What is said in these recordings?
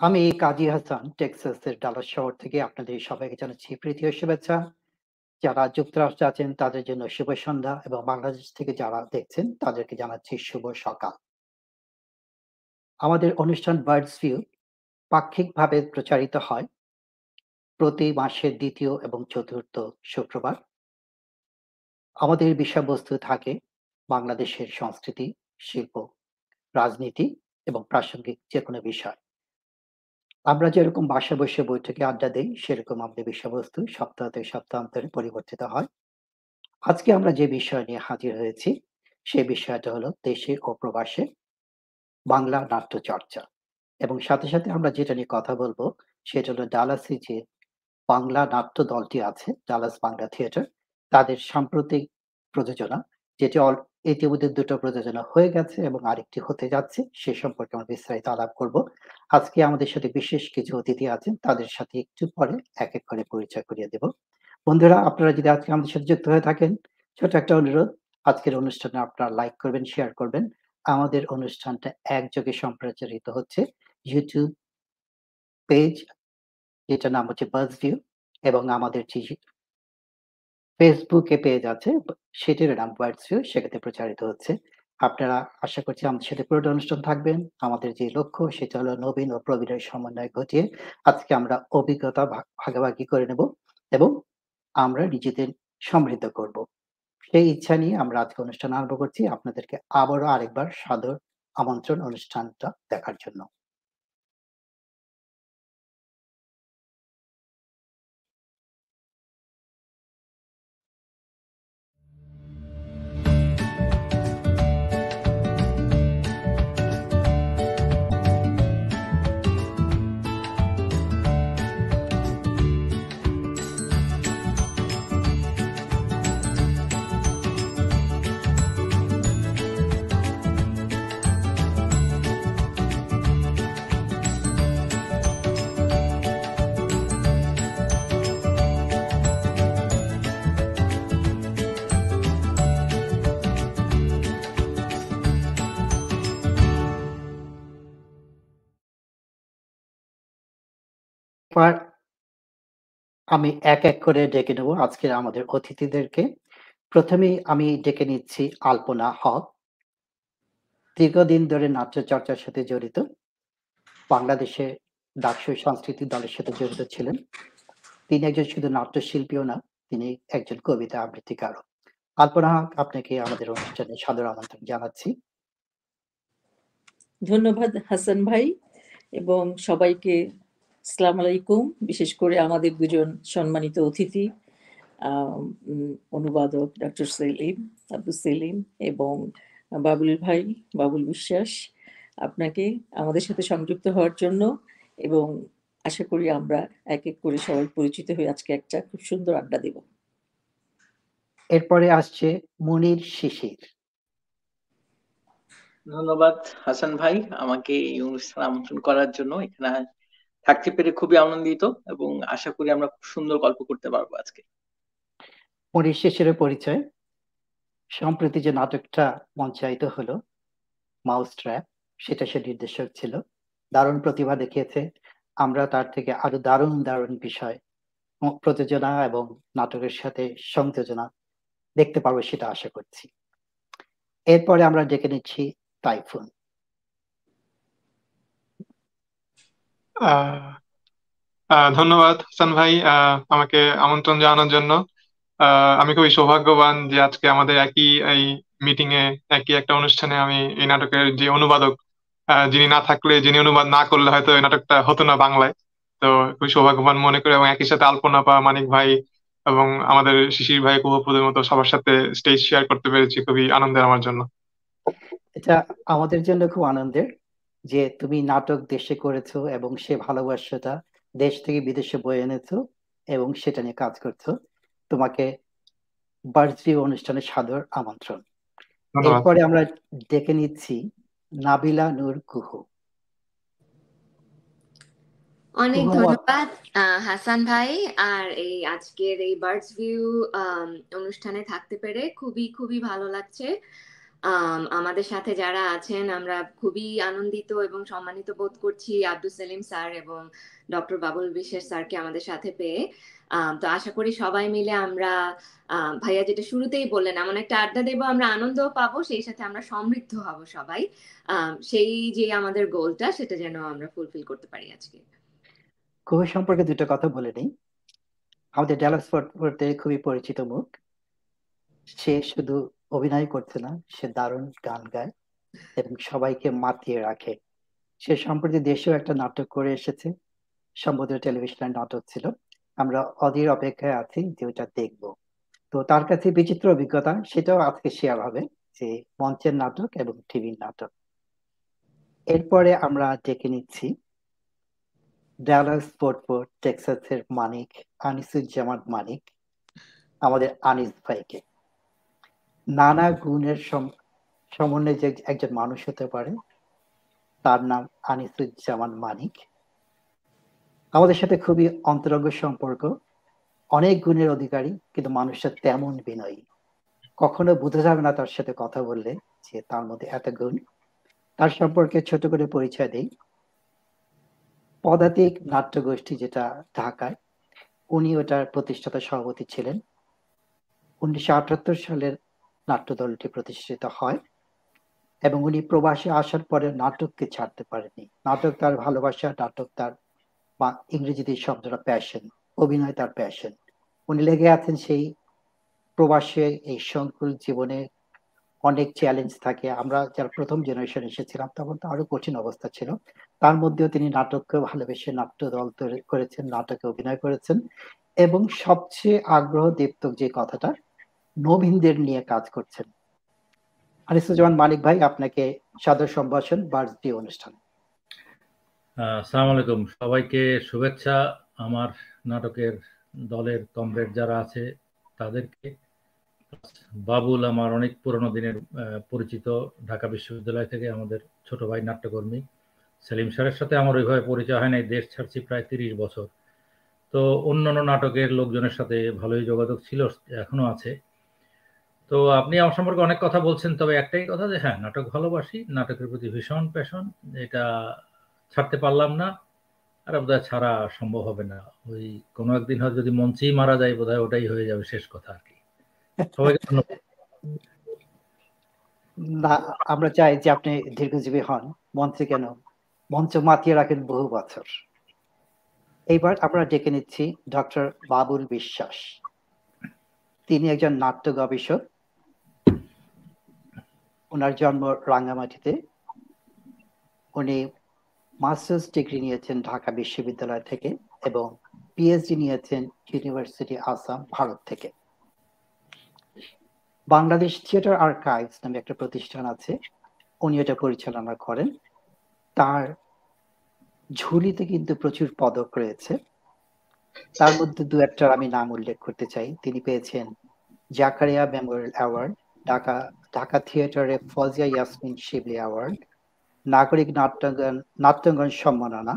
আমি কাজী হাসান, টেক্সাসের ডালাস শহর থেকে আপনাদের সবাইকে জানাচ্ছি প্রীতি ও শুভেচ্ছা। যারা যুক্তরাষ্ট্রে আছেন, তাদের জন্য শুভ সন্ধ্যা এবং বাংলাদেশ থেকে যারা দেখছেন, তাদেরকে জানাচ্ছি শুভ সকাল। আমাদের অনুষ্ঠান বার্ডস ভিউ পাক্ষিকভাবে প্রচারিত হয় প্রতি মাসের দ্বিতীয় এবং চতুর্থ শুক্রবার। আমাদের বিষয়বস্তু থাকে বাংলাদেশের সংস্কৃতি, শিল্প, রাজনীতি এবং প্রাসঙ্গিক যে কোনো বিষয়। আমরা যেরকম বাসা বসে বৈঠকে আড্ডা দেই, সেরকম আমাদের বিষয়বস্তু সপ্তাহ সপ্তাহান্তরে পরিবর্তিত হয়। আজকে আমরা যে বিষয় নিয়ে হাজির হয়েছি সেই বিষয়টা হলো দেশে ও প্রবাসে বাংলা নাট্য চর্চা এবং সাথে সাথে আমরা যেটা নিয়ে কথা বলব, সেটা হলো ডালাসি যে বাংলা নাট্য দলটি আছে, ডালাস বাংলা থিয়েটার, তাদের সাম্প্রতিক প্রযোজনা যেটি ইতিমধ্যে দুটো প্রযোজনা হয়ে গেছে এবং আরেকটি হতে যাচ্ছে, সে সম্পর্কে আমরা বিস্তারিত আলাপ করব। আজকে আমাদের সাথে বিশেষ কিছু অতিথি আছেন, তাদের সাথে একটু পরে এক এক করে পরিচয় করিয়ে দেব। বন্ধুরা, আপনারা যদি আজকে আমাদের সাথে যুক্ত হয়ে থাকেন ছোট একটা অনুরোধ, আজকের অনুষ্ঠানে আপনারা লাইক করবেন শেয়ার করবেন। আমাদের অনুষ্ঠানটা একযোগে সম্প্রচারিত হচ্ছে ইউটিউব পেজ যেটা নাম হচ্ছে বাজ ভিউ এবং আমাদের ফেসবুকে পেজ আছে সেটির নাম ভিউ সেটাতে প্রচারিত হচ্ছে। আপনারা আশা করছি আমাদের সাথে পুরোটা অনুষ্ঠান থাকবেন। আমাদের যে লক্ষ্য, সেটা হলো নবীন ও প্রবীণের সমন্বয় ঘটিয়ে আজকে আমরা অভিজ্ঞতা ভাগাভাগি করে নেব এবং আমরা নিজেদের সমৃদ্ধ করব। সেই ইচ্ছা নিয়ে আমরা আজকে অনুষ্ঠান আরম্ভ করছি। আপনাদেরকে আবারও আরেকবার সাদর আমন্ত্রণ অনুষ্ঠানটা দেখার জন্য। আমি এক এক করে ডেকে নেব আজকের আমাদের অতিথিদেরকে। প্রথমেই আমি ডেকে নিচ্ছি আলপনা হক দীর্ঘদিন ধরে নাট্য চর্চার সাথে জড়িত, বাংলাদেশে ডাকসু সংস্কৃতি দলের সাথে জড়িত ছিলেন। তিনি একজন শুধু নাট্যশিল্পীও না, তিনি একজন কবিতা আবৃত্তিকারও। আলপনা হক, আপনাকে আমাদের অনুষ্ঠানে সাদর আমন্ত্রণ জানাচ্ছি। ধন্যবাদ হাসান ভাই এবং সবাইকে সালাম আলাইকুম। বিশেষ করে আমাদের দুজন সম্মানিত অতিথি অনুবাদক ডক্টর সেলিম আব্দুল সেলিম এবং বাবুল ভাই বাবুল বিশ্বাস আপনাকে আমাদের সাথে সংযুক্ত হওয়ার জন্য এবং আশা করি আমরা এক এক করে সবাই পরিচিত হয়ে আজকে একটা খুব সুন্দর আড্ডা দেব। এরপরে আসছে মনির শিশির। ধন্যবাদ হাসান ভাই আমাকে এই অনুষ্ঠান আমন্ত্রণ করার জন্য। এখানে থাকতে পেরে খুবই আনন্দিত এবং আশা করি আমরা খুব সুন্দর গল্প করতে পারব আজকে। পরিশেষের পরিচয়। সম্প্রতি যে নাটকটা মঞ্চায়িত হলো, মাউস ট্র্যাপ, সেটা সে নির্দেশক ছিল। দারুণ প্রতিভা দেখিয়েছে। আমরা তার থেকে আরও দারুণ দারুণ বিষয় প্রযোজনা এবং নাটকের সাথে সংযোজনা দেখতে পারব সেটা আশা করছি। এরপরে আমরা ডেকে নিচ্ছি টাইফুন। ধন্যবাদ হাসান ভাই আমাকে আমন্ত্রণ জানানোর জন্য। আমি খুবই সৌভাগ্যবান যে আজকে আমাদের একই, এই মিটিং এ, একই একটা অনুষ্ঠানে আমি এই নাটকের যে অনুবাদক যিনি না থাকলে, যিনি অনুবাদ না করলে হয়তো এই নাটকটা হতো না বাংলায়। তো খুবই সৌভাগ্যবান মনে করি এবং একই সাথে আলপনা পা, মানিক ভাই এবং আমাদের শিশির ভাই কুহপুদের মতো সবার সাথে স্টেজ শেয়ার করতে পেরেছি। খুবই আনন্দের আমার জন্য। এটা আমাদের জন্য খুব আনন্দের। যে তুমি নাটক দেশে করেছ এবং সে ভালোবাসাটা দেশ থেকে বিদেশে বয়ে এনেছো এবং সেটা নিয়ে কাজ করছ। তোমাকে বার্থডে অনুষ্ঠানে সাদর আমন্ত্রণ। এরপরে আমরা ডেকে নিচ্ছি নাবিলা নূর কুহু। অনেক ধন্যবাদ হাসান ভাই। আর এই আজকের এই বার্ডস ভিউ অনুষ্ঠানে থাকতে পেরে খুবই খুবই ভালো লাগছে। আমাদের সাথে যারা আছেন আমরা খুবই আনন্দিত এবং সম্মানিত বোধ করছি আব্দুল সেলিম স্যার এবং ডক্টর বাবুল বিশ্বাস স্যারকে আমাদের সাথে পেয়ে। তো আশা করি সবাই মিলে আমরা আম, ভাইয়া যেটা শুরুতেই বললেন এমন একটা আড্ডা দেবো আমরা আনন্দও পাবো সেই সাথে আমরা সমৃদ্ধ হব সবাই। সেই যে আমাদের গোলটা সেটা যেন আমরা ফুলফিল করতে পারি আজকে। কুহু সম্পর্কে দুটো কথা বলে নিই। আমাদের ডায়ালগ স্পটে খুবই পরিচিত মুখ। সে শুধু অভিনয় করছে না সে দারুণ গান গায় এবং সবাইকে মাতিয়ে রাখে। সে সম্প্রতি দেশেও একটা নাটক করে এসেছে সম্বোধন টেলিভিশনের নাটক ছিল। আমরা অধীর অপেক্ষায় আছি যে ওটা দেখব। তো তার কাছে বিচিত্র অভিজ্ঞতা, সেটাও আজকে শেয়ার হবে যে মঞ্চের নাটক এবং টিভির নাটক। এরপরে আমরা ডেকে নিচ্ছি ডালাস ফোর্ট ফোর্ট টেক্সাসের মানিক, আনিসুজ্জামান মানিক, আমাদের আনিস ভাইকে। নানা গুণের সম- সমন্বয়ে যে একজন মানুষ হতে পারে, তার নাম আনিসুজ্জামান মানিক। আমাদের সাথে খুবই অন্তরঙ্গ সম্পর্ক, অনেক গুণের অধিকারী, কিন্তু মানুষটা তেমন বিনয়ী। কখনো বোঝা যাবে না তার সাথে কথা বললে যে তার মধ্যে এত গুণ। তার সম্পর্কে ছোট করে পরিচয় দেই। পদাতিক নাট্যগোষ্ঠী যেটা ঢাকায়, উনি ওটার প্রতিষ্ঠাতা সভাপতি ছিলেন। উনিশশো আটাত্তর সালের নাট্যদলটি প্রতিষ্ঠিত হয় এবং উনি প্রবাসে আসার পরে নাটককে ছাড়তে পারেনি নাটক তার ভালোবাসা, নাটক তার বা ইংরেজিতে শব্দটা প্যাশন অভিনয় তার প্যাশন উনি লেগে আছেন সেই প্রবাসে এই সংকুল জীবনে অনেক চ্যালেঞ্জ থাকে। আমরা যারা প্রথম জেনারেশন এসেছিলাম তখন তো আরও কঠিন অবস্থা ছিল। তার মধ্যেও তিনি নাটককে ভালোবেসে নাট্য দল তৈরি করেছেন, নাটকে অভিনয় করেছেন এবং সবচেয়ে আগ্রহ দীপ্ত যে কথাটা নবীনদের নিয়ে কাজ করছেন। আনিসুজ্জামান মানিক ভাই, আপনাকে সাদর সম্ভাষণ বার্ষিক অনুষ্ঠান। আসসালামু আলাইকুম। সবাইকে শুভেচ্ছা। আমার নাটকের দলের কমরেড যারা আছে, তাদেরকে বাবুল আমার অনেক পুরনো দিনের পরিচিত ঢাকা বিশ্ববিদ্যালয় থেকে আমাদের ছোট ভাই নাট্যকর্মী সেলিম স্যারের সাথে আমার ওইভাবে পরিচয় হয় নাই, দেশ ছাড়ছি প্রায় তিরিশ বছর। তো অন্যান্য নাটকের লোকজনের সাথে ভালোই যোগাযোগ ছিল, এখনও আছে। তো আপনি আমার সম্পর্কে অনেক কথা বলছেন, তবে একটাই কথা যে হ্যাঁ নাটক ভালোবাসি, নাটকের প্রতি ভীষণ প্যাশন এটা ছাড়তে পারলাম না, আর বোধহয় ছাড়া সম্ভব হবে না। ওই কোনো একদিন হয় যদি মঞ্চেই মারা যায়, বোধহয় ওটাই হয়ে যাবে শেষ কথা আর কি। সবাইকে ধন্যবাদ। না, আমরা চাই যে আপনি দীর্ঘজীবী হন, মঞ্চে কেন, মঞ্চ মাতিয়ে রাখেন বহু বছর। এইবার আমরা ডেকে নিচ্ছি ডক্টর বাবুল বিশ্বাস। তিনি একজন নাট্য গবেষক। ওনার জন্ম রাঙ্গামাটিতে। উনি মাস্টার্স ডিগ্রি নিয়েছেন ঢাকা বিশ্ববিদ্যালয় থেকে এবং পিএইচডি নিয়েছেন ইউনিভার্সিটি আসাম, ভারত থেকে। বাংলাদেশ থিয়েটার আর্কাইভস নামে একটা প্রতিষ্ঠান আছে। উনি এটা পরিচালনা করেন। তার ঝুলিতে কিন্তু প্রচুর পদক রয়েছে। তার মধ্যে দু একটার আমি নাম উল্লেখ করতে চাই। তিনি পেয়েছেন জাকারিয়া মেমোরিয়াল অ্যাওয়ার্ড, ঢাকা ঢাকা থিয়েটারে ফজিয়া ইয়াসমিন শিবলি অ্যাওয়ার্ড, নাগরিক নাট্যাঙ্গন নাট্যাঙ্গন সম্মাননা,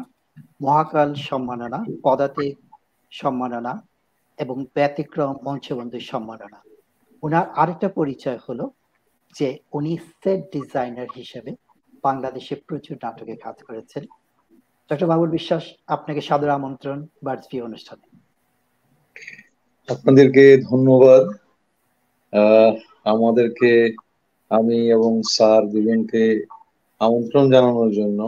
মহাকাল সম্মাননা, পদাতিক সম্মাননা এবং ব্যতিক্রম মঞ্চবন্ধু সম্মাননা। ওনার আরেকটা পরিচয় হলো যে উনি সেট ডিজাইনার হিসেবে বাংলাদেশে প্রচুর নাটকে কাজ করেছেন। ডক্টর বাবুল বিশ্বাস, আপনাকে সাদর আমন্ত্রণ, বার্ষিক অনুষ্ঠানে। আপনাদেরকে ধন্যবাদ। আমাদেরকে আমি এবং স্যার দুজনকে আমন্ত্রণ জানানোর জন্য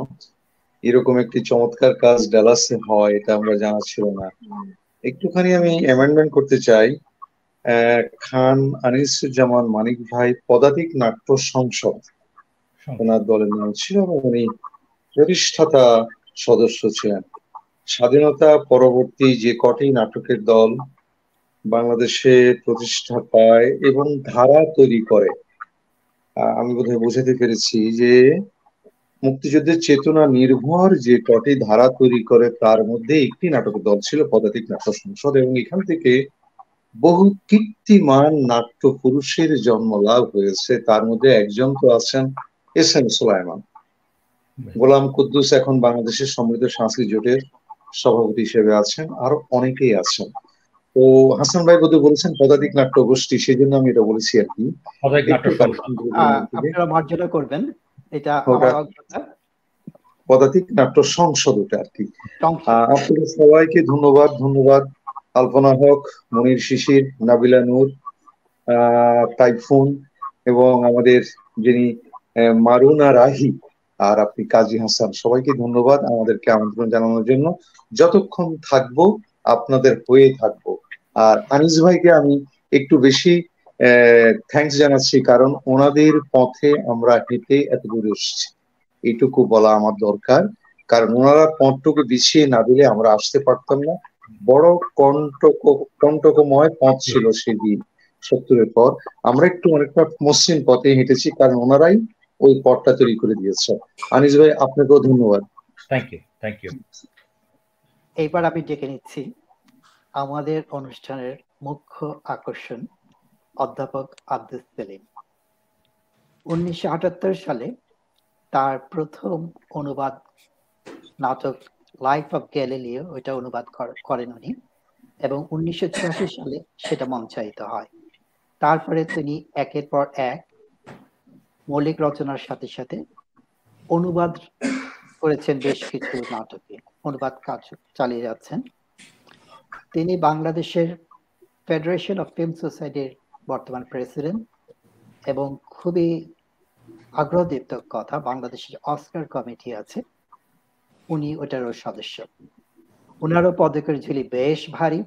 এরকম একটি চমৎকার কাজ ডালাসে হয় এটা আমরা জানা ছিল না। একটুখানি আমি অ্যামেন্ডমেন্ট করতে চাই। খান আনিসুজ্জামান মানিক ভাই পদাতিক নাট্য সংসদ। ওনার দলের নাম ছিল এবং উনি প্রতিষ্ঠাতা সদস্য ছিলেন। স্বাধীনতা পরবর্তী যে কটি নাটকের দল বাংলাদেশে প্রতিষ্ঠা পায় এবং ধারা তৈরি করে আমি বোধহয় বোঝাতে পেরেছি যে মুক্তিযুদ্ধের চেতনা নির্ভর যে কটি ধারা তৈরি করে তার মধ্যে একটি নাটকের দল ছিল পদাতিক নাট্য সংসদ এবং এখান থেকে বহু কীর্তিমান নাট্য পুরুষের জন্ম লাভ হয়েছে। তার মধ্যে একজন তো আছেন এস এম সুলাইমান। গোলাম কুদ্দুস এখন বাংলাদেশের সমৃদ্ধ সাংস্কৃতিক জোটের সভাপতি হিসেবে আছেন আরও অনেকেই আছেন। তো হাসান ভাই বোধহয় বলেছেন পদাতিক নাট্য গোষ্ঠী সেই জন্য আমি এটা বলেছি আর কি। আপনারা মার্জনা করবেন। এটা পদাতিক নাট্য সংসদ ওটা আর কি। আহ, আপনাদের সবাইকে ধন্যবাদ ধন্যবাদ। আলপনা হক মনির শিশির নাবিলা নূর আহ, টাইফুন এবং আমাদের যিনি আহ, মারুনা রাহি আর আপনি কাজী হাসান সবাইকে ধন্যবাদ আমাদেরকে আমন্ত্রণ জানানোর জন্য। যতক্ষণ থাকব আপনাদের হয়ে থাকব। আর আনিস ভাইকে আমি একটু বেশি থ্যাঙ্কস জানাচ্ছি, কারণ ওনাদের পথে আমরা হেঁটে এত দূর এসেছি। এইটুকু বলা আমার দরকার। কারণ ওনারা পথটুকু বিছিয়ে না দিলে আমরা আসতে পারতাম না। বড় কণ্টক, কণ্টকময় পথ ছিল সেদিন, সত্তরের পর আমরা একটু অনেকটা মসৃণ পথে হেঁটেছি, কারণ ওনারাই ওই পথটা তৈরি করে দিয়েছে। আনিস ভাই, আপনাকেও ধন্যবাদ। থ্যাংক ইউ থ্যাংক ইউ এইবার আমি ডেকে নিচ্ছি আমাদের অনুষ্ঠানের মুখ্য আকর্ষণ অধ্যাপক আব্দুল সেলিম। উনিশশো আটাত্তর সালে তার প্রথম অনুবাদ নাটক লাইফ অফ গ্যালিলিও ওইটা অনুবাদ করেন উনি এবং উনিশশো ছিয়াশি সালে সেটা মঞ্চায়িত হয়। তারপরে তিনি একের পর এক মৌলিক রচনার সাথে সাথে অনুবাদ করেছেন বেশ কিছু নাটকে, অনুবাদ কাজ চালিয়ে যাচ্ছেন। তিনি বাংলাদেশের ফেডারেশন অফ ফিল্ম সোসাইটির বর্তমান প্রেসিডেন্ট এবং খুবই আগ্রহদীপ্ত কথা, বাংলাদেশের অস্কার কমিটি আছে। উনি ওটারও সদস্য। ওনারও পদকের ঝুলি বেশ ভারী।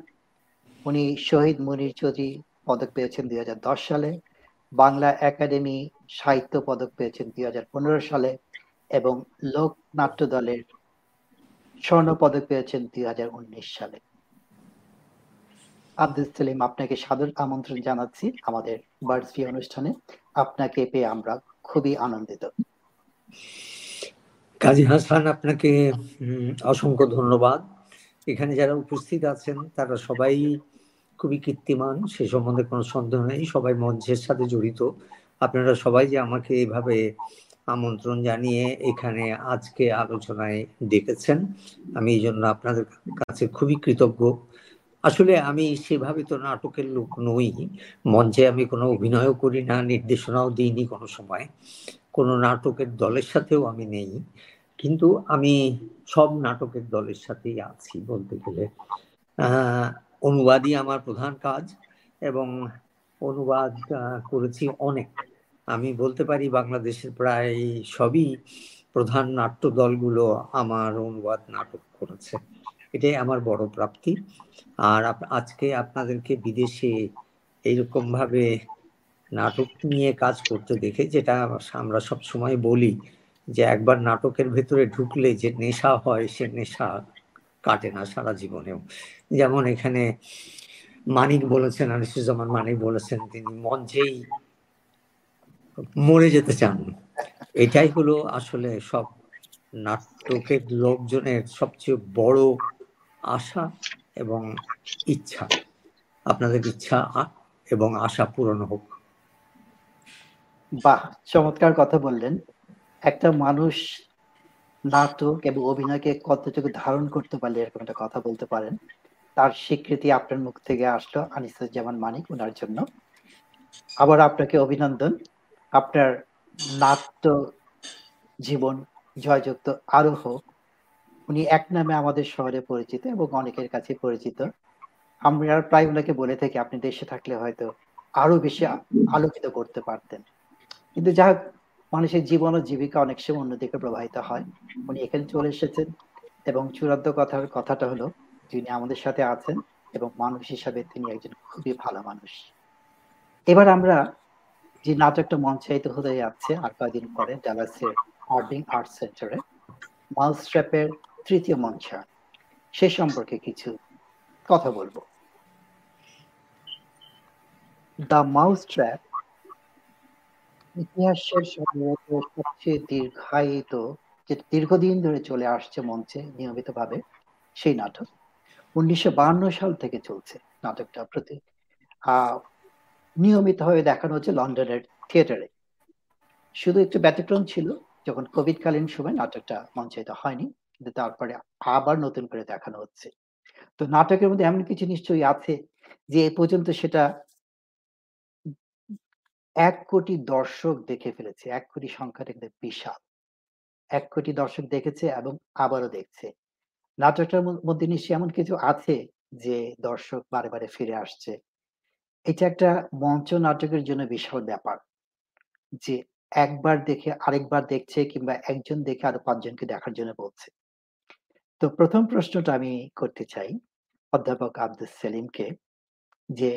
উনি শহীদ মুনির চৌধুরী পদক পেয়েছেন দুই হাজার দশ সালে। বাংলা একাডেমি সাহিত্য পদক পেয়েছেন দুই হাজার পনেরো সালে। এবং লোকনাট্য দলের স্বর্ণ পদক পেয়েছেন দুই হাজার উনিশ সালে। আব্দুল সেলিম, আপনাকে সাদর আমন্ত্রণ জানাচ্ছি আমাদের বার্ডসি অনুষ্ঠানে। আপনাকে পেয়ে আমরা খুবই আনন্দিত। কাজী হাসান, আপনাকে অসংখ্য ধন্যবাদ। এখানে যারা উপস্থিত আছেন, তারা সবাই খুবই কীর্তিমান, সে সম্বন্ধে কোনো সন্দেহ নেই। সবাই মঞ্চের সাথে জড়িত। আপনারা সবাই যে আমাকে এইভাবে আমন্ত্রণ জানিয়ে এখানে আজকে আলোচনায় ডেকেছেন। আমি এই জন্য আপনাদের কাছে খুবই কৃতজ্ঞ। আসলে আমি সেভাবে তো নাটকের লোক নই। মঞ্চে আমি কোনো অভিনয়ও করি না, নির্দেশনাও দিইনি কোনো সময়। কোনো নাটকের দলের সাথেও আমি নেই। কিন্তু আমি সব নাটকের দলের সাথেই আছি বলতে গেলে। অনুবাদই আমার প্রধান কাজ এবং অনুবাদ করেছি অনেক। আমি বলতে পারি বাংলাদেশের প্রায় সবই প্রধান নাট্য দলগুলো আমার অনুবাদ নাটক করেছে। এটাই আমার বড় প্রাপ্তি। আর আজকে আপনাদেরকে বিদেশে এইরকম ভাবে নাটক নিয়ে কাজ করতে দেখে যেটা আমরা সব সময় বলি যে একবার নাটকের ভেতরে ঢুকলে যে নেশা হয় সে নেশা কাটে না সারা জীবনেও। যেমন এখানে মানিক বলেছেন, আনিসুজ্জামান মানিক বলেছেন, তিনি মঞ্চেই মরে যেতে চান। এটাই হলো আসলে সব নাটকের লোকজনের সবচেয়ে বড় আশা এবং ইচ্ছা। আপনাদের ইচ্ছা এবং আশা পূরণ হোক। বাহ, চমৎকার কথা বললেন। একটা মানুষ নাটক এবং অভিনয়কে কতটুকু ধারণ করতে পারলে এরকম একটা কথা বলতে পারেন? তার স্বীকৃতি আপনার মুখ থেকে আসলো আনিসুজ্জামান মানিক ওনার জন্য। আবার আপনাকে অভিনন্দন। আপনার নাট্য জীবন জয়যুক্ত আরও হোক উনি এক নামে আমাদের শহরে পরিচিত এবং অনেকের কাছে পরিচিত। আমরা প্রায় ওনাকে বলে থাকি, আপনি দেশে থাকলে হয়তো আরও বেশি আলোকিত করতে পারতেন। কিন্তু যা মানুষের জীবন ও জীবিকা অনেক সময় অন্যদিকে প্রবাহিত হয়। উনি এখানে চলে এসেছেন এবং চূড়ান্ত কথার কথাটা হলো, যিনি আমাদের সাথে আছেন এবং মানুষ হিসাবে তিনি একজন খুবই ভালো মানুষ। এবার আমরা যে নাটকটা মঞ্চায়িত হতে যাচ্ছে আর কয়েকদিন পরে ডালাসের হার্ডিং আর্ট সেন্টারে মাউসট্র্যাপের তৃতীয় মঞ্চায়ন সে সম্পর্কে কিছু কথা বলব। দ্য মাউস ট্র্যাপ ইতিহাসের সবচেয়ে দীর্ঘায়িত, যে দীর্ঘদিন ধরে চলে আসছে মঞ্চে নিয়মিতভাবে সেই নাটক, উনিশশো সাল থেকে চলছে নাটকটা প্রতি। নিয়মিতভাবে দেখানো হচ্ছে লন্ডনের থিয়েটারে। শুধু একটু ব্যতিক্রম ছিল, যখন কোভিড কালীন সময় নাটকটা মঞ্চায়িত হয়নি, কিন্তু তারপরে আবার নতুন করে দেখানো হচ্ছে। তো নাটকের মধ্যে এমন কিছু নিশ্চয়ই আছে যে এ পর্যন্ত সেটা এক কোটি দর্শক দেখে ফেলেছে, এক কোটি সংখ্যাটা কিন্তু বিশাল। এক কোটি দর্শক দেখেছে এবং আবারও দেখছে। নাটকটার মধ্যে নিশ্চয়ই এমন কিছু আছে যে দর্শক বারে বারে ফিরে আসছে। এটা একটা মঞ্চ নাটকের জন্য বিশাল ব্যাপার। যে একবার দেখে আরেকবার দেখছে কিংবা একজন দেখে আরও পাঁচজনকে দেখার জন্য বলছে। তো প্রথম প্রশ্নটা আমি করতে চাই অধ্যাপক আব্দুল সেলিমকে যে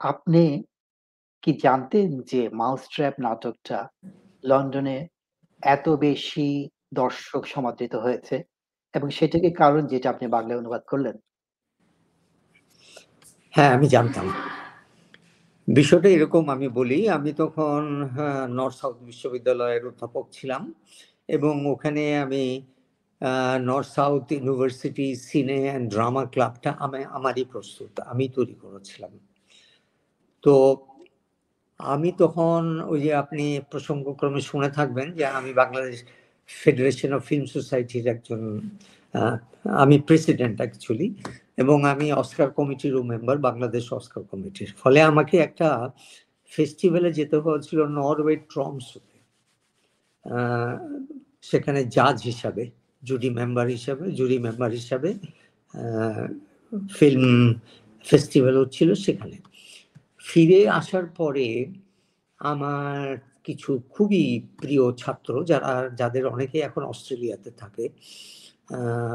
আপনি কি জানতেন যে মাউস ট্র্যাপ নাটকটা লন্ডনে এত বেশি দর্শক সমাদৃত হয়েছে? এবং সেটাকে কারণ যেটা আপনি বাংলায় অনুবাদ করলেন? হ্যাঁ আমি জানতাম। বিষয়টা এরকম আমি বলি, আমি তখন নর্থ সাউথ বিশ্ববিদ্যালয়ের অধ্যাপক ছিলাম এবং ওখানে আমি north south university cine and drama ক্লাবটা আমি, আমারই প্রস্তুত, আমি তৈরি করেছিলাম। তো আমি তখন ওই যে আপনি প্রসঙ্গক্রমে শুনে থাকবেন যে আমি বাংলাদেশ ফেডারেশন অফ ফিল্ম সোসাইটির একজন আমি প্রেসিডেন্ট অ্যাকচুয়ালি এবং আমি অস্কার কমিটিরও মেম্বার বাংলাদেশ অস্কার কমিটির। ফলে আমাকে একটা ফেস্টিভ্যালে যেতে হয়েছিল নরওয়ে ট্রমসতে সেখানে জাজ হিসাবে জুরি মেম্বার হিসাবে জুরি মেম্বার হিসাবে ফিল্ম ফেস্টিভ্যাল হচ্ছিল সেখানে। ফিরে আসার পরে আমার কিছু খুবই প্রিয় ছাত্র, যারা, যাদের অনেকে এখন অস্ট্রেলিয়াতে থাকে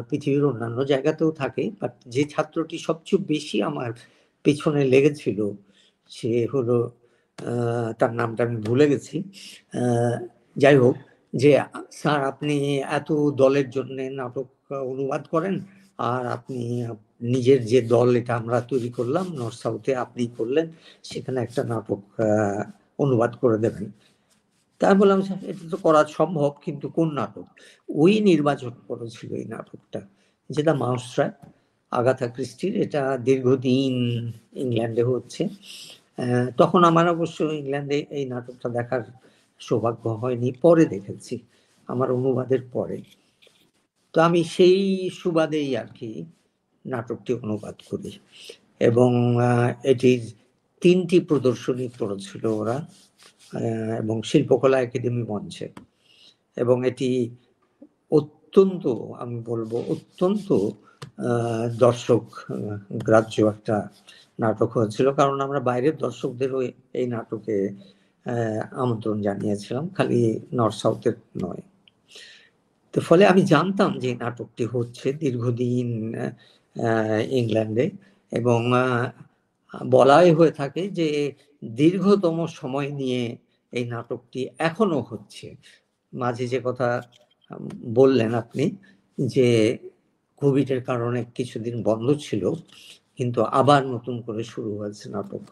পৃথিবীর অন্যান্য জায়গাতেও থাকে বাট যে ছাত্রটি সবচেয়ে বেশি আমার পেছনে লেগেছিল, সে হলো তার নামটা আমি ভুলে গেছি যাই হোক, যে স্যার আপনি এত দলের জন্য নাটক অনুবাদ করেন, আর আপনি নিজের যে দল এটা আমরা তৈরি করলাম, নর্থ সাউথে আপনি করলেন, সেখানে একটা নাটক অনুবাদ করে দেবেন। তাই বললাম, এটা তো করা সম্ভব, কিন্তু কোন নাটক? ওই নির্বাচন করেছিল এই নাটকটা, যেটা মাউসরা, আগাথা ক্রিস্টির, এটা দীর্ঘদিন ইংল্যান্ডে হচ্ছে। তখন আমার অবশ্য ইংল্যান্ডে এই নাটকটা দেখার সৌভাগ্য হয়নি, পরে দেখেছি, আমার অনুবাদের পরে। তো আমি সেই সুবাদেই আর কি নাটকটি অনুবাদ করি। এবং এটির তিনটি প্রদর্শনী করেছিল ওরা। এবং শিল্পকলা একাডেমি মঞ্চে। এবং এটি অত্যন্ত, আমি বলব অত্যন্ত দর্শক, গ্রাহ্য একটা নাটক হয়েছিল। কারণ আমরা বাইরের দর্শকদেরও এই নাটকে আমন্ত্রণ জানিয়েছিলাম, খালি নর্থ সাউথের নয়। তো ফলে আমি জানতাম যে নাটকটি হচ্ছে দীর্ঘদিন ইংল্যান্ডে এবং বলাই হয়ে থাকে যে দীর্ঘতম সময় নিয়ে এই নাটকটি এখনও হচ্ছে। মাঝে যে কথা বললেন আপনি যে কোভিডের কারণে কিছুদিন বন্ধ ছিল, কিন্তু আবার নতুন করে শুরু হয়েছে নাটক।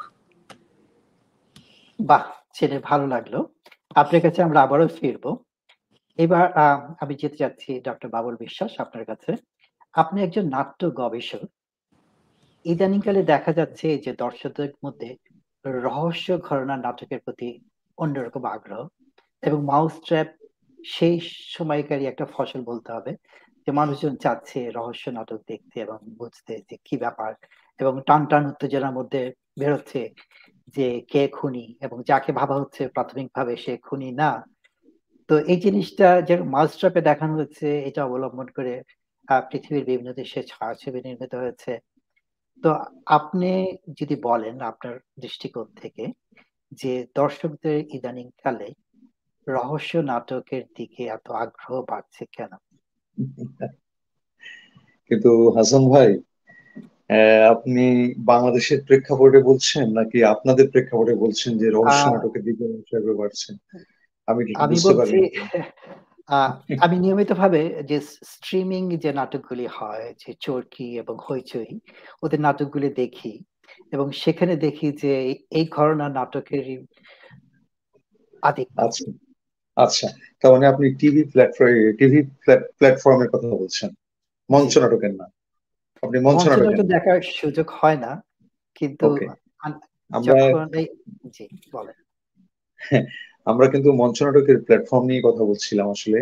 বাহ ছেলে ভালো লাগল। আপনার কাছে আমরা আবারও ফিরবো। এবার আমি যেতে যাচ্ছি ডক্টর বাবুল বিশ্বাস আপনার কাছে। আপনি একজন নাট্য গবেষক। ইদানিংকালে দেখা যাচ্ছে যে দর্শকদের মধ্যে রহস্য ঘটনা নাটকের প্রতি অন্যরকম আগ্রহ এবং মাউস ট্র্যাপ সেই সময়কারী একটা ফসল বলতে হবে যে মানুষজন চাচ্ছে রহস্য নাটক দেখতে এবং বুঝতে যে কি ব্যাপার এবং টান টান উত্তেজনার মধ্যে বেরোচ্ছে যে কে খুনি এবং যাকে ভাবা হচ্ছে প্রাথমিকভাবে সে খুনি না। তো এই জিনিসটা যে মাউসট্রাপে দেখানো হচ্ছে এটা অবলম্বন করে পৃথিবীর বিভিন্ন দেশে ছায়াছবি নির্মিত হয়েছে। তো আপনি যদি বলেন আপনার দৃষ্টিকোণ থেকে যে দর্শকদের ইদানিং কালে রহস্য নাটকের দিকে এত আগ্রহ বাড়ছে কেন? কিন্তু হাসান ভাই আপনি বাংলাদেশের প্রেক্ষাপটে বলছেন নাকি আপনাদের প্রেক্ষাপটে বলছেন যে রহস্য নাটকের দিকে বাড়ছে? আমি আমি বলছি আমি নিয়মিত ভাবে যে স্ট্রিমিং যে নাটকগুলি হয় যে চরকি এবং হইচই ওদের নাটকগুলি দেখি এবং সেখানে দেখি যে এই ঘটনা নাটকের আদিক আচ্ছা আচ্ছা। তার মানে আপনি টিভি প্ল্যাটফর্মে টিভি প্ল্যাটফর্মের কথা বলছেন মঞ্চ নাটকের না? আপনি মঞ্চ নাটক দেখার সুযোগ হয় না কিন্তু আমরা জি বলেন। আমরা কিন্তু মঞ্চ নাটকের প্ল্যাটফর্ম নিয়ে কথা বলছিলাম আসলে।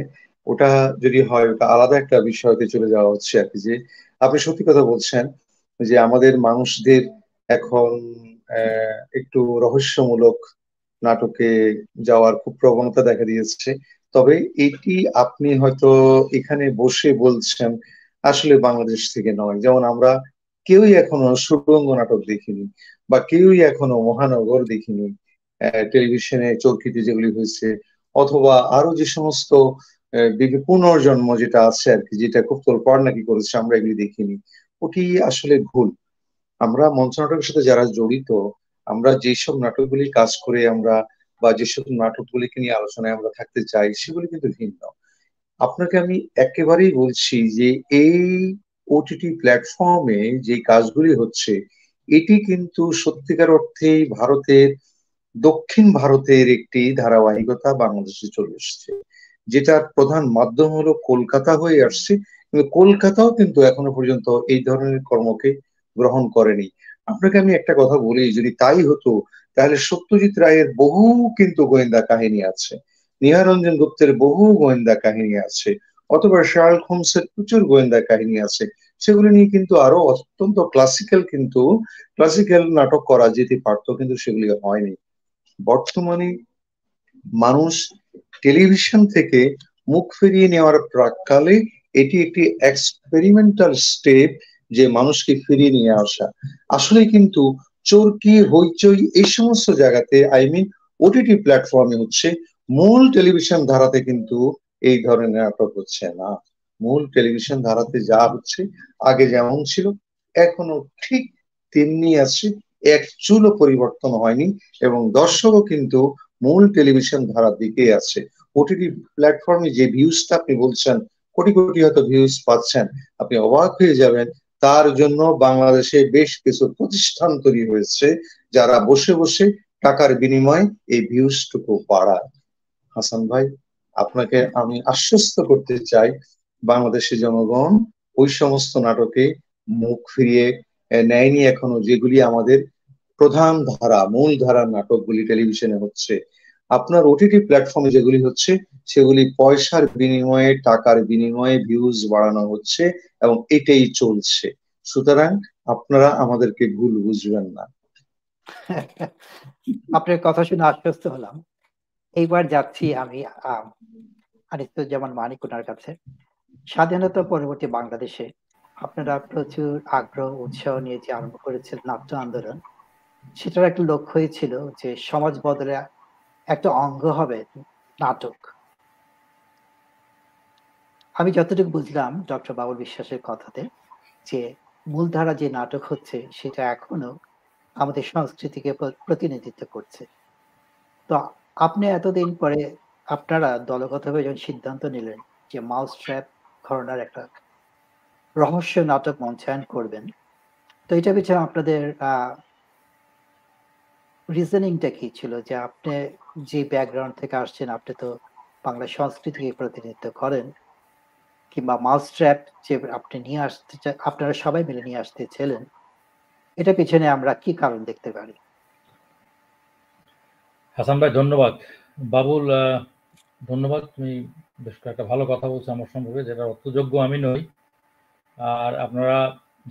ওটা যদি হয়, ওটা আলাদা একটা বিষয়তে চলে যাওয়া হচ্ছে আর কি যে, আপনি সত্যি কথা বলছেন যে আমাদের মানুষদের এখন একটু রহস্যমূলক নাটকে যাওয়ার খুব প্রবণতা দেখা দিয়েছে। তবে এটি আপনি হয়তো এখানে বসে বলছেন, আসলে বাংলাদেশ থেকে নয়। যেমন আমরা কেউই এখনও সুরঙ্গ নাটক দেখিনি বা কেউই এখনও মহানগর দেখিনি। টেলিভিশনে চরকিতে যেগুলি হয়েছে, অথবা আরও যে সমস্ত পুনর্জন্ম যেটা আছে আর কি, যেটা খুব তোলপাড় নাকি করেছে, আমরা এগুলি দেখিনি। ওটি আসলে ভুল। আমরা মঞ্চ নাটকের সাথে যারা জড়িত, আমরা যেসব নাটকগুলি কাজ করে আমরা, বা যেসব নাটকগুলিকে নিয়ে আলোচনায় আমরা থাকতে চাই, সেগুলি কিন্তু ভিন্ন। আপনাকে আমি একেবারেই বলছি যে, এই ওটিটি প্ল্যাটফর্মে যে কাজগুলি হচ্ছে, এটি কিন্তু সত্যিকার অর্থেই ভারতের দক্ষিণ ভারতের একটি ধারাবাহিকতা বাংলাদেশে চলে এসছে, যেটার প্রধান মাধ্যম হলো কলকাতা হয়ে আসছে। কিন্তু কলকাতাও কিন্তু এখনও পর্যন্ত এই ধরনের কর্মকে গ্রহণ করেনি। আপনাকে আমি একটা কথা বলি, যদি তাই হতো, তাহলে সত্যজিৎ রায়ের বহু কিন্তু গোয়েন্দা কাহিনী আছে। নিহারঞ্জন গুপ্তের বহু গোয়েন্দা কাহিনী আছে, অথবা শার্লক হোমসের প্রচুর গোয়েন্দা কাহিনী আছে। সেগুলি নিয়ে কিন্তু আরও অত্যন্ত ক্লাসিক্যাল কিন্তু ক্লাসিক্যাল নাটক করা যেতে পারতো, কিন্তু সেগুলি হয়নি। বর্তমানে মানুষ টেলিভিশন থেকে মুখ ফিরিয়ে নেওয়ার প্রাককালে এটি একটি এক্সপেরিমেন্টাল স্টেপ যে মানুষকে ফিরিয়ে নিয়ে আসা। আসলে কিন্তু চরকি হইচই এই সমস্ত জায়গাতে আই মিন ওটিটি প্ল্যাটফর্মে হচ্ছে, মূল টেলিভিশন ধারাতে কিন্তু এই ধরনের নাটক হচ্ছে না। মূল টেলিভিশন ধারাতে যা হচ্ছে, আগে যেমন ছিল, এখনও ঠিক তেমনি আছে। এক চুলও পরিবর্তন হয়নি এবং দর্শকও কিন্তু মূল টেলিভিশন ধারার দিকে আছে। ওটিটি প্ল্যাটফর্মে যে ভিউজটা আপনি বলছেন, কোটি কোটি হয়তো ভিউজ পাচ্ছেন, আপনি অবাক হয়ে যাবেন। তার জন্য বাংলাদেশে বেশ কিছু প্রতিষ্ঠান তৈরি হয়েছে যারা বসে বসে টাকার বিনিময়ে এই ভিউজটুকু বাড়ায়। হাসান ভাই, আপনাকে আমি আশ্বস্ত করতে চাই বাংলাদেশের জনগণ ওই সমস্ত নাটকে মুখ ফিরিয়ে নেয়নি এখনও, যেগুলি আমাদের প্রধান ধারা, মূল ধারার নাটকগুলি টেলিভিশনে হচ্ছে। আপনার ওটিটি প্ল্যাটফর্মে যেগুলি হচ্ছে, সেগুলি পয়সার বিনিময়ে, টাকার বিনিময়ে ভিউজ বাড়ানো হচ্ছে এবং এটাই চলছে। সুতরাং আপনারা আমাদেরকে ভুল বুঝবেন না। আপনার কথা শুনে আশ্বস্ত হলাম। এইবার যাচ্ছি আমি আনিসুজ্জামান মানিক ওনার কাছে। স্বাধীনতা পরবর্তী বাংলাদেশে আপনারা প্রচুর আগ্রহ, উৎসাহ নিয়ে যে আরম্ভ করেছেন নাট্য আন্দোলন। সেটার একটা লক্ষ্যই ছিল যে সমাজ বদলে একটা অঙ্গ হবে নাটক। আমি যতটুকু বুঝলাম ডক্টর বাবুল বিশ্বাসের কথাতে যে মূলধারা যে নাটক হচ্ছে সেটা এখনও আমাদের সংস্কৃতিকে প্রতিনিধিত্ব করছে। তো আপনি এতদিন পরে আপনারা দলগতভাবে যখন সিদ্ধান্ত নিলেন যে মাউস ট্র্যাপ ঘটনার একটা রহস্য নাটক মঞ্চায়ন করবেন, তো এটা পিছনে আপনাদের রিজনিংটা কি ছিল? যে আপনি যে ব্যাকগ্রাউন্ড থেকে আসছেন, আপনি তো বাংলা সংস্কৃতিকে প্রতিনিধিত্ব করেন, কিংবা মাউস ট্র্যাপ যে আপনি নিয়ে আসতে আপনারা সবাই মিলে নিয়ে আসতে ছিলেন, এটা পিছনে আমরা কি কারণ দেখতে পারি? হাসান ভাই, ধন্যবাদ। বাবুল ধন্যবাদ। তুমি বেশ একটা ভালো কথা বলছো আমার সম্পর্কে যেটা অর্থযোগ্য আমি নই। আর আপনারা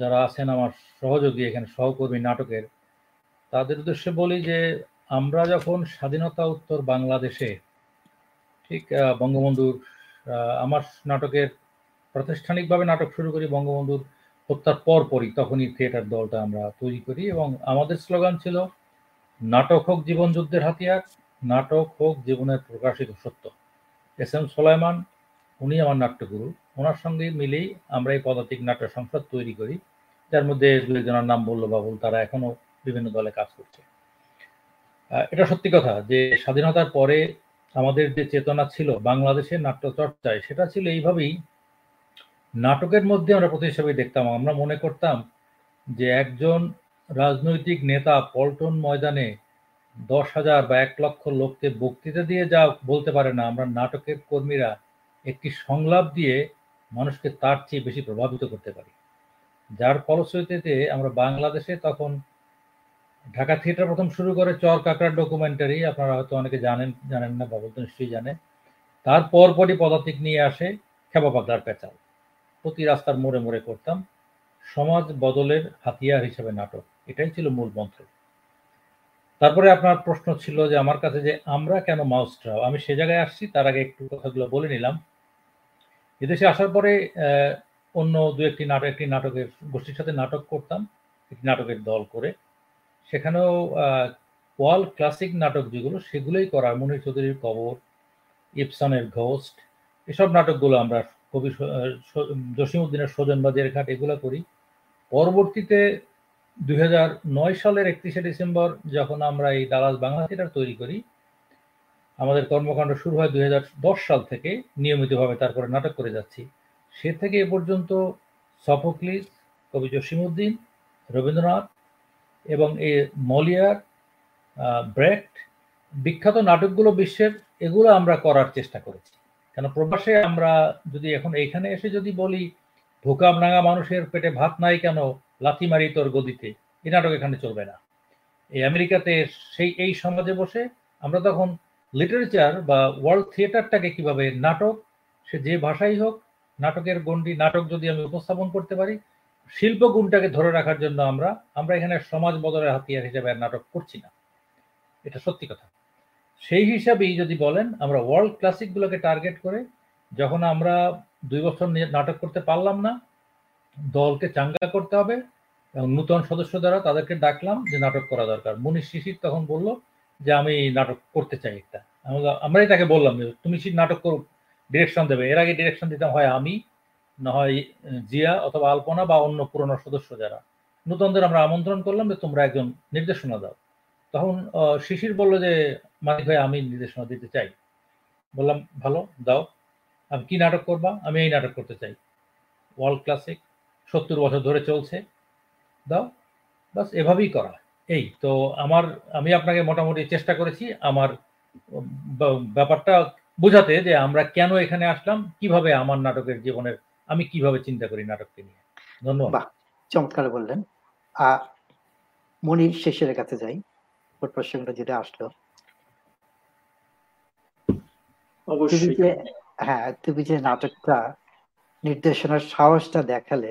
যারা আছেন আমার সহযোগী, এখানে সহকর্মী নাটকের তাদের উদ্দেশ্যে বলি যে, আমরা যখন স্বাধীনতা উত্তর বাংলাদেশে, ঠিক বঙ্গবন্ধুর আমার নাটকের প্রাতিষ্ঠানিকভাবে নাটক শুরু করি, বঙ্গবন্ধুর হত্যার পর পরই তখনই থিয়েটার দলটা আমরা তৈরি করি এবং আমাদের স্লোগান ছিল, নাটক হোক জীবন যুদ্ধের হাতিয়ার, নাটক হোক জীবনের প্রকাশিত সত্য। এস এম সোলাইমান, উনি আমার নাট্যগুরু। ওনার সঙ্গে মিলেই আমরা এই পদাতিক নাট্য সংসদ তৈরি করি, যার মধ্যে দু একজনের নাম বলল বাবুল তারা এখনও বিভিন্ন দলে কাজ করছে। এটা সত্যি কথা যে স্বাধীনতার পরে আমাদের যে চেতনা ছিল বাংলাদেশের নাট্য চর্চায় সেটা ছিল এইভাবেই নাটকের মধ্যে আমরা প্রতি হিসাবে দেখতাম। আমরা মনে করতাম যে একজন রাজনৈতিক নেতা পল্টন ময়দানে দশ হাজার বা এক লক্ষ লোককে বক্তৃতা দিয়ে যা বলতে পারে না, আমরা নাটকের কর্মীরা একটি সংলাপ দিয়ে মানুষকে তার চেয়ে বেশি প্রভাবিত করতে পারি। যার ফলশ্রুতিতে আমরা বাংলাদেশে তখন ঢাকা থিয়েটার প্রথম শুরু করে চর কাকড়ার ডকুমেন্টারি আপনারা হয়তো অনেকে জানেন জানেন না, বাবুল তো নিশ্চয়ই জানে। তার পরপরই পদাতিক নিয়ে আসে খেপা পাতার পেঁচাল। প্রতি রাস্তার মোড়ে মোড়ে করতাম সমাজ বদলের হাতিয়ার হিসেবে নাটক। এটাই ছিল মূল মন্ত্র। তারপরে আপনার প্রশ্ন ছিল যে, আমার কাছে যে, আমরা কেন মাউসট্রাও আমি সে জায়গায় আসছি, তার আগে একটু কথাগুলো বলে নিলাম। এদেশে আসার পরে অন্য দু একটি নাটক, একটি নাটকের গোষ্ঠীর সাথে নাটক করতাম, একটি নাটকের দল করে। সেখানেও ওয়াল ক্লাসিক নাটক যেগুলো, সেগুলোই করা মনির চৌধুরীর কবর ইপসনের ঘোস্ট, এসব নাটকগুলো আমরা কবি জসিমুদ্দিনের স্বজনবাজের ঘাট এগুলো করি। পরবর্তীতে দু হাজার নয় সালের একত্রিশে ডিসেম্বর যখন আমরা এই ডালাস বাংলা থিয়েটার তৈরি করি, আমাদের কর্মকাণ্ড শুরু হয় দুই হাজার দশ সাল থেকে, নিয়মিতভাবে তারপরে নাটক করে যাচ্ছি। সে থেকে এ পর্যন্ত সফোক্লিস, কবি জসিমুদ্দিন রবীন্দ্রনাথ এবং এই মলিয়ার ব্রেক্ট বিখ্যাত নাটকগুলো বিশ্বের এগুলো আমরা করার চেষ্টা করেছি। কেন প্রবাসে আমরা যদি এখন এইখানে এসে যদি বলি ভোকাম নাঙা মানুষের পেটে ভাত নাই কেন? লাথি মারি তোর গদিতে। এই নাটক এখানে চলবে না। এই আমেরিকাতে সেই, এই সমাজে বসে আমরা তখন লিটারেচার বা ওয়ার্ল্ড থিয়েটারটাকে কীভাবে নাটক, সে যে ভাষাই হোক, নাটকের গণ্ডি, নাটক যদি আমি উপস্থাপন করতে পারি শিল্প গুণটাকে ধরে রাখার জন্য আমরা আমরা এখানে সমাজ বদলের হাতিয়ার হিসেবে নাটক করছি না। এটা সত্যি কথা। সেই হিসাবেই যদি বলেন, আমরা ওয়ার্ল্ড ক্লাসিকগুলোকে টার্গেট করে যখন আমরা দুই বছর নাটক করতে পারলাম না, দলকে চাঙ্গা করতে হবে এবং নূতন সদস্য দ্বারা তাদেরকে ডাকলাম যে নাটক করা দরকার। মনীষ শিশির তখন বলল যে, আমি নাটক করতে চাই একটা। আমরাই তাকে বললাম যে, তুমি নাটক করো ডিরেকশন দেবে। এর আগে ডিরেকশন দিতাম, হয়, আমি না হয় জিয়া অথবা আলপনা বা অন্য পুরনো সদস্য যারা। নূতনদের আমরা আমন্ত্রণ করলাম যে তোমরা একজন নির্দেশনা দাও। তখন শিশির বলল যে মালিক ভাই, আমি নির্দেশনা দিতে চাই। বললাম, ভালো, দাও। আমি কি নাটক করবা? আমি এই নাটক করতে চাই। ওয়ার্ল্ড ক্লাসিক, সত্তর বছর ধরে চলছে। দাও বাস এভাবেই করা এই, তো আমার, আমি আপনাকে মোটামুটি চেষ্টা করেছি আমার ব্যাপারটা বোঝাতে যে আমরা কেন এখানে আসলাম, কীভাবে আমার নাটকের জীবনের আমি কীভাবে চিন্তা করি নাটককে নিয়ে? ধন্যবাদ। চমৎকার বললেন। আহ মনির শেষের কাছে যাই ওর প্রসঙ্গটা যেটা আসলো। হ্যাঁ তুমি যে নাটকটা নির্দেশনার সাহসটা দেখালে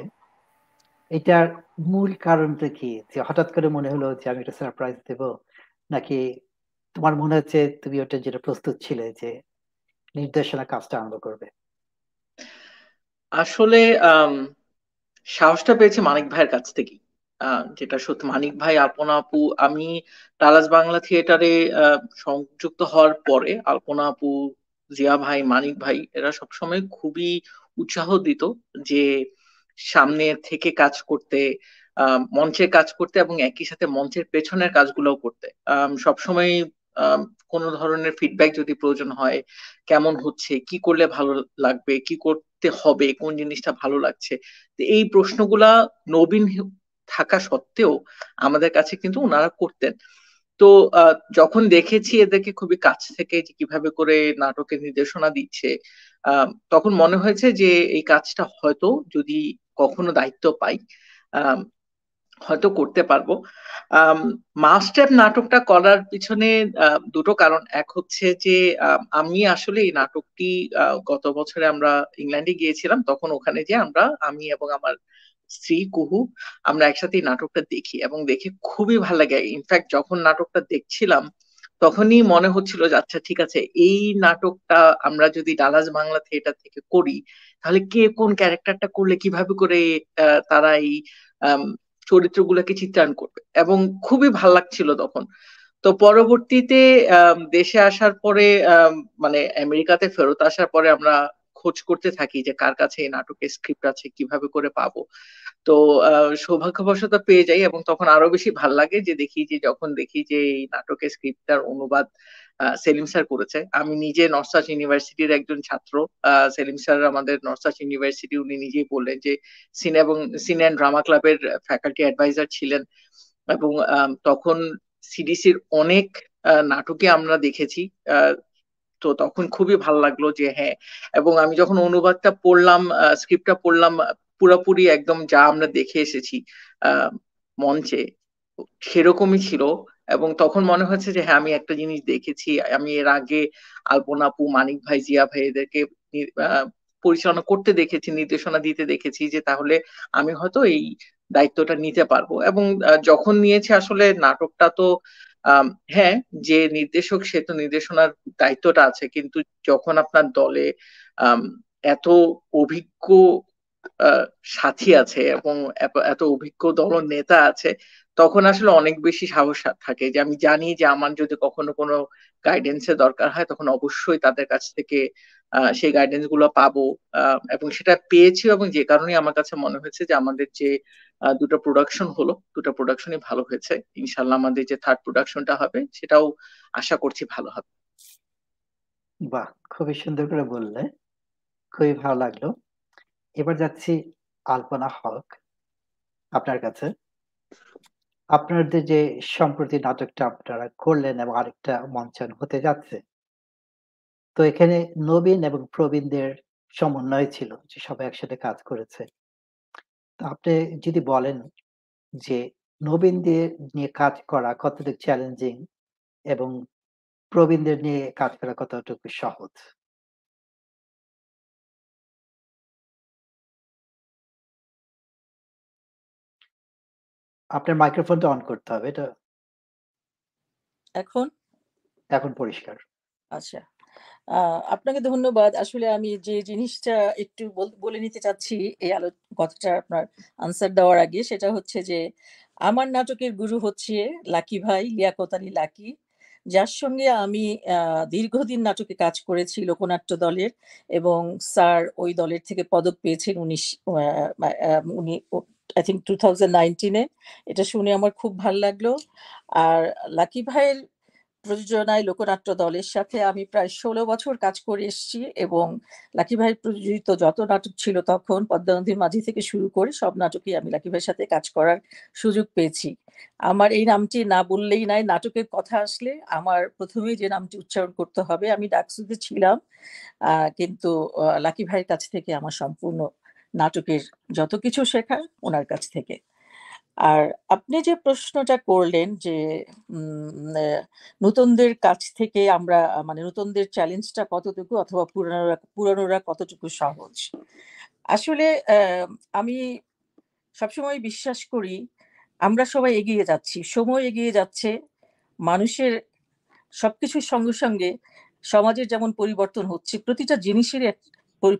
এটার মূল কারণটা কি? যে হঠাৎ করে মনে হলো যে আমি একটা সারপ্রাইজ দেব নাকি তোমার মনে হচ্ছে তুমি ওটা যেটা প্রস্তুত ছিলে যে নির্দেশনা কাজটা আরম্ভ করবে? আসলে সাহসটা পেয়েছি মানিক ভাইয়ের কাছ থেকেই। যেটা সত্যি, মানিক ভাই, আলপনা আপু, আমি টালাস বাংলা থিয়েটারে সংযুক্ত হওয়ার পরে আলপনা আপু, জিয়া ভাই, মানিক ভাই, এরা সবসময় খুবই উৎসাহ দিত যে সামনে থেকে কাজ করতে মঞ্চে কাজ করতে এবং একই সাথে মঞ্চের পেছনের কাজগুলোও করতে। সবসময় কোনো ধরনের ফিডব্যাক যদি প্রয়োজন হয়, কেমন হচ্ছে, কি করলে ভালো লাগবে, কি করতে হবে, কোন জিনিসটা ভালো লাগছে এই প্রশ্নগুলা নবীন থাকা সত্ত্বেও আমাদের কাছে কিন্তু ওনারা করতেন। তো যখন দেখেছি এদেরকে খুবই কাছ থেকে কীভাবে করে নাটকের নির্দেশনা দিচ্ছে তখন মনে হয়েছে যে এই কাজটা হয়তো যদি কখনো দায়িত্ব পাই হয়তো করতে পারব। মাস্টার নাটকটা করার পিছনে দুটো কারণ। এক হচ্ছে যে আমি আসলে এই নাটকটি গত বছরে আমরা ইংল্যান্ডে গিয়েছিলাম, তখন ওখানে যে আমরা, আমি এবং আমার স্ত্রী কুহু, আমরা একসাথে এই নাটকটা দেখি এবং দেখে খুবই ভালো লাগে। ইনফ্যাক্ট যখন নাটকটা দেখছিলাম, তখনই মনে হচ্ছিল যে আচ্ছা ঠিক আছে, এই নাটকটা আমরা যদি ডালাজ বাংলা থিয়েটার থেকে করি, তাহলে কে কোন ক্যারেক্টারটা করলে, কীভাবে করে তারা এই চরিত্রগুলোকে চিত্রায়ন করবে। এবং খুবই ভালো লাগছিল তখন। তো পরবর্তীতে দেশে আসার পরে মানে আমেরিকাতে ফেরত আসার পরে আমরা খোঁজ করতে থাকি যে কার কাছে এই নাটকের স্ক্রিপ্ট আছে, কীভাবে করে পাবো। তো সৌভাগ্যবশত পেয়ে যাই এবং তখন আরও বেশি ভালো লাগে যে দেখি যে, যখন দেখি যে এই নাটকের স্ক্রিপ্টটার অনুবাদ সেলিম স্যার করেছে। আমি নিজে নর্সাস ইউনিভার্সিটির একজন ছাত্র। সেলিম স্যার আমাদের নর্সাস ইউনিভার্সিটি, উনি নিজেই বললেন যে, সিনে এবং, সিনে অ্যান্ড ড্রামা ক্লাবের ফ্যাকাল্টি অ্যাডভাইজার ছিলেন এবং তখন সিডিসির অনেক নাটকে আমরা দেখেছি। তো তখন খুবই ভালো লাগল যে হ্যাঁ এবং আমি যখন অনুবাদটা পড়লাম স্ক্রিপ্টটা পড়লাম, পুরোপুরি একদম যা আমরা দেখে এসেছি মঞ্চে, সেরকমই ছিল। এবং তখন মনে হচ্ছে যে হ্যাঁ আমি একটা জিনিস দেখেছি। আমি এর আগে আলপনা আপু মানিক ভাই, জিয়া ভাই এদেরকে পরিচালনা করতে দেখেছি, নির্দেশনা দিতে দেখেছি যে, তাহলে আমি হয়তো এই দায়িত্বটা নিতে পারব। এবং যখন নিয়েছি আসলে নাটকটা তো হ্যাঁ যে নির্দেশক সে তো নির্দেশনার দায়িত্বটা আছে। কিন্তু যখন আপনার দলে এত অভিজ্ঞ সাথী আছে এবং এত অভিজ্ঞ দল নেতা আছে তখন আসলে অনেক বেশি সাহস থাকে যে আমি জানি যে আমার যদি কখনো কোনো গাইডেন্সের দরকার হয়, তখন অবশ্যই তাদের কাছ থেকে সেই গাইডেন্সগুলো পাবো। এবং সেটা পেয়েছি এবং যে কারণে আমার কাছে মনে হয়েছে যে আমাদের যে দুটো প্রোডাকশন হলো, দুটো প্রোডাকশনই ভালো হয়েছে। ইনশাল্লাহ আমাদের যে থার্ড প্রোডাকশনটা হবে, সেটাও আশা করছি ভালো হবে। বাহ! খুবই সুন্দর করে বললে। খুবই ভালো লাগল। এবার যাচ্ছি আলপনা হক আপনার কাছে। আপনাদের যে সম্প্রতি নাটকটা আপনারা করলেন এবং আরেকটা মঞ্চায়ন হতে যাচ্ছে। তো এখানে নবীন এবং প্রবীণদের সমন্বয় ছিল যে সবাই একসাথে কাজ করেছে। তো আপনি যদি বলেন যে নবীনদের নিয়ে কাজ করা কতটুকু চ্যালেঞ্জিং এবং প্রবীণদের নিয়ে কাজ করা কতটুকু সহজ? আপনার মাইক্রোফোনটা অন করতে হবে এটা এখন? এখন পরিষ্কার। আচ্ছা। আপনাকে ধন্যবাদ। আসলে আমি যে জিনিসটা একটু বল- নিতে চাচ্ছি এই আলো কথাটা আপনার আনসার দেওয়ার আগে সেটা হচ্ছে যে আমার নাটকের গুরু হচ্ছে লাকি ভাই লিয়াকত আলী লাকি। যার সঙ্গে আমি আহ, দীর্ঘদিন নাটকে কাজ করেছি লোকনাট্য দলের এবং স্যার ওই দলের থেকে পদক পেয়েছেন উনিশ উনি আই থিঙ্ক টু থাউজেন্ড নাইনটিনে এটা শুনে আমার খুব ভালো লাগল। আর লাকি ভাইয়ের প্রযোজনায় লোকনাট্য দলের সাথে আমি প্রায় ষোলো বছর কাজ করে এসেছি এবং লাকি ভাইয়ের প্রযোজিত যত নাটক ছিল তখন পদ্মা নদীর মাঝি থেকে শুরু করে সব নাটকেই আমি লাকি ভাইয়ের সাথে কাজ করার সুযোগ পেয়েছি। আমার এই নামটি না বললেই নাই নাটকের কথা আসলে আমার প্রথমেই যে নামটি উচ্চারণ করতে হবে, আমি ডাকসুতে ছিলাম কিন্তু লাকি ভাইয়ের কাছ থেকে আমার সম্পূর্ণ নাটকের যত কিছু শেখার ওনার কাছ থেকে। আর আপনি যে প্রশ্নটা করলেন যে নতুনদের কাছ থেকে আমরা মানে নতুনদের চ্যালেঞ্জটা কতটুকু অথবা পুরানোরা পুরানোরা কতটুকু সহজ? আসলে আমি সবসময় বিশ্বাস করি আমরা সবাই এগিয়ে যাচ্ছি, সময় এগিয়ে যাচ্ছে, মানুষের সবকিছুর সঙ্গে সঙ্গে সমাজের যেমন পরিবর্তন হচ্ছে, প্রতিটা জিনিসের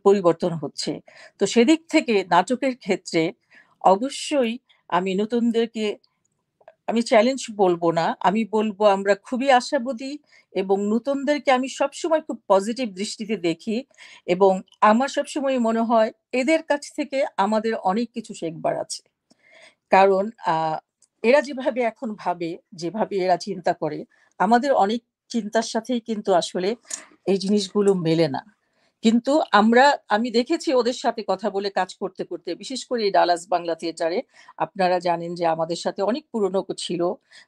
পরিবর্তন হচ্ছে। তো সেদিক থেকে নাটকের ক্ষেত্রে অবশ্যই আমি নতুনদেরকে, আমি চ্যালেঞ্জ বলব না। আমি বলব আমরা খুবই আশাবাদী এবং নতুনদেরকে আমি সবসময় খুব পজিটিভ দৃষ্টিতে দেখি এবং আমার সবসময় মনে হয় এদের কাছ থেকে আমাদের অনেক কিছু শেখবার আছে। কারণ এরা যেভাবে এখন ভাবে, যেভাবে এরা চিন্তা করে, আমাদের অনেক চিন্তার সাথেই কিন্তু আসলে এই জিনিসগুলো মেলে না। কিন্তু আমরা, আমি দেখেছি ওদের সাথে কথা বলে কাজ করতে করতে, বিশেষ করে এই ডালাস বাংলা থিয়েটারে। আপনারা জানেন যে আমাদের সাথে অনেক পুরনো ছিল,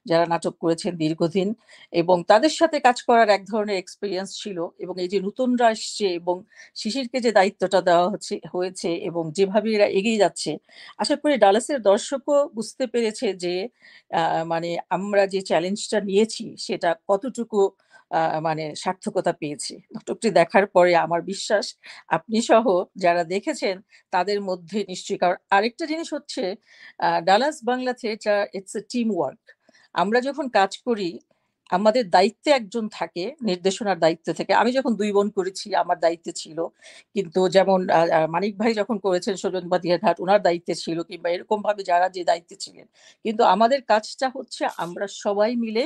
যারা নাটক করেছেন দীর্ঘদিন এবং তাদের সাথে কাজ করার এক ধরনের এক্সপিরিয়েন্স ছিল এবং এই যে নতুনরা আসছে এবং শিশিরকে যে দায়িত্বটা দেওয়া হচ্ছে, হয়েছে এবং যেভাবে এরা এগিয়ে যাচ্ছে, আশা করি ডালাসের দর্শকও বুঝতে পেরেছে যে মানে আমরা যে চ্যালেঞ্জটা নিয়েছি, সেটা কতটুকু মানে সার্থকতা পেয়েছে। নাটকটি দেখার পরে আমার বিশ্বাস, আপনি সহ যারা দেখেছেন তাদের মধ্যে নিশ্চয়ই। কারণ আরেকটা জিনিস হচ্ছে Dallas Bangla theatre it's a team work আমরা যখন কাজ করি, আমাদের দায়িত্বে একজন থাকে, নির্দেশনার দায়িত্ব থেকে। আমি যখন দুই বোন করেছি, আমার দায়িত্বে ছিল। কিন্তু যেমন মানিক ভাই যখন করেছেন সুজন বাদিয়াঘাট ওনার দায়িত্বে ছিল। কিংবা এরকম ভাবে যারা যে দায়িত্বে ছিলেন। কিন্তু আমাদের কাজটা হচ্ছে আমরা সবাই মিলে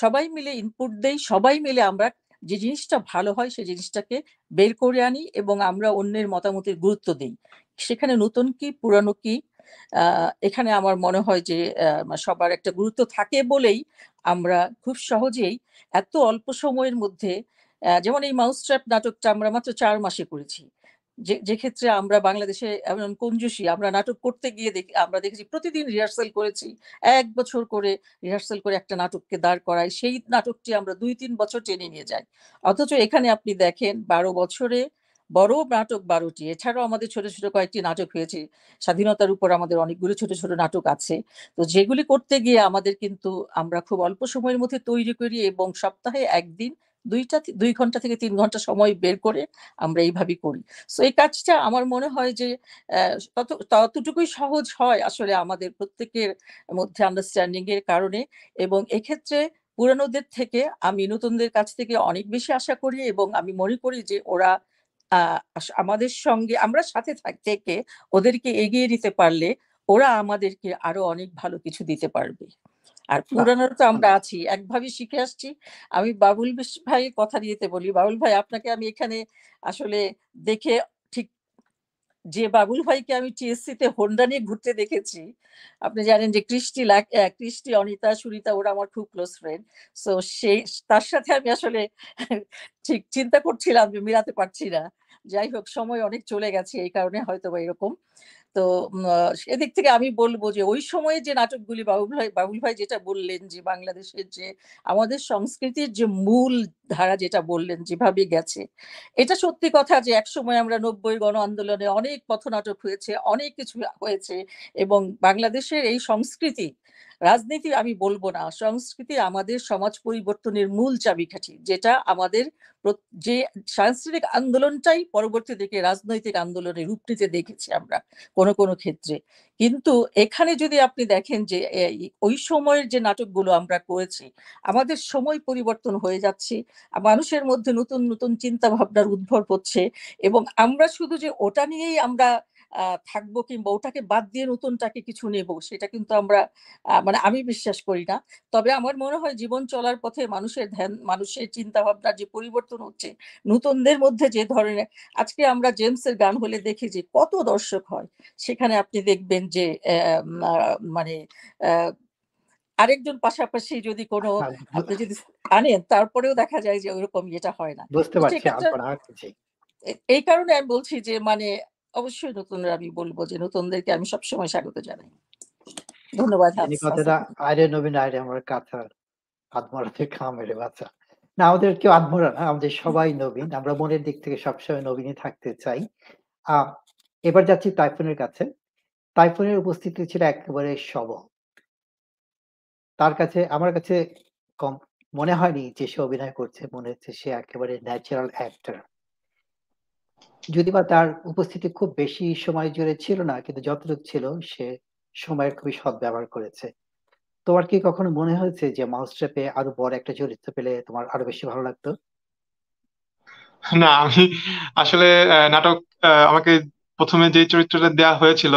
সবাই মিলে ইনপুট দেই, সবাই মিলে আমরা যে জিনিসটা ভালো হয় সেই জিনিসটাকে বের করে আনি এবং আমরা অন্যের মতামতের গুরুত্ব দিই। সেখানে নতুন কি, পুরানো কি এখানে আমার মনে হয় যে সবার একটা গুরুত্ব থাকে বলেই আমরা খুব সহজেই এত অল্প সময়ের মধ্যে যেমন এই মাউস ট্র্যাপ নাটকটা আমরা মাত্র চার মাসে করেছি। যে যে ক্ষেত্রে আমরা বাংলাদেশে এমন কঞ্জুসি, আমরা নাটক করতে গিয়ে দেখি, আমরা দেখেছি প্রতিদিন রিহার্সাল করেছি। এক বছর করে রিহার্সাল করে একটা নাটককে দাঁড় করাই সেই নাটকটি আমরা দুই, তিন বছর টেনে নিয়ে যাই। অথচ এখানে আপনি দেখেন বারো বছরে বড় নাটক বারোটি। এছাড়াও আমাদের ছোট ছোট কয়েকটি নাটক হয়েছে। স্বাধীনতার উপর আমাদের অনেকগুলো ছোট ছোট নাটক আছে। তো যেগুলি করতে গিয়ে আমাদের কিন্তু আমরা খুব অল্প সময়ের মধ্যে তৈরি করি এবং সপ্তাহে একদিন দুইটা দুই ঘণ্টা থেকে তিন ঘণ্টা সময় বের করে আমরা এইভাবেই করি। সো এই কাজটা আমার মনে হয় যে তত, ততটুকুই সহজ হয় আসলে আমাদের প্রত্যেকের মধ্যে আন্ডারস্ট্যান্ডিং এর কারণে এবং এক্ষেত্রে পুরানোদের থেকে আমি নতুনদের কাছ থেকে অনেক বেশি আশা করি এবং আমি মনে করি যে ওরা আমাদের সঙ্গে, আমরা সাথে থেকে ওদেরকে এগিয়ে দিতে পারলে ওরা আমাদেরকে আরও অনেক ভালো কিছু দিতে পারবে। আর পুরানোর তো আমরা আছি একভাবে শিখে আসছি। আমি বাবুল ভাই কথা দিতে বলি বাবুল ভাই আপনাকে আমি এখানে আসলে দেখে ঠিক যে বাবুল ভাইকে আমি টিএসসি তে হোন্ডা নিয়ে ঘুরতে দেখেছি আপনি জানেন যে কৃষ্টি কৃষ্টি অনিতা সুরিতা ওরা আমার খুব ক্লোজ ফ্রেন্ড সো সেই তার সাথে আমি আসলে ঠিক চিন্তা করছিলাম যে মিলাতে পারছি না। যাই হোক সময় অনেক চলে গেছে এই কারণে হয়তো বা এরকম। তো সেদিক থেকে আমি বলব যে, ওই সময়ে যে নাটকগুলি বাবুল ভাই বাবুল ভাই যেটা বললেন যে, বাংলাদেশের যে, আমাদের সংস্কৃতির যে মূল ধারা যেটা বললেন, যেভাবে গেছে, এটা সত্যি কথা যে একসময় আমরা নব্বই গণ আন্দোলনে অনেক পথনাটক হয়েছে, অনেক কিছু হয়েছে এবং বাংলাদেশের এই সংস্কৃতি রাজনীতি আমি বলব না, সংস্কৃতি আমাদের সমাজ পরিবর্তনের মূল চাবিকাঠি, যেটা আমাদের যে সাংস্কৃতিক আন্দোলনটাই পরবর্তী দিকে রাজনৈতিক আন্দোলনে রূপ নিতে দেখেছি আমরা কোনো কোনো ক্ষেত্রে। কিন্তু এখানে যদি আপনি দেখেন যে ওই সময়ের যে নাটকগুলো আমরা করেছি, আমাদের সময় পরিবর্তন হয়ে যাচ্ছে মানুষের মধ্যে নতুন নতুন চিন্তা ভাবনার উদ্ভব হচ্ছে, এবং আমরা শুধু যে ওটা নিয়েই আমরা থাকব কিংবা ওটাকে বাদ দিয়ে নতুনটাকে কিছু নেব সেটা কিন্তু আমরা মানে আমি বিশ্বাস করি না। তবে আমার মনে হয় জীবন চলার পথে মানুষের ধ্যান মানুষের চিন্তা ভাবনার যে পরিবর্তন হচ্ছে নতুনদের মধ্যে যে ধরনের আজকে আমরা জেমসের গান হলে দেখি যে কত দর্শক হয়। সেখানে আপনি দেখবেন যে মানে আরেকজন পাশাপাশি যদি কোনো হ্যাঁ, আপনি যদি আনেন তারপরেও দেখা যায় যে ওইরকম এটা হয় না। বুঝতে পারছি এই কারণে আমি বলছি যে মানে অবশ্যই নতুনরা আমি বলব যে নতুনদেরকে আমি সবসময় স্বাগত জানাই। ধন্যবাদ কথাটা আরে নবীন আরে আমার কথা আত্মরাতে খামেরে বাচ্চা। না আমাদের কেউ আত্মরা না আমাদের সবাই নবীন। আমরা মনের দিক থেকে সবসময় নবীনই থাকতে চাই। এবার যাচ্ছি তাইফুনের কাছে। তাইফুনের উপস্থিতি ছিল একেবারে সবল। তার কাছে আমার কাছে কম মনে হয়নি যে সে অভিনয় করছে মনে হচ্ছে সে একেবারে ন্যাচারাল অ্যাক্টর যদি বা তার উপস্থিতি খুব বেশি সময় জুড়ে ছিল না, কিন্তু যতটুকু ছিল, সে সময়ের খুবই সৎ ব্যবহার করেছে। তোমার কি কখনো মনে হয়েছে যে মাউস আরও বড় একটা চরিত্র পেলে তোমার আরও বেশি ভালো লাগতো? না, আমি আসলে নাটক আমাকে প্রথমে যে চরিত্রটা দেওয়া হয়েছিল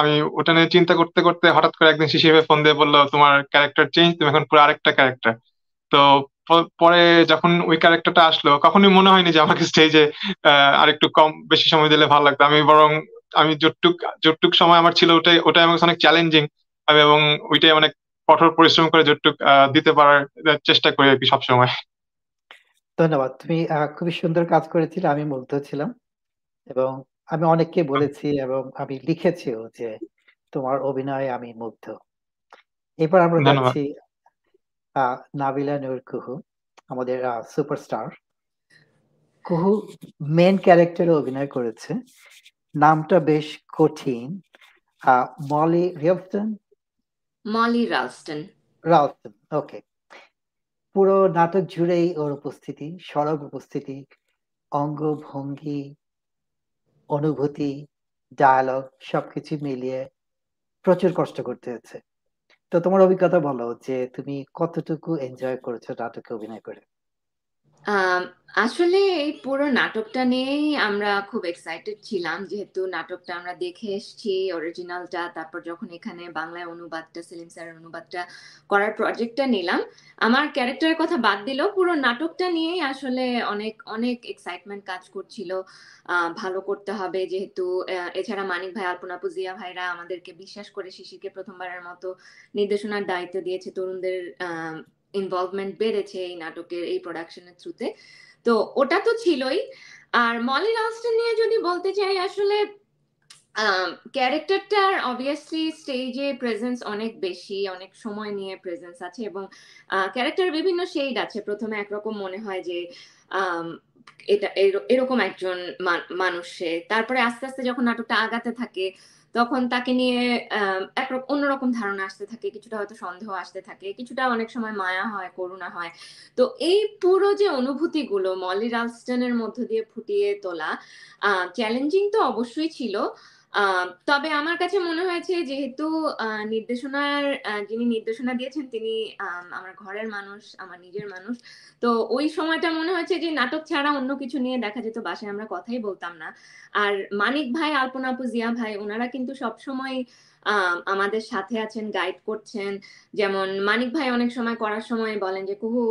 আমি ওটা নিয়ে চিন্তা করতে করতে হঠাৎ করে একদিন শিশির ফোন দিয়ে বলল, তোমার ক্যারেক্টার চেঞ্জ তুমি এখন পুরো আরেকটা ক্যারেক্টার তো পরে যখন ওই ক্যারেক্টারটা আসলো কখনোই মনে হয়নি যে আমাকে স্টেজে আর একটু কম বেশি সময় দিলে ভালো লাগতো। আমি বরং আমি যতটুক যতটুক সময় আমার ছিল ওটাই ওটাই আমার অনেক চ্যালেঞ্জিং আমি এবং ওইটাই অনেক কঠোর পরিশ্রম করে যতটুক দিতে পারার চেষ্টা করি আর কি সবসময়। ধন্যবাদ। তুমি খুবই সুন্দর কাজ করেছিলে আমি মুগ্ধ ছিলাম। এবং আমি অনেককে বলেছি এবং আমি লিখেছিও যে তোমার অভিনয়ে আমি মুগ্ধ। এবার আমরা যাচ্ছি নাবিলা নূর কুহু আমাদের সুপারস্টার। কুহু মেন ক্যারেক্টারে অভিনয় করেছে। নামটা বেশ কঠিন। মলি রিয়ফটন মলি রালস্টন রালস্টন ওকে। পুরো নাটক জুড়েই ওর উপস্থিতি সড়ক উপস্থিতি অঙ্গভঙ্গি অনুভূতি ডায়ালগ সবকিছু মিলিয়ে প্রচুর কষ্ট করতে হয়েছে। তো তোমার অভিজ্ঞতা বলো যে তুমি কতটুকু এনজয় করেছ নাটকে অভিনয় করে? আসলে এই পুরো নাটকটা নিয়েই আমরা খুব এক্সাইটেড ছিলাম, যেহেতু নাটকটা আমরা দেখে এসেছি অরিজিনালটা তারপর যখন এখানে বাংলায় অনুবাদটা, সেলিম স্যারের অনুবাদটা করার প্রজেক্টটা নিলাম। আমার ক্যারেক্টারের কথা বাদ দিলেও পুরো নাটকটা নিয়েই আসলে অনেক অনেক এক্সাইটমেন্ট কাজ করছিল। ভালো করতে হবে যেহেতু এছাড়া মানিক ভাই, আলপনা পুজিয়া ভাইরা আমাদেরকে বিশ্বাস করে শিশিরকে প্রথমবারের মতো নির্দেশনার দায়িত্ব দিয়েছে তরুণদের ইনভলভমেন্ট বেড়েছে এই নাটকের, এই প্রোডাকশনের থ্রুতে তো। ওটা তো ছিলই। আর মলি রাস্টন নিয়ে যদি বলতে চাই, আসলে ক্যারেক্টারটার অবভিয়াসলি স্টেজে প্রেজেন্স অনেক বেশি, অনেক সময় নিয়ে প্রেজেন্স আছে এবং ক্যারেক্টার বিভিন্ন শেড আছে। প্রথমে একরকম মনে হয় যে এটা এরকম একজন মানুষে। তারপরে আস্তে আস্তে যখন নাটকটা আগাতে থাকে তখন তাকে নিয়ে এক অন্যরকম ধারণা আসতে থাকে, কিছুটা হয়তো সন্দেহ আসতে থাকে, কিছুটা অনেক সময় মায়া হয়, করুণা হয়। তো এই পুরো যে অনুভূতিগুলো মলি রালস্টনের মধ্য দিয়ে ফুটিয়ে তোলা চ্যালেঞ্জিং তো অবশ্যই ছিল তবে আমার কাছে মনে হয়েছে যেহেতু নির্দেশনার যিনি নির্দেশনা দিয়েছেন তিনি আমার ঘরের মানুষ, আমার নিজের মানুষ। তো ওই সময়টা মনে হয়েছে যে নাটক ছাড়া অন্য কিছু নিয়ে দেখা যেত, বাসায় আমরা কথাই বলতাম না। আর মানিক ভাই, আলপনা আপু, জিয়া ভাই, ওনারা কিন্তু সবসময় আমাদের সাথে আছেন গাইড করছেন। যেমন মানিক ভাই অনেক সময় করার সময় বলেন যে, কুহু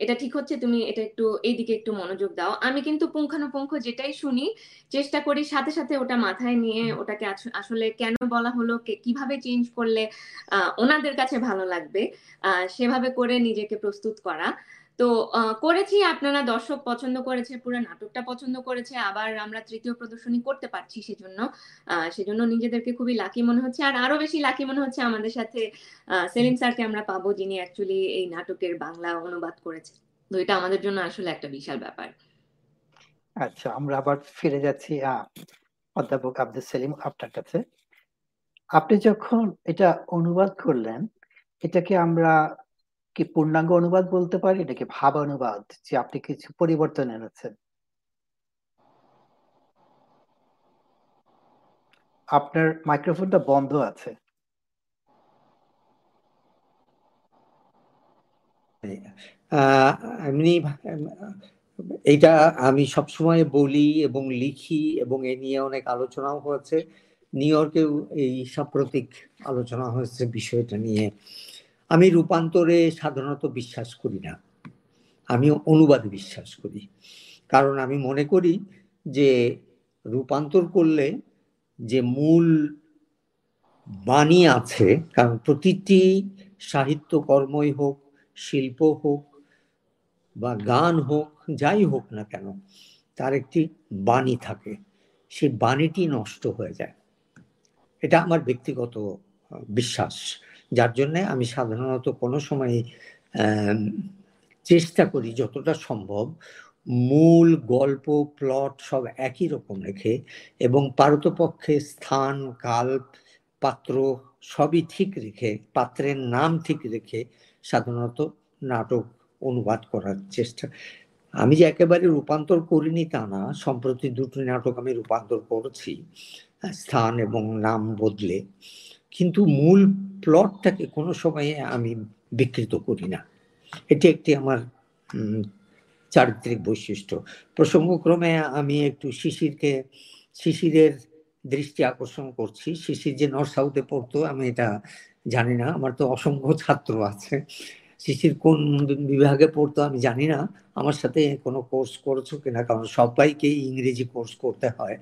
এটা ঠিক হচ্ছে তুমি এটা একটু এইদিকে একটু মনোযোগ দাও। আমি কিন্তু পুঙ্খানুপুঙ্খ যেটাই শুনি চেষ্টা করি সাথে সাথে ওটা মাথায় নিয়ে ওটাকে আসলে কেন বলা হলো কীভাবে চেঞ্জ করলে ওনাদের কাছে ভালো লাগবে সেভাবে করে নিজেকে প্রস্তুত করা। তো করেছি আপনারা দর্শক পছন্দ করেছে পুরো নাটকটা পছন্দ করেছে আবার আমরা তৃতীয় প্রদর্শনী করতে পারছি সেজন্য সেজন্য নিজেদেরকে খুবই লাকি মনে হচ্ছে আর আরও বেশি লাকি মনে হচ্ছে আমাদের সাথে সেলিম স্যারকে আমরা পাবো যিনি অ্যাকচুয়ালি এই নাটকের বাংলা অনুবাদ করেছে। তো এটা আমাদের জন্য আসলে একটা বিশাল ব্যাপার। আচ্ছা আমরা আবার ফিরে যাচ্ছি অধ্যাপক আব্দুল সেলিম আপনার কাছে। আপনি যখন এটা অনুবাদ করলেন এটাকে আমরা কি পূর্ণাঙ্গ অনুবাদ বলতে পারি নাকি ভাব অনুবাদ যে আপনি কিছু পরিবর্তন এনেছেন? আপনার মাইক্রোফোনটা বন্ধ আছে। এমনি এটা আমি সবসময় বলি এবং লিখি এবং এ নিয়ে অনেক আলোচনাও হয়েছে। নিউ ইয়র্কেও এই সাম্প্রতিক আলোচনা হয়েছে বিষয়টা নিয়ে। আমি রূপান্তরে সাধারণত বিশ্বাস করি না। আমি অনুবাদে বিশ্বাস করি। কারণ আমি মনে করি যে রূপান্তর করলে যে মূল বাণী আছে, কারণ প্রতিটি সাহিত্য কর্মই হোক, শিল্প হোক বা গান হোক, যাই হোক না কেন, তার একটি বাণী থাকে। সেই বাণীটি নষ্ট হয়ে যায়। এটা আমার ব্যক্তিগত বিশ্বাস। যার জন্যে আমি সাধারণত কোনো সময় চেষ্টা করি যতটা সম্ভব মূল গল্প, প্লট সব একই রকম রেখে এবং পারতপক্ষে স্থান কাল পাত্র সবই ঠিক রেখে, পাত্রের নাম ঠিক রেখে সাধারণত নাটক অনুবাদ করার চেষ্টা। আমি যে একেবারে রূপান্তর করিনি তা না, সম্প্রতি দুটো নাটক আমি রূপান্তর করেছি, স্থান এবং নাম বদলে। কিন্তু মূল প্লটটাকে কোনো সময়ে আমি বিকৃত করি না। এটি একটি আমার চারিত্রিক বৈশিষ্ট্য। প্রসঙ্গক্রমে আমি একটু শিশিরকে শিশিরের দৃষ্টি আকর্ষণ করছি। শিশির যে নর্থ সাউথে পড়তো আমি এটা জানি না। আমার তো অসংখ্য ছাত্র আছে। শিশির কোন বিভাগে পড়তো আমি জানি না। আমার সাথে কোনো কোর্স করেছ কিনা? কারণ সবাইকে ইংরেজি কোর্স করতে হয়।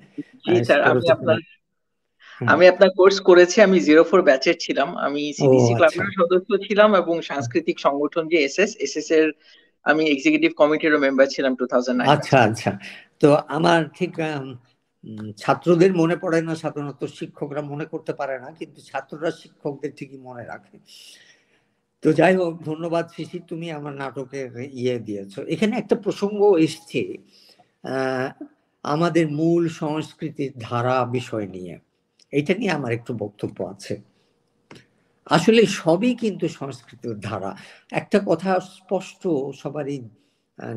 আমি আপনার কোর্স করেছি আমি জিরো ফোর ব্যাচের ছিলাম। আমি আচ্ছা। ক্লাবের সদস্য ছিলাম এবং সাংস্কৃতিক সংগঠন যে এসএস এসএস এর আমি এক্সিকিউটিভ কমিটিরও মেম্বার ছিলাম টু আচ্ছা আচ্ছা। তো আমার ঠিক ছাত্রদের মনে পড়ে না সাধারণত শিক্ষকরা মনে করতে পারে না কিন্তু ছাত্ররা শিক্ষকদের ঠিকই মনে রাখে। তো যাই হোক ধন্যবাদ শিশির তুমি আমার নাটকের ইয়ে দিয়েছ। এখানে একটা প্রসঙ্গ এসছে আমাদের মূল সংস্কৃতির ধারা বিষয় নিয়ে। এটা নিয়ে আমার একটু বক্তব্য আছে। আসলে সবই কিন্তু সংস্কৃতির ধারা। একটা কথা স্পষ্ট সবারই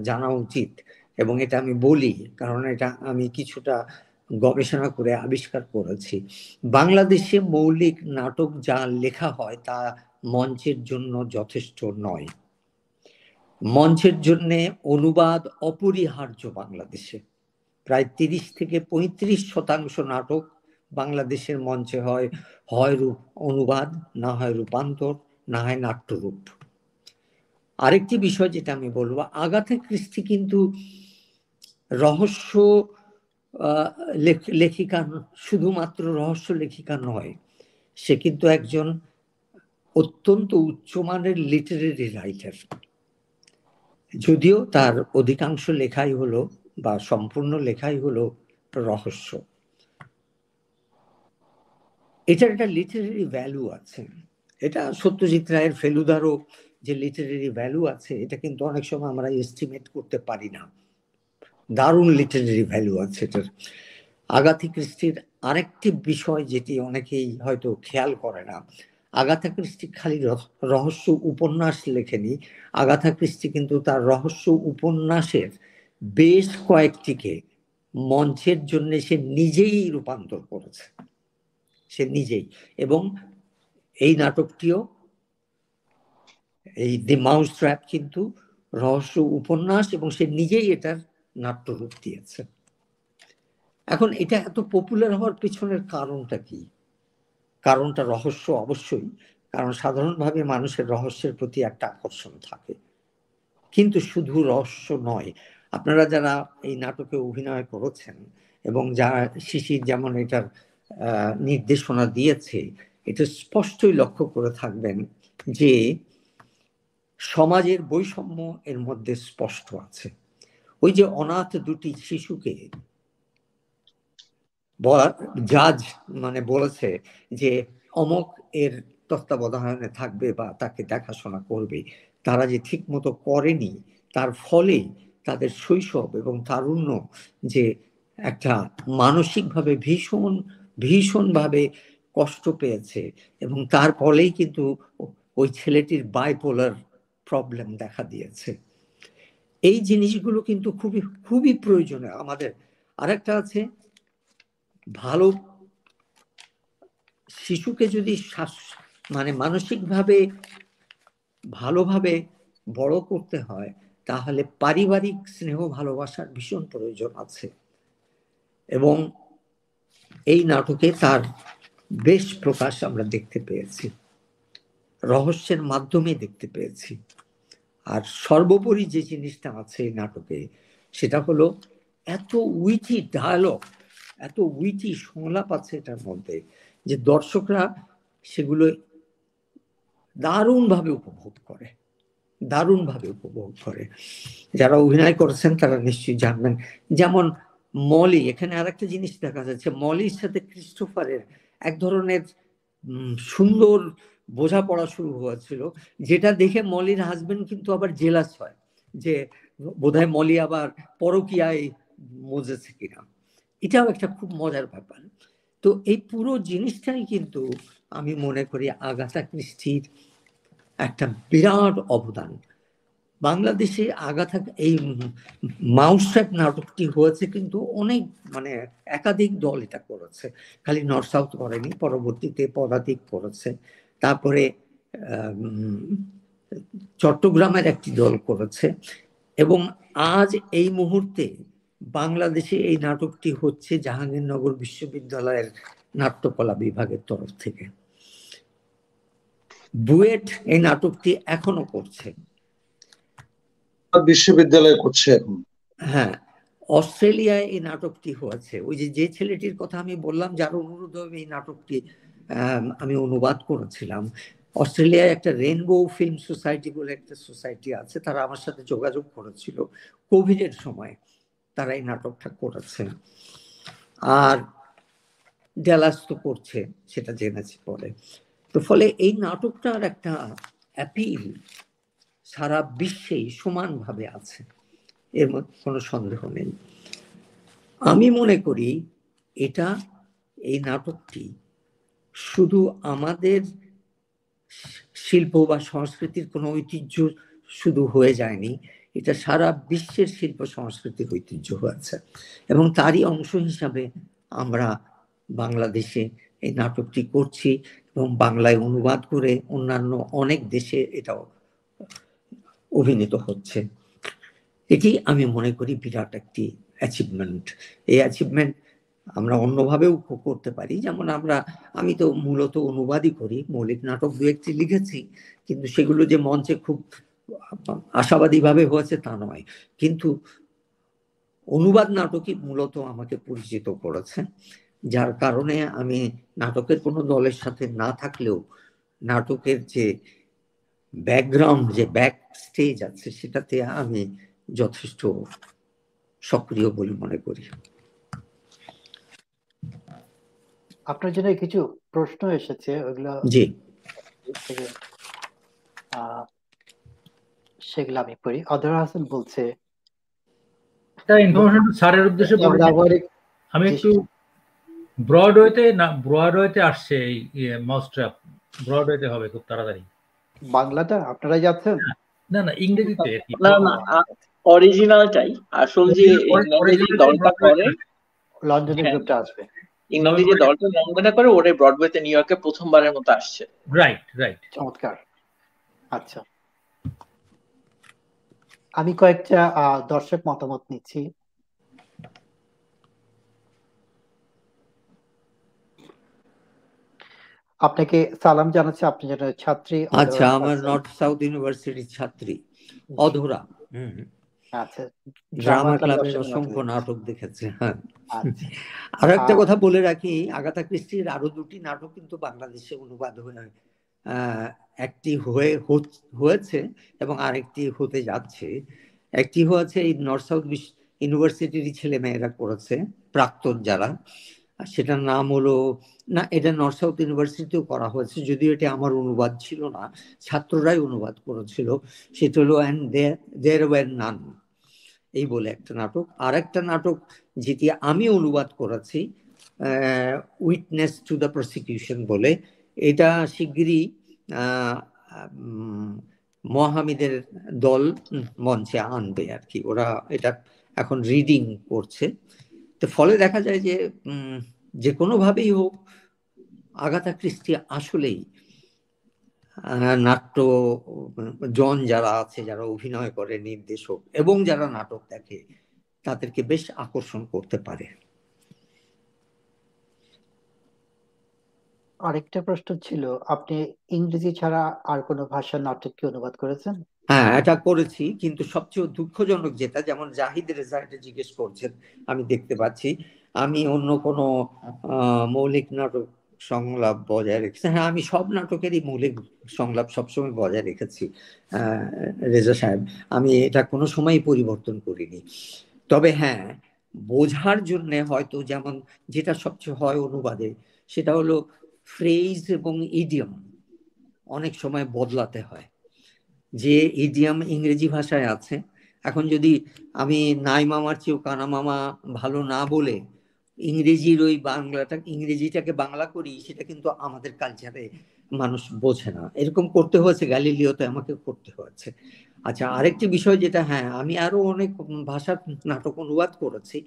জানা উচিত এবং এটা আমি বলি, কারণ এটা আমি কিছুটা গবেষণা করে আবিষ্কার করেছি। বাংলাদেশে মৌলিক নাটক যা লেখা হয় তা মঞ্চের জন্য যথেষ্ট নয়। মঞ্চের জন্য অনুবাদ অপরিহার্য বাংলাদেশে। প্রায় তিরিশ থেকে পঁয়ত্রিশ শতাংশ নাটক বাংলাদেশের মঞ্চে হয় হয় রূপ অনুবাদ, না হয় রূপান্তর, না হয় নাট্যরূপ। আরেকটি বিষয় যেটা আমি বলব, আগাথে কৃষ্টি কিন্তু রহস্য লেখিকা শুধুমাত্র রহস্য লেখিকা নয়, সে কিন্তু একজন অত্যন্ত উচ্চমানের লিটারেরি রাইটার যদিও তার অধিকাংশ লেখাই হলো বা সম্পূর্ণ লেখাই হলো রহস্য। এটার একটা লিটারেরি ভ্যালু আছে। এটা সত্যজিৎ রায়ের ফেলুদারও যে লিটারেরি ভ্যালু আছে, এটা কিন্তু অনেক সময় আমরা এস্টিমেট করতে পারি না। দারুণ লিটারেরি ভ্যালু আছে এটার। আগাথি কৃষ্টির আরেকটি বিষয় যেটি অনেকেই হয়তো খেয়াল করে না, আগাথা ক্রিস্টি খালি রহস্য উপন্যাস লেখেনি। আগাথা ক্রিস্টি কিন্তু তার রহস্য উপন্যাসের বেশ কয়েকটিকে মঞ্চের জন্য সে নিজেই রূপান্তর করেছে। সে নিজেই। এবং এই নাটকটিও, এই দি মাউস ট্র্যাপ কিন্তু রহস্য উপন্যাস এবং সে নিজেই এটার নাট্যরূপ দিয়েছে। এখন এটা এত পপুলার হওয়ার পিছনের কারণটা কি? কারণটা রহস্য অবশ্যই, কারণ সাধারণভাবে মানুষের রহস্যের প্রতি একটা আকর্ষণ থাকে। কিন্তু শুধু রহস্য নয়, আপনারা যারা এই নাটকে অভিনয় করেছেন এবং যারা শিশির যেমন এটার নির্দেশনা দিয়েছে, এটা স্পষ্টই লক্ষ্য করে থাকবেন যে সমাজের বৈষম্য এর মধ্যে স্পষ্ট আছে। ওই যে অনাথ দুটি শিশুকে জাজ মানে বলেছে যে অমক এর তত্ত্বাবধানে থাকবে বা তাকে দেখাশোনা করবে, তারা যে ঠিক মতো করেনি, তার ফলে তাদের শৈশব এবং তারুণ্য যে একটা মানসিকভাবে ভীষণ ভীষণভাবে কষ্ট পেয়েছে এবং তার ফলেই কিন্তু ওই ছেলেটির বাইপোলার প্রবলেম দেখা দিয়েছে। এই জিনিসগুলো কিন্তু খুবই খুবই প্রয়োজনীয়। আমাদের আরেকটা আছে, ভালো শিশুকে যদি মানে মানসিকভাবে ভালোভাবে বড় করতে হয়, তাহলে পারিবারিক স্নেহ ভালোবাসার ভীষণ প্রয়োজন আছে। এবং এই নাটকে তার বেশ প্রকাশ আমরা দেখতে পেয়েছি। রহস্যের মাধ্যমে দেখতে পেয়েছি। আর সর্বোপরি যে জিনিসটা আছে এই নাটকে, সেটা হলো এত উইটি ডায়ালগ এত উইটি সংলাপ আছে এটার মধ্যে যে দর্শকরা সেগুলো দারুণভাবে উপভোগ করে, দারুণভাবে উপভোগ করে। যারা অভিনয় করেছেন তারা নিশ্চয়ই জানবেন। যেমন মলি, এখানে আর একটা জিনিস দেখা যাচ্ছে, মলির সাথে ক্রিস্টোফারের এক ধরনের সুন্দর বোঝাপড়া শুরু হয়েছিল, যেটা দেখে মলির হাজবেন্ড কিন্তু আবার জেলাস হয়, যে বোধহয় মলি আবার পরকিয়ায় মজেছে কিনা। এটাও একটা খুব মজার ব্যাপার। তো এই পুরো জিনিসটাই কিন্তু আমি মনে করি আগাথা কৃষ্টির একটা বিরাট অবদান। বাংলাদেশে আগাথা এই মাউসট্র্যাক নাটকটি হয়েছে কিন্তু অনেক মানে একাধিক দল এটা করেছে। খালি নর্থ সাউথ করেনি, পরবর্তীতে পদাতিক করেছে। তারপরে চট্টগ্রামের একটি দল করেছে। এবং আজ এই মুহূর্তে বাংলাদেশে এই নাটকটি হচ্ছে জাহাঙ্গীরনগর বিশ্ববিদ্যালয়ের নাট্যকলা বিভাগের তরফ থেকে। বুয়েট এই নাটকটি এখনও করছে। বিশ্ববিদ্যালয় করছে এখন। হ্যাঁ অস্ট্রেলিয়ায় এই নাটকটি হয়েছে। ওই যে যে ছেলেটির কথা আমি বললাম, যার অনুরোধ এই নাটকটি আমি অনুবাদ করেছিলাম। অস্ট্রেলিয়ায় একটা রেনবো ফিল্ম সোসাইটি বলে একটা সোসাইটি আছে, তারা আমার সাথে যোগাযোগ করেছিল কোভিডের সময়। তারা এই নাটকটা করেছে। আর ডেলাস তো করছে, সেটা জেনেছি পরে। তো ফলে এই নাটকটার একটা অ্যাপিল সারা বিশ্বেই সমানভাবে আছে। এর মধ্যে কোনো সন্দেহ নেই। আমি মনে করি এটা, এই নাটকটি শুধু আমাদের শিল্প বা সংস্কৃতির কোনো ঐতিহ্য শুধু হয়ে যায়নি, এটা সারা বিশ্বের শিল্প সংস্কৃতির ঐতিহ্য হয়েছে এবং তারই অংশ হিসাবে আমরা বাংলাদেশে এই নাটকটি করছি এবং বাংলায় অনুবাদ করে অন্যান্য অনেক দেশে এটাও অভিনীত হচ্ছে। এটি আমি মনে করি বিরাট একটি অ্যাচিভমেন্ট এই অ্যাচিভমেন্ট আমরা অন্যভাবেও করতে পারি। যেমন আমরা, আমি তো মূলত অনুবাদই করি, মৌলিক নাটক দু একটি লিখেছি, কিন্তু সেগুলো যে মঞ্চে খুব আশাবাদীভাবে হয়েছে তা নয়। কিন্তু অনুবাদ নাটকই মূলত আমাকে পরিচিত করেছে। যার কারণে আমি নাটকের কোনো দলের সাথে না থাকলেও নাটকের যে ব্যাকগ্রাউন্ড যে ব্যাক স্টেজ আছে সেটাতে আমি যথেষ্ট সক্রিয় বলে মনে করি। আপনার জন্য কিছু প্রশ্ন এসেছে ওগুলো জি। সেগুলো আমি পড়ি। অধর হাসান বলছে ইনফরমেশন স্যারের উদ্দেশ্যে আমি একটু ব্রডওয়েতে না ব্রডওয়েতে আসছে এই মাউসট্র্যাপ ব্রডওয়েতে হবে খুব তাড়াতাড়ি। বাংলাটা? আপনারা যাচ্ছেন? না না ইংরেজিতে। না না অরিজিনালটাই আসল যে ইংল্যান্ডে যে দলটা করে লন্ডনের হ্যাঁ। গ্রুপটা আসবে। ইংল্যান্ডে যে দলটা লন্ডনে করে ওরে ব্রডওয়েতে নিউ ইয়র্কে প্রথমবারের মতো আসছে। রাইট রাইট চমৎকার। আচ্ছা। আমি কয়েকটা আহ, দর্শক মতামত নিচ্ছি। আপনাকে সালাম জানাচ্ছি আপনি যেন ছাত্রী আচ্ছা আমার নর্থ সাউথ ইউনিভার্সিটির ছাত্রী অধরা। হুম আচ্ছা ড্রামা ক্লাবের অসংখ্য নাটক দেখেছে হ্যাঁ। আচ্ছা। আর একটা কথা বলে রাখি আগাথা ক্রিস্টির আরও দুটি নাটক কিন্তু বাংলাদেশে অনুবাদ হয়ে আহ, একটি হয়ে হয়েছে এবং আরেকটি হতে যাচ্ছে। একটি হয়েছে এই নর্থ সাউথ ইউনিভার্সিটির ছেলে মেয়েরা করেছে প্রাক্তন যারা। আর সেটার নাম হলো না, এটা নর্থ সাউথ ইউনিভার্সিটিতেও করা হয়েছে, যদিও এটা আমার অনুবাদ ছিল না, ছাত্ররাই অনুবাদ করেছিল, সেটা হলো অ্যান্ড দের ওয়ার নান এই বলে একটা নাটক। আর একটা নাটক যেটি আমি অনুবাদ করেছি উইটনেস টু দ্য প্রসিকিউশন বলে, এটা শিগগিরই মহামিদের দল মঞ্চে আনবে আর কি, ওরা এটা এখন রিডিং করছে। তো ফলে দেখা যায় যে যে কোনোভাবেই হোক আগাথা ক্রিস্টি আসলেই নাট্য জন যারা আছে যারা অভিনয় করে নির্দেশক এবং যারা নাটক দেখে তাদেরকে বেশ আকর্ষণ করতে পারে। আরেকটা প্রশ্ন ছিল আপনি ইংরেজি ছাড়া আর কোনো ভাষার নাটক কি অনুবাদ করেছেন? হ্যাঁ এটা করেছি কিন্তু সবচেয়ে দুঃখজনক যেটা যেমন জাহিদ রেজা এটা জিজ্ঞেস করছেন আমি দেখতে পাচ্ছি আমি অন্য কোনো মৌলিক নাটক সংলাপ বজায় রেখেছি। হ্যাঁ আমি সব নাটকেরই মৌলিক সংলাপ সবসময় বজায় রেখেছি রেজা সাহেব। আমি এটা কোনো সময়ই পরিবর্তন করিনি। তবে হ্যাঁ বোঝার জন্য হয়তো যেমন যেটা সবচেয়ে হয় অনুবাদে, সেটা হলো ফ্রেজ এবং ইডিয়াম অনেক সময় বদলাতে হয়। যে ইডিয়াম ইংরেজি ভাষায় আছে, এখন যদি আমি নাই মামার চেয়েও কানা মামা ভালো না বলে ইংরেজির ওই বাংলাটা, ইংরেজিটাকে বাংলা করি, সেটা কিন্তু আমাদের কালচারে মানুষ বোঝে না। এরকম করতে হয়েছে, গ্যালিলিওতে আমাকে করতে হয়েছে। আচ্ছা আরেকটি বিষয় যেটা হ্যাঁ আমি আরও অনেক ভাষার নাটক অনুবাদ করেছি,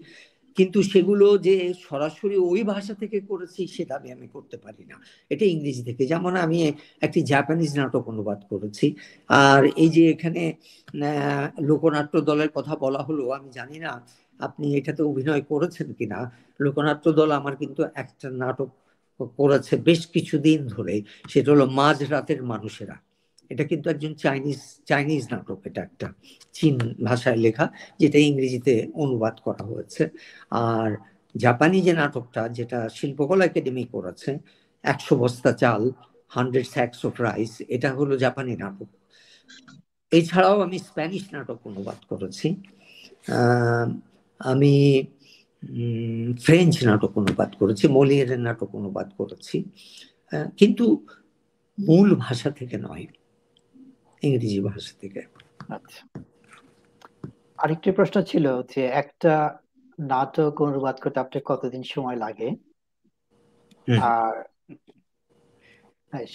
কিন্তু সেগুলো যে সরাসরি ওই ভাষা থেকে করেছি, সেটা আমি আমি করতে পারি না। এটা ইংরেজি থেকে। যেমন আমি একটি জাপানিজ নাটক অনুবাদ করেছি, আর এই যে এখানে লোকনাট্য দলের কথা বলা হলো, আমি জানি না আপনি এটাতে অভিনয় করেছেন কিনা? লোকনাট্য দল আমার কিন্তু একটা নাটক করেছে বেশ কিছুদিন ধরে, সেটা হলো মাঝ রাতের মানুষেরা। এটা কিন্তু একজন চাইনিজ চাইনিজ নাটক এটা একটা, চীন ভাষায় লেখা, যেটা ইংরেজিতে অনুবাদ করা হয়েছে। আর জাপানি যে নাটকটা, যেটা শিল্পকলা একাডেমি করেছে, একশো বস্তা চাল, হান্ড্রেড স্যাক্স অফ রাইস, এটা হলো জাপানি নাটক। এছাড়াও আমি স্প্যানিশ নাটক অনুবাদ করেছি। আমি ফ্রেঞ্চ নাটক অনুবাদ করেছি মলিয়ারের নাটক অনুবাদ করেছি আহ, কিন্তু মূল ভাষা থেকে নয় ইংরেজি ভাষা থেকে। আচ্ছা। আরেকটি প্রশ্ন ছিল যে একটা নাটক অনুবাদ করতে আপনার কতদিন সময় লাগে? আর হ্যাঁ,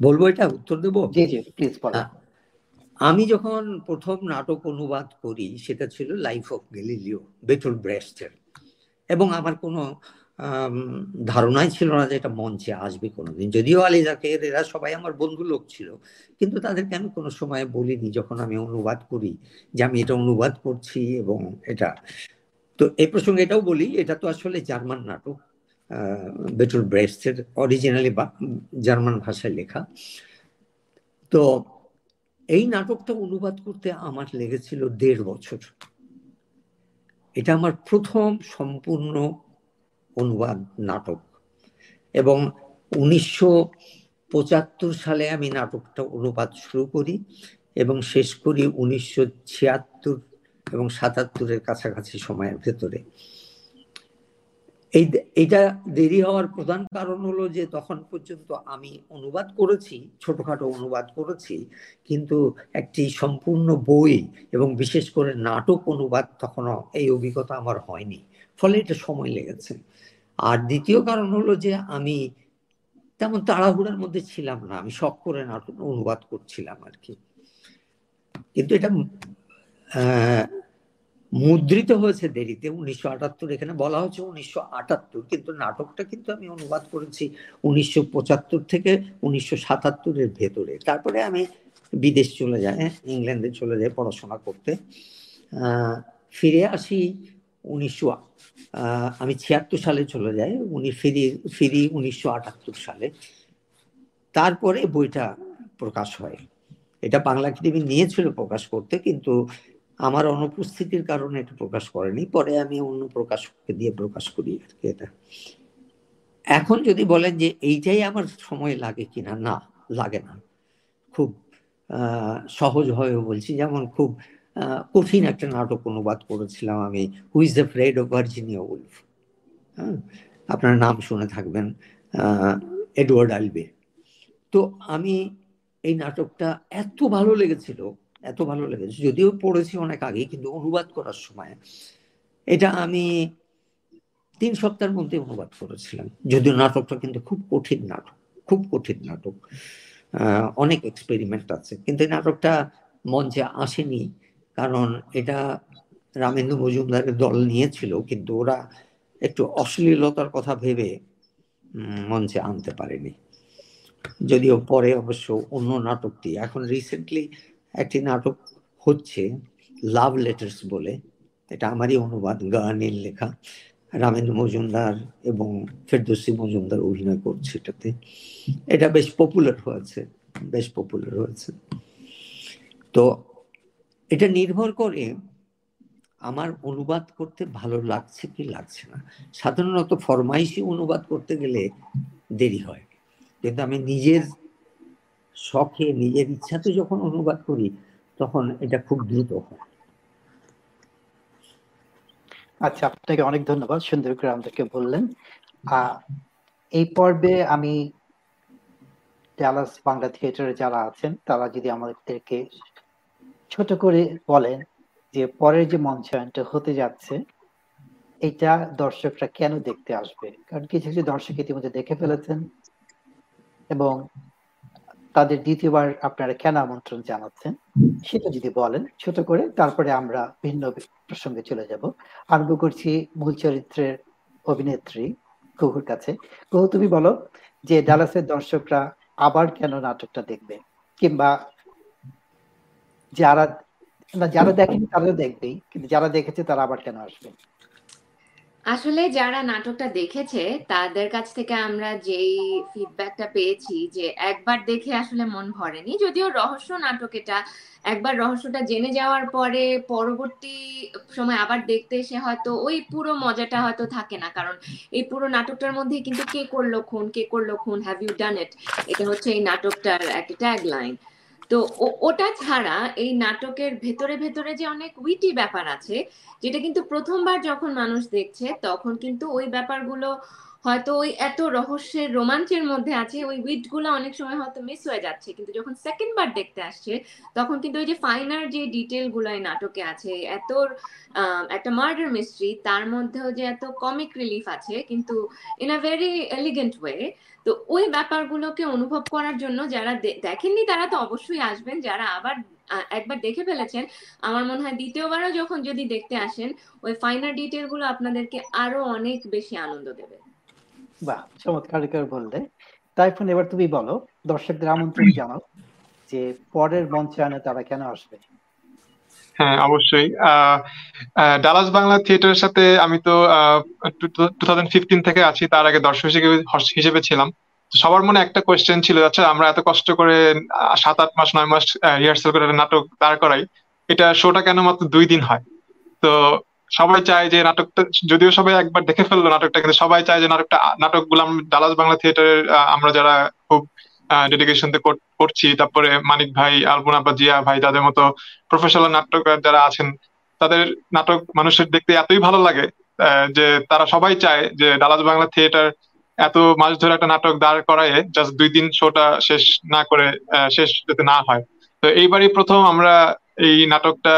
বলব এটা উত্তর দেবো? জি জি প্লিজ বলেন আহ, আমি যখন প্রথম নাটক অনুবাদ করি, সেটা ছিল লাইফ অফ গ্যালিলিও বেটল ব্রেস্টের এবং আমার কোনো ধারণাই ছিল না যে এটা মঞ্চে আসবে কোনোদিন। যদিও আলী জাকের এরা সবাই আমার বন্ধু লোক ছিল। কিন্তু তাদেরকে আমি কোনো সময় বলিনি যখন আমি অনুবাদ করি যে আমি এটা অনুবাদ করছি এবং এটা। তো এই প্রসঙ্গে এটাও বলি, এটা তো আসলে জার্মান নাটক বেটুল ব্রেস্টের অরিজিনালি জার্মান ভাষায় লেখা। তো এই নাটকটা অনুবাদ করতে আমার লেগেছিল দেড় বছর। এটা আমার প্রথম সম্পূর্ণ অনুবাদ নাটক। এবং উনিশশো পঁচাত্তর সালে আমি নাটকটা অনুবাদ শুরু করি এবং শেষ করি উনিশশো ছিয়াত্তর এবং সাতাত্তরের কাছাকাছি সময়ের ভেতরে। এই এইটা দেরি হওয়ার প্রধান কারণ হলো যে তখন পর্যন্ত আমি অনুবাদ করেছি, ছোটখাটো অনুবাদ করেছি, কিন্তু একটি সম্পূর্ণ বই এবং বিশেষ করে নাটক অনুবাদ তখনও এই অভিজ্ঞতা আমার হয়নি। ফলে এটা সময় লেগেছে। আর দ্বিতীয় কারণ হলো যে আমি তেমন তাড়াহুড়ার মধ্যে ছিলাম না, আমি শখ করে নাটক অনুবাদ করছিলাম আর কি। কিন্তু এটা মুদ্রিত হয়েছে দেরিতে। উনিশশো আটাত্তর এখানে বলা হচ্ছে উনিশশো আটাত্তর, কিন্তু নাটকটা কিন্তু আমি অনুবাদ করেছি উনিশশো পঁচাত্তর থেকে উনিশশো সাতাত্তরের ভেতরে। তারপরে আমি বিদেশ চলে যায় ইংল্যান্ডে চলে যাই পড়াশোনা করতে। ফিরে আসি উনিশশো আমি ছিয়াত্তর সালে চলে যাই, উনি ফিরি ফিরি উনিশশো আটাত্তর সালে। তারপরে বইটা প্রকাশ হয়। এটা বাংলা একাডেমি নিয়েছিল প্রকাশ করতে, কিন্তু আমার অনুপস্থিতির কারণে এটা প্রকাশ করেনি, পরে আমি অন্য প্রকাশককে দিয়ে প্রকাশ করি আর কি এটা। এখন যদি বলেন যে এইটাই আমার সময় লাগে কিনা, না, লাগে না। খুব সহজ হয়ে বলছি, যেমন খুব কঠিন একটা নাটক অনুবাদ করেছিলাম আমি who's afraid of Virginia Woolf হ্যাঁ আপনার নাম শুনে থাকবেন এডওয়ার্ড আলবে। তো আমি এই নাটকটা এত ভালো লেগেছিল এত ভালো লেগেছে। যদিও পড়েছি অনেক আগে কিন্তু অনুবাদ করার সময় এটা আমি তিন সপ্তাহের মধ্যে অনুবাদ করেছিলাম। যদিও নাটকটা কিন্তু খুব কঠিন নাটক, খুব কঠিন নাটক। অনেক এক্সপেরিমেন্ট আছে, কিন্তু এই নাটকটা মঞ্চে আসেনি, কারণ এটা রামেন্দ্র মজুমদারের দল নিয়েছিল, কিন্তু ওরা একটু অশ্লীলতার কথা ভেবে মঞ্চে আনতে পারেনি। যদিও পরে অবশ্য অন্য নাটকটি, এখন রিসেন্টলি একটি নাটক হচ্ছে লাভ লেটার্স বলে। এটা আমারই অনুবাদ, গানের লেখা। রামেন্দ্র মজুমদার এবং ফেরদৌসি মজুমদার অভিনয় করছে এটাতে। এটা বেশ পপুলার হয়েছে, বেশ পপুলার হয়েছে। তো এটা নির্ভর করে আমার অনুবাদ করতে ভালো লাগছে কি লাগছে না। সাধারণত ফরমাইশি অনুবাদ করতে গেলে দেরি হয়। কিন্তু আমি নিজের শখে নিজের ইচ্ছাতে যখন অনুবাদ করি, তখন এটা খুব দ্রুত হয়। আচ্ছা আপনাকে অনেক ধন্যবাদ সুন্দর করে আমাদেরকে বললেন। এই পর্বে আমি ডালাস বাংলা থিয়েটারে যারা আছেন, তারা যদি আমাদেরকে ছোট করে বলেন যে পরের যে মঞ্চায়নটা হতে যাচ্ছে, এটা দর্শকরা কেন দেখতে আসবে? কারণ কিছু কিছু দর্শক ইতিমধ্যে দেখে ফেলেছেন এবং তাদের দ্বিতীয়বার আপনারা কেন আমন্ত্রণ জানাচ্ছেন সেটা যদি বলেন ছোট করে, তারপরে আমরা ভিন্ন প্রসঙ্গে চলে যাব। আরম্ভ করছি মূল চরিত্রের অভিনেত্রী কুহুর কাছে। কুহু তুমি বলো যে ডালাসের দর্শকরা আবার কেন নাটকটা দেখবে? কিংবা যারা, না, যারা দেখেনি তারা দেখবেই, কিন্তু যারা দেখেছে তারা আবার কেন আসবে? আসলে যারা নাটকটা দেখেছে, তাদের কাছ থেকে আমরা যেই ফিডব্যাকটা পেয়েছি যে একবার দেখে আসলে মন ভরেনি, যদিও রহস্য নাটক এটা, একবার রহস্যটা জেনে যাওয়ার পরে পরবর্তী সময় আবার দেখতে এসে হয়তো ওই পুরো মজাটা হয়তো থাকে না, কারণ এই পুরো নাটকটার মধ্যে কিন্তু কে করল খুন, কে করল খুন হ্যাভ ইউ ডান ইট এটা হচ্ছে এই নাটকটার একটা ট্যাগ লাইন তো ওটা ছাড়া এই নাটকের ভেতরে ভেতরে যে অনেক উইটি ব্যাপার আছে, যেটা কিন্তু প্রথমবার যখন মানুষ দেখছে, তখন কিন্তু ওই ব্যাপারগুলো হয়তো ওই এত রহস্যের রোমাঞ্চের মধ্যে আছে, ওই উইটগুলো অনেক সময় হয়তো মিস হয়ে যাচ্ছে। কিন্তু যখন সেকেন্ড বার দেখতে আসছে, তখন কিন্তু ওই যে ফাইনার যে ডিটেলগুলো এই নাটকে আছে এত একটা মার্ডার মিস্ট্রি তার মধ্যেও যে এত কমিক রিলিফ আছে, কিন্তু in a very elegant way তো ওই ব্যাপারগুলোকে অনুভব করার জন্য যারা দেখেননি তারা তো অবশ্যই আসবেন। যারা আবার একবার দেখে ফেলেছেন, আমার মনে হয় দ্বিতীয়বারও যখন যদি দেখতে আসেন, ওই ফাইনাল ডিটেলগুলো আপনাদেরকে আরও অনেক বেশি আনন্দ দেবে। বাহ, চমৎকার করে বললে। তাইফুন, এবার তুমি বলো, দর্শকদের আমন্ত্রণ জানাও যে পরের মঞ্চায়নে তারা কেন আসবে। হ্যাঁ অবশ্যই। ডালাস বাংলা থিয়েটারের সাথে আমি তো টু থাউজেন্ড ফিফটিন থেকে আছি, তার আগে দর্শক হিসেবে হিসেবে ছিলাম। সবার মনে একটা কোয়েশ্চেন ছিল আচ্ছা আমরা এত কষ্ট করে সাত আট মাস, নয় মাস রিহার্সাল করে নাটক দাঁড় করাই, এটা শোটা কেন মাত্র দুই দিন হয়? তো সবাই চায় যে নাটকটা, যদিও সবাই একবার দেখে ফেলল নাটকটা, কিন্তু সবাই চায় যে নাটকটা, নাটকগুলো ডালাস বাংলা থিয়েটারের আমরা যারা খুব ডেডিকেশন করছি। তারপরে মানিক ভাই, আলপনা বা জিয়া ভাই, তাদের মতো প্রফেশনাল নাটককার যারা আছেন, তাদের নাটক মানুষের দেখতে এতই ভালো লাগে যে তারা সবাই চায় যে ডালাস বাংলা থিয়েটার এত মাস ধরে একটা নাটক দাঁড় করায় জাস্ট দুই দিন শোটা শেষ না করে শেষ যাতে না হয়। তো এইবারই প্রথম আমরা এই নাটকটা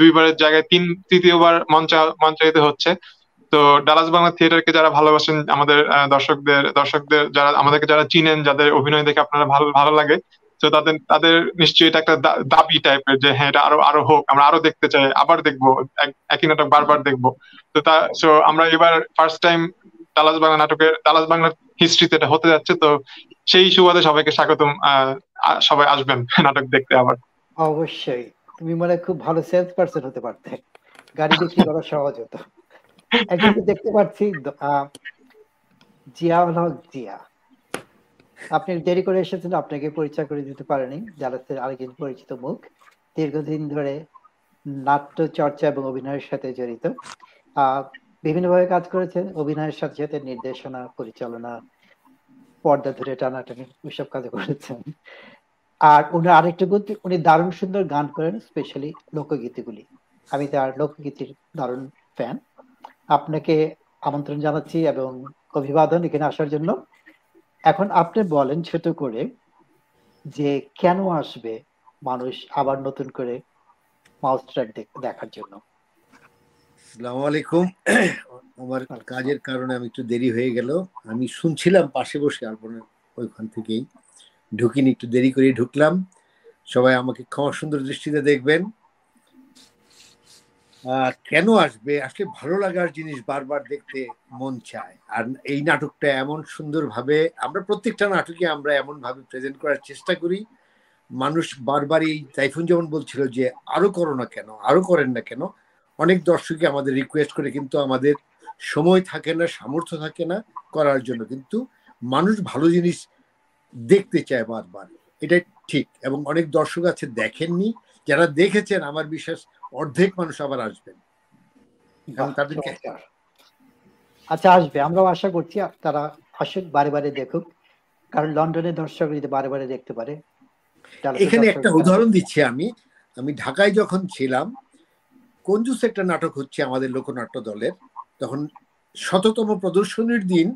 দুইবারের জায়গায় তিন, তৃতীয়বার মঞ্চা, মঞ্চায়িত হচ্ছে। তো ডালাস বাংলা থিয়েটারকে যারা ভালোবাসেন, আমাদের দর্শকদের দর্শকদের যারা, আমাদেরকে যারা চিনেন, যাদের অভিনয় দেখে আপনারা ভালো ভালো লাগে, তো তাদের তাদের নিশ্চয়ই এটা একটা দাবি টাইপের যে হ্যাঁ এটা আরও আরও হোক, আমরা আরও দেখতে চাই, আবার দেখব একই নাটক বারবার দেখব। তো তা সো আমরা এবার ফার্স্ট টাইম ডালাস বাংলা নাটকের ডালাস বাংলার হিস্ট্রিতে এটা হতে যাচ্ছে, তো সেই সুবাদে সবাইকে স্বাগতম সবাই আসবেন নাটক দেখতে আবার। অবশ্যই। তুমি মানে খুব ভালো সেলস পার্সন হতে পারতে। গাড়ি বিক্রি করা সহজ হতো। একদিকে দেখতে পাচ্ছি জিয়া জিয়া। আপনি দেরি করে এসেছেন, আপনাকে পরিচয় করে দিতে পারেনি জালাসের আরেকজন পরিচিত মুখ। দীর্ঘদিন ধরে নাট্য চর্চা এবং অভিনয়ের সাথে জড়িত। বিভিন্নভাবে কাজ করেছেন, অভিনয়ের সাথে সাথে নির্দেশনা, পরিচালনা, পর্দা ধরে টানাটানি ওইসব কাজ করেছেন। আর উনি আরেকটা গুণ, উনি দারুণ সুন্দর গান করেন, স্পেশালি লোকগীতিগুলি। আমি তার লোকগীতির দারুণ ফ্যান। আপনাকে আমন্ত্রণ জানাচ্ছি এবং অভিবাদন এখানে আসার জন্য। এখন আপনি বলেন ছোট করে যে কেন আসবে মানুষ আবার নতুন করে মাউস ট্র্যাক দেখার জন্য? আসসালামু আলাইকুম। আমার কাজের কারণে আমি একটু দেরি হয়ে গেল। আমি শুনছিলাম পাশে বসে আপনার ওইখান থেকেই। ঢুকিনি একটু দেরি করে ঢুকলাম। সবাই আমাকে ক্ষমা সুন্দর দৃষ্টিতে দেখবেন। কেন আসবে? আসলে ভালো লাগার জিনিস বারবার দেখতে মন চায়। আর এই নাটকটা এমন সুন্দরভাবে, আমরা প্রত্যেকটা নাটকে আমরা এমন ভাবে প্রেজেন্ট করার চেষ্টা করি। মানুষ বারবারই তাইফুন যেমন বলছিল যে, আরও করো না কেন? আরও করেন না কেন? অনেক দর্শকই আমাদের রিকোয়েস্ট করে, কিন্তু আমাদের সময় থাকে না, সামর্থ্য থাকে না করার জন্য। কিন্তু মানুষ ভালো জিনিস দেখতে চায় বারবার। এটা ঠিক এবং অনেক দর্শক আছে দেখেননি যারা দেখেছেন আমার বিশ্বাস অর্ধেক মানুষ আবার আসবেন। তাদেরকে আচ্ছা আসবে আমরাও আশা করছি তারা আসুক বারে বারে দেখুক কারণ লন্ডনের দর্শক যদি বারে বারে দেখতে পারে এখানে একটা উদাহরণ দিচ্ছি আমি। আমি ঢাকায় যখন ছিলাম কঞ্জুস একটা নাটক হচ্ছে আমাদের লোকনাট্য দলের তখন শততম প্রদর্শনীর দিন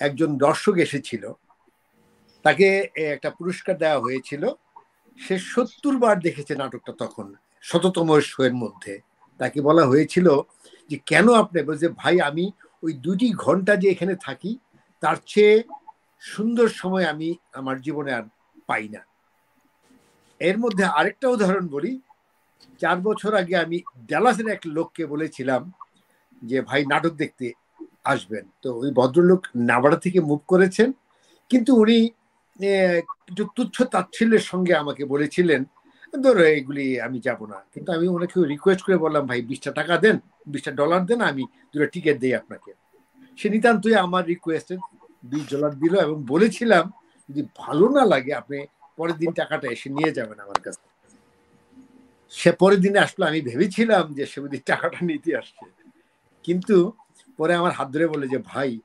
একজন দর্শক এসেছিল। তাকে একটা পুরস্কার দেওয়া হয়েছিল। সে সত্তর বার দেখেছে নাটকটা তখন, শততম শোয়ের মধ্যে। তাকে বলা হয়েছিল যে, কেন আপনি বলছে ভাই, আমি ওই দুটি ঘণ্টা যে এখানে থাকি, তার চেয়ে সুন্দর সময় আমি আমার জীবনে আর পাই না। এর মধ্যে আরেকটা উদাহরণ বলি। চার বছর আগে আমি ড্যালাসের এক লোককে বলেছিলাম যে, ভাই, নাটক দেখতে আসবেন। তো ওই ভদ্রলোক নাবাড়া থেকে মুভ করেছেন, কিন্তু উনি তুচ্ছ তাচ্ছিল্যের সঙ্গে আমাকে বলেছিলেন, ধরো এগুলি আমি যাব না। কিন্তু আমি ওনাকে রিকোয়েস্ট করে বললাম, ভাই, বিশটা টাকা দেন, বিশটা ডলার দেন, আমি দুটো টিকিট দিই আপনাকে। সে নিতান্তই আমার রিকোয়েস্টে বিশ ডলার দিল এবং বলেছিলাম, যদি ভালো না লাগে, আপনি পরের দিন টাকাটা এসে নিয়ে যাবেন আমার কাছে। সে পরের দিনে আসলো, আমি ভেবেছিলাম যে সে বুঝি টাকাটা নিতে আসছে। কিন্তু পরে আমার হাত ধরে বলে যে, ভাই,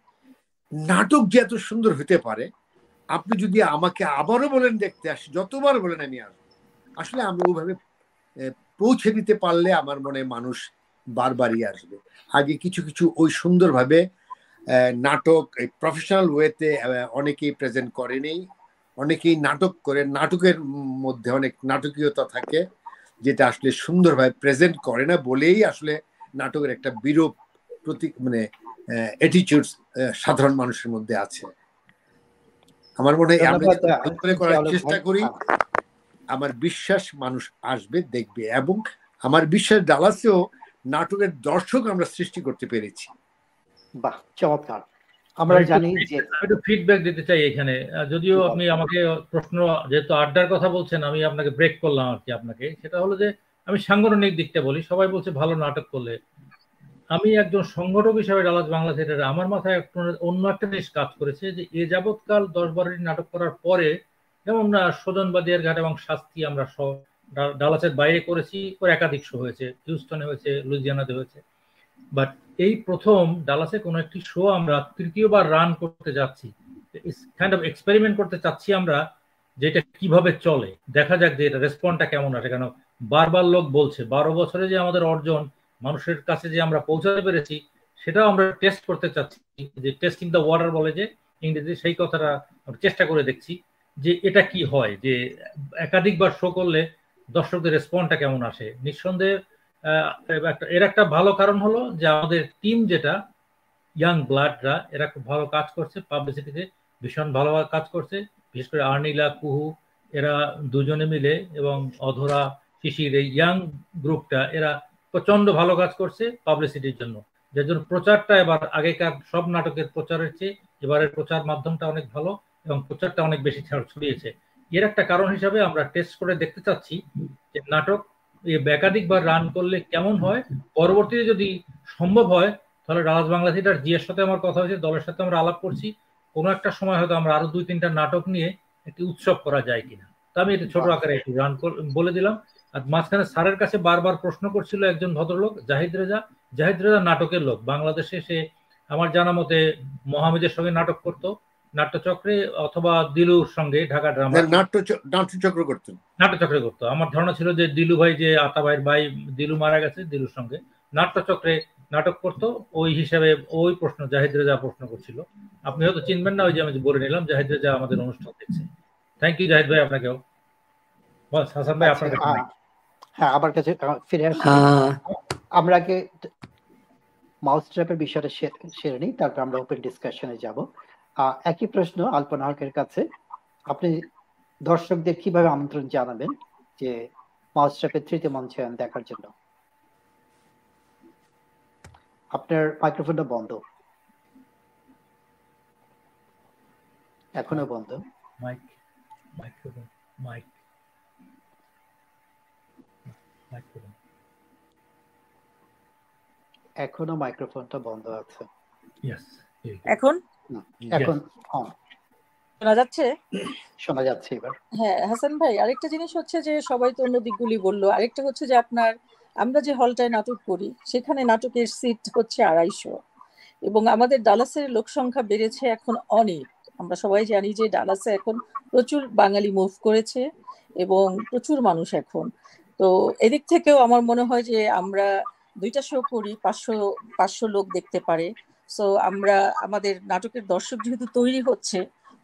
নাটক যে এত সুন্দর হতে পারে আপনি যদি আমাকে আবারও বলেন দেখতে আসি, যতবার বলেন আমি আসব। আসলে আমরা ওইভাবে পৌঁছে দিতে পারলে আমার মনে মানুষ বারবারই আসবে। আগে কিছু কিছু ওই সুন্দরভাবে নাটক প্রফেশনাল ওয়েতে অনেকেই প্রেজেন্ট করেনি অনেকেই নাটক করে, নাটকের মধ্যে অনেক নাটকীয়তা থাকে, যেটা আসলে সুন্দরভাবে প্রেজেন্ট করে না বলেই আসলে নাটকের একটা বিরূপ প্রতি মানে অ্যাটিচিউড সাধারণ মানুষের মধ্যে আছে। আমার মনে হয় আমরা করার চেষ্টা করি আমার বিশ্বাস মানুষ আসবে দেখবে এবং আমার বিশ্বাস ডালাসেও নাটকের দর্শক আমরা সৃষ্টি করতে পেরেছি। বাহ চমৎকার। আমরা জানি যে একটু ফিডব্যাক দিতে চাই এখানে। যদিও আপনি আমাকে প্রশ্ন যেহেতু আড্ডার কথা বলছেন আমি আপনাকে ব্রেক করলাম আর কি আপনাকে। সেটা হলো যে আমি সাংগঠনিক দিকটা বলি সবাই বলছে ভালো নাটক করলে। আমি একজন সংগঠক হিসাবে ডালাস বাংলা থিয়েটারে, আমার মাথায় একটা অন্য একটা জিনিস কাজ করেছে যে, এ যাবৎকাল দশ বারোটি নাটক করার পরে যেমন স্বজনবাদীর ঘাট এবং শাস্তি আমরা সব ডালাসের বাইরে করেছি, ওর একাধিক শো হয়েছে। হিউস্টনে হয়েছে, লুইজিয়ানাতে হয়েছে। বাট এই প্রথম ডালাসে কোনো একটি শো আমরা তৃতীয়বার রান করতে যাচ্ছি। কাইন্ড অফ এক্সপেরিমেন্ট করতে চাচ্ছি আমরা যে এটা কীভাবে চলে। দেখা যাক যে এটা রেসপন্ডটা কেমন আসে। কেন বারবার লোক বলছে, বারো বছরে যে আমাদের অর্জন মানুষের কাছে যে আমরা পৌঁছাতে পেরেছি, সেটাও আমরা টেস্ট করতে চাচ্ছি। যে টেস্টিং দ্য ওয়াটার বলে যে ইংরেজি সেই কথাটা চেষ্টা করে দেখছি যে এটা কি হয়, যে একাধিকবার শো করলে দর্শকদের রেসপন্ডটা কেমন আসে। নিঃসন্দেহে এর একটা ভালো কারণ হলো যে আমাদের টিম যেটা ইয়াং ব্লাডরা এরা খুব ভালো কাজ করছে পাবলিসিটিতে ভীষণ ভালো কাজ করছে। বিশেষ করে আর্নিলা, কুহু, এরা দুজনে মিলে এবং অধরা, শিশির, এই ইয়াং গ্রুপটা এরা প্রচণ্ড ভালো কাজ করছে পাবলিসিটির জন্য। যার জন্য প্রচারটা এবার আগেকার সব নাটকের প্রচারের চেয়ে এবারের প্রচার মাধ্যমটা অনেক ভালো এবং প্রচারটা অনেক বেশি ছড়িয়েছে। এর একটা কারণ হিসাবে আমরা টেস্ট করে দেখতে চাচ্ছি যে নাটক একাধিকবার রান করলে কেমন হয় পরবর্তীতে যদি সম্ভব হয় তাহলে রাজ বাংলা থিয়েটার জিএর সাথে আমার কথা হয়েছে দলের সাথে আমরা আলাপ করছি। কোনো একটা সময় হয়তো আমরা আরও দুই তিনটা নাটক নিয়ে একটি উৎসব করা যায় কিনা। তো আমি এটা ছোট আকারে একটু রান বলে দিলাম। আর মাঝখানে স্যারের কাছে বারবার প্রশ্ন করছিল একজন ভদ্রলোক জাহিদ রেজা। জাহিদ রেজা নাটকের লোক। বাংলাদেশে সে আমার জানা মতে মোহাম্মদের সঙ্গে নাটক করতো। নাট্যচক্রে অথবা দিলুর সঙ্গে ঢাকা ড্রামা। নাট্যচক্র করতেন। নাট্যচক্রে করতো। আমার ধারণা ছিল যে দিলু ভাই যে আতা ভাইয়ের ভাই দিলু মারা গেছে দিলুর সঙ্গে। নাট্যচক্রে নাটক করতো। ওই হিসাবে ওই প্রশ্ন জাহিদ রেজা প্রশ্ন করছিল। আপনি হয়তো চিনবেন না ওই যে আমি বলে নিলাম জাহিদ রেজা আমাদের অনুষ্ঠান দেখছে। থ্যাংক ইউ জাহিদ ভাই আপনাকেও। হাসান ভাই আপনার কাছে হ্যাঁ আমার কাছে ফিরে আসছি। আমরা আগে মাউস ট্র্যাপের বিষয়টা সেরে নিই তারপর আমরা ওপেন ডিসকাশনে যাব। একই প্রশ্ন আলপনা হকের কাছে। আপনি দর্শকদের কীভাবে আমন্ত্রণ জানাবেন যে মাউস ট্র্যাপের তৃতীয় মঞ্চায়ন দেখার জন্য? আপনার মাইক্রোফোনটা বন্ধ। এখনও বন্ধ। মাইক মাইক্রোফোন মাইক মাইক্রোফোন এখনও মাইক্রোফোনটা বন্ধ আছে। ইয়েস এখন? এখন শোনা যাচ্ছে? শোনা যাচ্ছে এবার। হ্যাঁ হাসান ভাই আরেকটা জিনিস হচ্ছে যে সবাই তো অন্য দিকগুলি বলল। আরেকটা হচ্ছে যে আপনার আমরা যে হলটায় নাটক করি সেখানে নাটকের সিট হচ্ছে আড়াইশো। এবং আমাদের ডালাসের লোক সংখ্যা বেড়েছে এখন অনেক। আমরা সবাই জানি যে ডালাসে এখন প্রচুর বাঙালি মুভ করেছে এবং প্রচুর মানুষ এখন। তো এদিক থেকেও আমার মনে হয় যে আমরা দুইটা শো করি পাঁচশো পাঁচশো লোক দেখতে পারে। সো আমরা আমাদের নাটকের দর্শক যেহেতু তৈরি হচ্ছে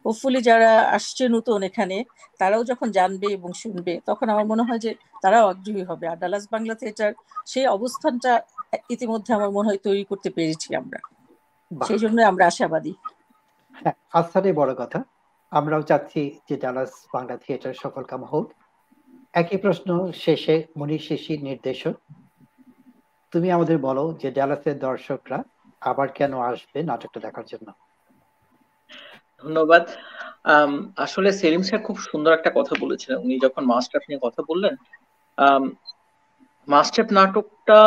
হোপফুলি যারা আসছে নতুন এখানে তারাও যখন জানবে এবং শুনবে তখন আমার মনে হয় যে তারাও আগ্রহী হবে। আর ডালাস বাংলা থিয়েটার সেই অবস্থানটা ইতিমধ্যে আমার মনে হয় তৈরি করতে পেরেছি আমরা। সেই জন্য আমরা আশাবাদী। হ্যাঁ আস্থাটাই বড় কথা। আমরাও চাচ্ছি যে ডালাস বাংলা থিয়েটার সফল কাম হোক। একই প্রশ্ন শেষে মনীষ শিশির নির্দেশক। তুমি আমাদের বলো যে ডালাসের দর্শকরা আবার কেন আসবে নাটকটা দেখার জন্য? ধন্যবাদ। আসলে সেলিম স্যার খুব সুন্দর একটা কথা বলেছিলেন। উনি যখন মাস্টার নিয়ে কথা বললেন মাস্টার নাটকটা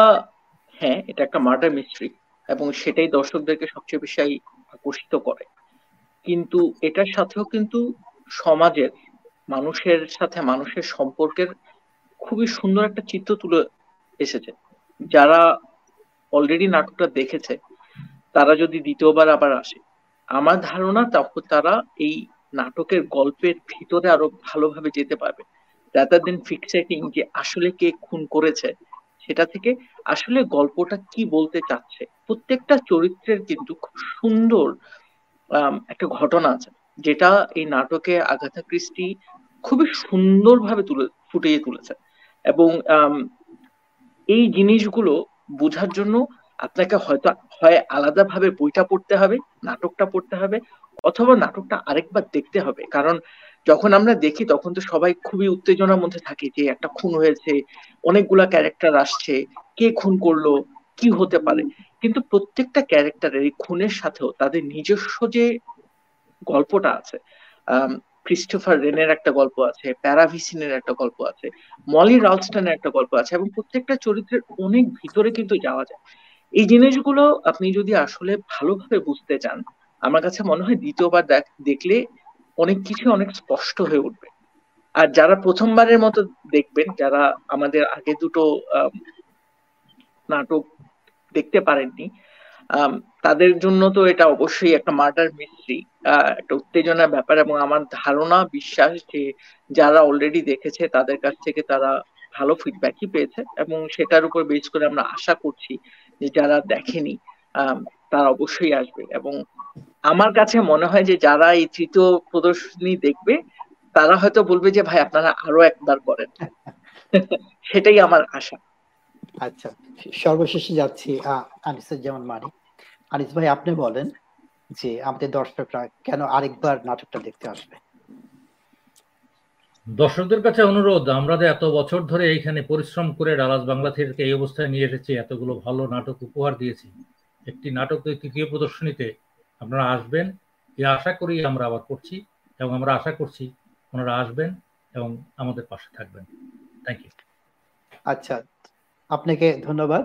হ্যাঁ এটা একটা মার্ডার মিস্ট্রি এবং সেটাই দর্শকদেরকে সবচেয়ে বেশি আকর্ষিত করে। কিন্তু এটার সাথেও কিন্তু সমাজের মানুষের সাথে মানুষের সম্পর্কের খুবই সুন্দর একটা চিত্র তুলে এসেছে। যারা অলরেডি নাটকটা দেখেছে, তারা যদি দ্বিতীয়বার আবার আসে, আমার ধারণা তখন তারা এই নাটকের গল্পের ভিতরে আরও ভালোভাবে যেতে পারবে। রাদার দেন ফিক্সেটিং যে আসলে কে খুন করেছে, সেটা থেকে আসলে গল্পটা কি বলতে চাচ্ছে, প্রত্যেকটা চরিত্রের কিন্তু খুব সুন্দর একটা ঘটনা আছে। যেটা এই নাটকে আগাথা ক্রিস্টি খুবই সুন্দরভাবে তুলে, ফুটিয়ে তুলেছে। এবং এই জিনিসগুলো বোঝার জন্য আপনাকে হয়তো, হয় আলাদাভাবে বইটা পড়তে হবে, নাটকটা পড়তে হবে, অথবা নাটকটা আরেকবার দেখতে হবে। কারণ যখন আমরা দেখি, তখন তো সবাই খুবই উত্তেজনার মধ্যে থাকে যে একটা খুন হয়েছে, অনেকগুলা ক্যারেক্টার আসছে, কে খুন করল, কি হতে পারে। কিন্তু প্রত্যেকটা ক্যারেক্টারের এই খুনের সাথেও তাদের নিজস্ব যে গল্পটা আছে ক্রিস্টোফার রেনের একটা গল্প আছে প্যারাভিসিনের একটা গল্প আছে মলি রালস্টনের একটা গল্প আছে এবং প্রত্যেকটা চরিত্রের অনেক ভিতরে কিন্তু যাওয়া যায়। এই জিনিসগুলো আপনি যদি আসলে ভালোভাবে বুঝতে চান, আমার কাছে মনে হয় দ্বিতীয়বার দেখলে অনেক কিছু অনেক স্পষ্ট হয়ে উঠবে। আর যারা প্রথমবারের মতো দেখবেন, যারা আমাদের আগে দুটো নাটক দেখতে পারেননি তাদের জন্য তো এটা অবশ্যই একটা মার্ডার মিস্ট্রি একটা উত্তেজনার ব্যাপার এবং আমার ধারণা, বিশ্বাস যে যারা অলরেডি দেখেছে তাদের কাছ থেকে তারা ভালো ফিডব্যাকই পেয়েছে এবং সেটার উপর বেস করে আমরা আশা করছি যে যারা দেখেনি তারা অবশ্যই আসবে এবং আমার কাছে মনে হয় যে যারা এই তৃতীয় প্রদর্শনী দেখবে, তারা হয়তো বলবে যে, ভাই, আপনারা আরও একবার করেন। সেটাই আমার আশা। আচ্ছা সর্বশেষে যাচ্ছি আনিসুজ্জামান মারি। আনিস ভাই আপনি বলেন যে আমাদের দর্শকরা কেন আরেকবার নাটকটা দেখতে আসবে? দর্শকদের কাছে অনুরোধ আমরা যে এত বছর ধরে এইখানে পরিশ্রম করে ডালাস বাংলা থিয়েটারকে এই অবস্থায় নিয়ে এসেছি এতগুলো ভালো নাটক উপহার দিয়েছি। একটি নাটক তৃতীয় প্রদর্শনীতে আপনারা আসবেন এই আশা করি আমরা আবার করছি এবং আমরা আশা করছি ওনারা আসবেন এবং আমাদের পাশে থাকবেন। থ্যাংক ইউ আচ্ছা আপনাকে ধন্যবাদ।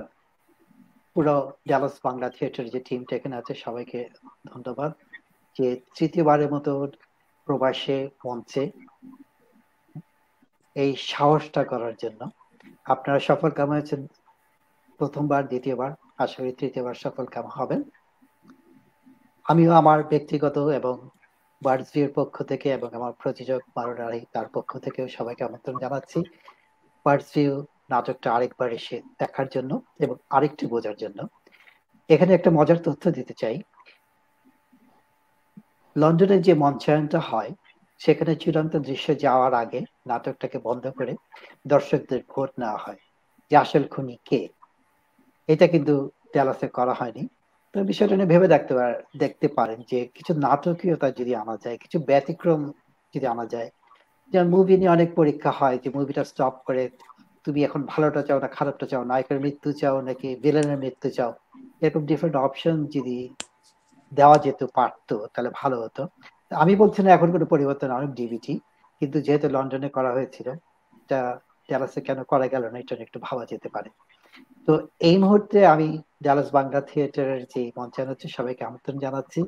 পুরো ডালাস বাংলা থিয়েটার যে টিমটা এখানে আছে, সবাইকে ধন্যবাদ। যে তৃতীয়বারের মতো প্রবাসে মঞ্চে এই সাহসটা করার জন্য। আপনারা সফল কাম হয়েছেন প্রথমবার, দ্বিতীয়বার, আশা করি তৃতীয়বার সফল কাম হবেন। আমিও আমার ব্যক্তিগত এবং বার্ডসভিউর পক্ষ থেকে এবং আমার প্রযোজক মারুনারি তার পক্ষ থেকেও সবাইকে আমন্ত্রণ জানাচ্ছি। বার্ডসভিউ নাটকটা আরেকবার এসে দেখার জন্য এবং আরেকটু বোঝার জন্য। এখানে একটা মজার তথ্য দিতে চাই। লন্ডনের যে মঞ্চায়নটা হয়, সেখানে চূড়ান্ত দৃশ্য যাওয়ার আগে নাটকটাকে বন্ধ করে দর্শকদের ভোট নেওয়া হয় যে আসল খুনি কে। এটা কিন্তু ড্যালাসে করা হয়নি। তো বিষয়টা নিয়ে ভেবে দেখতে দেখতে পারেন যে কিছু নাটকীয়তা যদি আনা যায়, কিছু ব্যতিক্রম যদি আনা যায়, যেমন মুভি নিয়ে অনেক পরীক্ষা হয় যে মুভিটা স্টপ করে তুমি এখন ভালোটা চাও না খারাপটা চাও নায়কের মৃত্যু চাও নাকি ভিলেনের মৃত্যু চাও? এরকম ডিফারেন্ট অপশন যদি দেওয়া যেত, পারতো, তাহলে ভালো হতো। আমি বলছি না এখন কোনো পরিবর্তন অনেক ডিবিটি কিন্তু যেহেতু লন্ডনে করা হয়েছিল এটা ড্যালাসে কেন করা গেল না, এটা একটু ভাবা যেতে পারে। তো এই মুহূর্তে আমি ডালাস বাংলা থিয়েটারের যে মঞ্চায়ন হচ্ছে, সবাইকে আমন্ত্রণ জানাচ্ছি।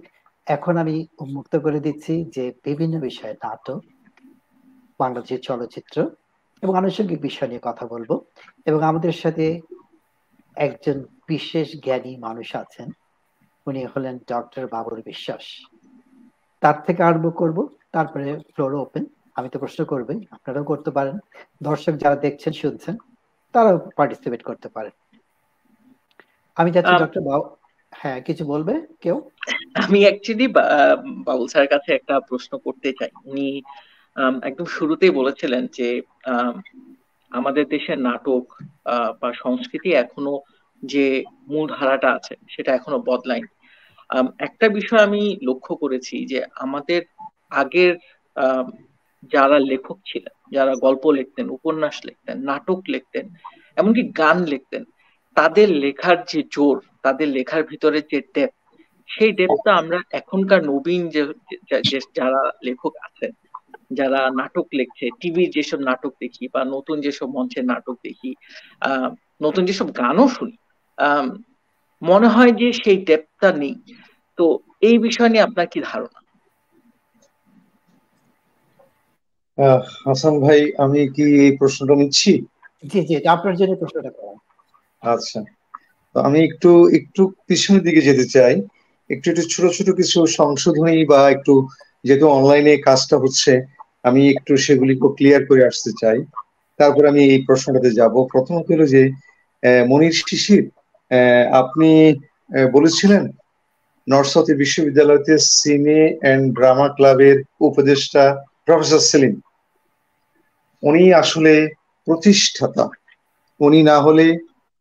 এখন আমি উন্মুক্ত করে দিচ্ছি যে বিভিন্ন বিষয়ে নাটক, বাংলাদেশের চলচ্চিত্র এবং আনুষঙ্গিক বিষয় নিয়ে কথা বলব। এবং আমাদের সাথে একজন বিশেষ জ্ঞানী মানুষ আছেন। উনি হলেন ডক্টর বাবুল বিশ্বাস। তার থেকে আরম্ভ করব তারপরে ফ্লোর ওপেন আমি তো প্রশ্ন করবই আপনারাও করতে পারেন। দর্শক যারা দেখছেন শুনছেন তারাও পার্টিসিপেট করতে পারেন। আমি যাচ্ছি ডক্টর বাবু হ্যাঁ কিছু বলবে কেউ? আমি অ্যাকচুয়ালি বাবুল স্যারের কাছে একটা প্রশ্ন করতে চাই। উনি একদম শুরুতেই বলেছিলেন যে আমাদের দেশের নাটক বা সংস্কৃতি এখনও যে মূল ধারাটা আছে, সেটা এখনও বদলায়নি। একটা বিষয় আমি লক্ষ্য করেছি যে, আমাদের আগের যারা লেখক ছিলেন, যারা গল্প লিখতেন, উপন্যাস লিখতেন, নাটক লিখতেন, এমনকি গান লিখতেন, তাদের লেখার যে জোর, তাদের লেখার ভিতরে যে ডেপ সেই ডেপটা আমরা এখনকার নবীন যে, যারা লেখক আছেন যারা নাটক লিখছে টিভির যেসব নাটক দেখি বা নতুন যেসব মঞ্চের নাটক দেখি আহ নতুন যেসব গানও শুনি মনে হয় যে সেই ডেপটা নেই। তো এই বিষয় নিয়ে আপনার কি ধারণা? হাসান ভাই আমি কি এই প্রশ্নটা নিচ্ছি? জি জি আপনার জন্য প্রশ্নটা করা। আচ্ছা। তো আমি একটু একটু পিছনের দিকে যেতে চাই। একটু একটু ছোট ছোট কিছু সংশোধনী বা একটু যেহেতু অনলাইনে কাজটা হচ্ছে আমি একটু সেগুলিকে ক্লিয়ার করে আসতে চাই। তারপর আমি এই প্রশ্নটাতে যাব। প্রথমত হলো যে মনির শিশির আপনি বলেছিলেন নর্থ সাউথ বিশ্ববিদ্যালয়তে সিনে অ্যান্ড ড্রামা ক্লাবের উপদেষ্টা প্রফেসর সেলিম। উনি আসলে প্রতিষ্ঠাতা। উনি না হলে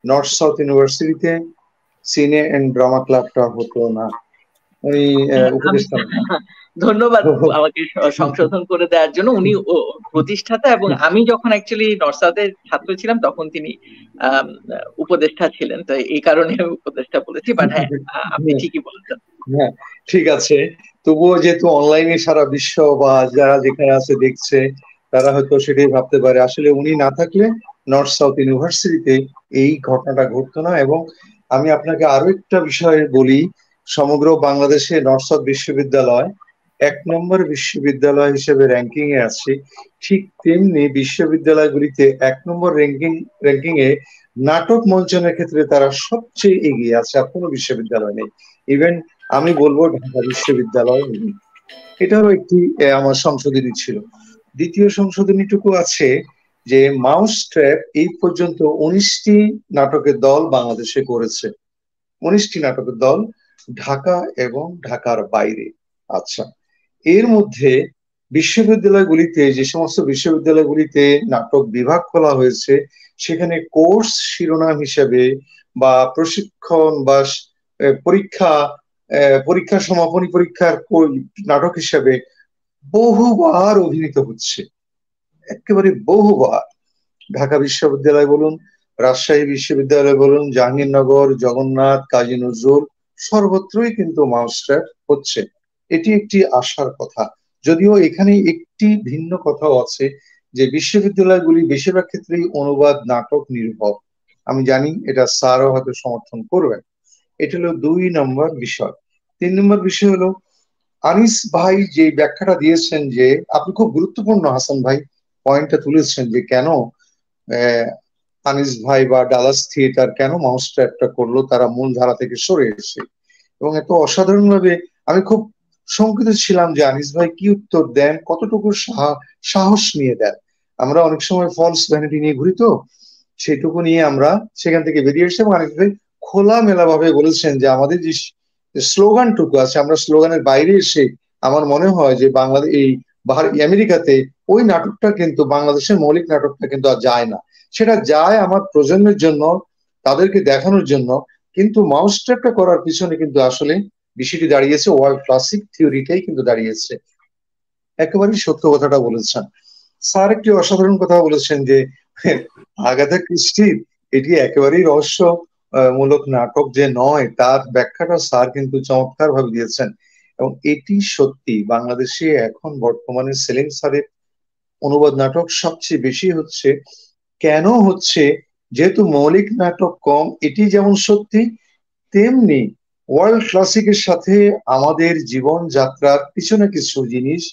নর্থ সাউথ ইউনিভার্সিটিতে সিনে অ্যান্ড ড্রামা ক্লাবটা হতো না। উনি উপদেষ্টা। ধন্যবাদ আমাকে সংশোধন করে দেওয়ার জন্য। উনি প্রতিষ্ঠাতা এবং আমি যখন অ্যাকচুয়ালি নর্থ সাউথের ছাত্র ছিলাম তখন তিনি উপদেষ্টা ছিলেন। তো এই কারণে আমি উপদেষ্টা বলেছি বাট হ্যাঁ আপনি ঠিকই বলেছেন। হ্যাঁ ঠিক আছে। তবুও যেহেতু অনলাইনে সারা বিশ্ব বা যারা যেখানে আছে দেখছে তারা হয়তো সেটাই ভাবতে পারে। আসলে উনি না থাকলে নর্থ সাউথ ইউনিভার্সিটিতে এই ঘটনাটা ঘটতো না এবং আমি আপনাকে আরও একটা বিষয় বলি। সমগ্র বাংলাদেশে নর্থ সাউথ বিশ্ববিদ্যালয় এক নম্বর বিশ্ববিদ্যালয় হিসেবে র্যাঙ্কিং এ আছে। ঠিক তেমনি বিশ্ববিদ্যালয়গুলিতে এক নম্বর র্যাঙ্কিং র্যাঙ্কিং এ নাটক মঞ্চনের ক্ষেত্রে তারা সবচেয়ে এগিয়ে আছে আর কোনো বিশ্ববিদ্যালয় নেই। ইভেন আমি বলব ঢাকা বিশ্ববিদ্যালয় নেই। এটারও একটি আমার সংশোধনী ছিল। দ্বিতীয় সংশোধনীটুকু আছে যে মাউস ট্র্যাপ এই পর্যন্ত উনিশটি নাটকের দল বাংলাদেশে করেছে। উনিশটি নাটকের দল ঢাকা এবং ঢাকার বাইরে। আচ্ছা। এর মধ্যে বিশ্ববিদ্যালয়গুলিতে, যে সমস্ত বিশ্ববিদ্যালয়গুলিতে নাটক বিভাগ খোলা হয়েছে, সেখানে কোর্স শিরোনাম হিসেবে বা প্রশিক্ষণ বা পরীক্ষা পরীক্ষা সমাপনী পরীক্ষার নাটক হিসেবে বহুবার অভিনীত হচ্ছে। একেবারে বহুবার। ঢাকা বিশ্ববিদ্যালয় বলুন, রাজশাহী বিশ্ববিদ্যালয় বলুন, জাহাঙ্গীরনগর, জগন্নাথ, কাজী নজরুল, সর্বত্রই কিন্তু মাউসট্র্যাপ হচ্ছে। এটি একটি আশার কথা। যদিও এখানে একটি ভিন্ন কথাও আছে যে বিশ্ববিদ্যালয়গুলি বেশিরভাগ ক্ষেত্রেই অনুবাদ, নাটক, নির্ভর। আমি জানি এটা স্যারও হয়তো সমর্থন করবেন। এটা হলো দুই নম্বর বিষয়। তিন নম্বর বিষয় হলো, আনিস ভাই যে ব্যাখ্যাটা দিয়েছেন যে, আপনি খুব গুরুত্বপূর্ণ হাসান ভাই, পয়েন্টটা তুলেছেন যে কেন আনিস ভাই বা ডালাস থিয়েটার কেন মাউস ট্র্যাপটা করল, তারা মূল ধারা থেকে সরে এসে এবং এত অসাধারণ ভাবে আমি খুব শঙ্কিত ছিলাম যে আনিস ভাই কি উত্তর দেন? কতটুকু সাহস নিয়ে দেন? আমরা অনেক সময় ফলস ভ্যানিটি নিয়ে ঘুরি তো, সেটুকু নিয়ে আমরা সেখান থেকে বেরিয়ে এসে এবং আনিস ভাই খোলা মেলা ভাবে বলেছেন যে আমাদের যে স্লোগানটুকু আছে, আমরা স্লোগানের বাইরে এসে আমার মনে হয় যে বাংলাদেশ এই আমেরিকাতে ওই নাটকটা কিন্তু, বাংলাদেশের মৌলিক নাটকটা কিন্তু আর যায় না। সেটা যায় আমার প্রজন্মের জন্য, তাদেরকে দেখানোর জন্য, কিন্তু মাউস ট্র্যাপটা করার পিছনে কিন্তু আসলে বিষয়টি দাঁড়িয়েছে ওয়ার্ল্ড ক্লাসিক থিওরিটাই কিন্তু দাঁড়িয়েছে। একেবারেই সত্য কথাটা বলেছেন। স্যার একটি অসাধারণ কথা বলেছেন যে, আগাথা ক্রিস্টির এটি একেবারেই রহস্য মূলক নাটক যে নয়, তার ব্যাখ্যাটা স্যার কিন্তু চমৎকার ভাবে দিয়েছেন। এবং এটি সত্যি, বাংলাদেশে এখন বর্তমানে সেলিম স্যারের অনুবাদ নাটক সবচেয়ে বেশি হচ্ছে। কেন হচ্ছে? যেহেতু মৌলিক নাটক কম, এটি যেমন সত্যি, তেমনি ওয়ার্ল্ড ক্লাসিকের সাথে আমাদের জীবন যাত্রার পিছনে কিছু জিনিস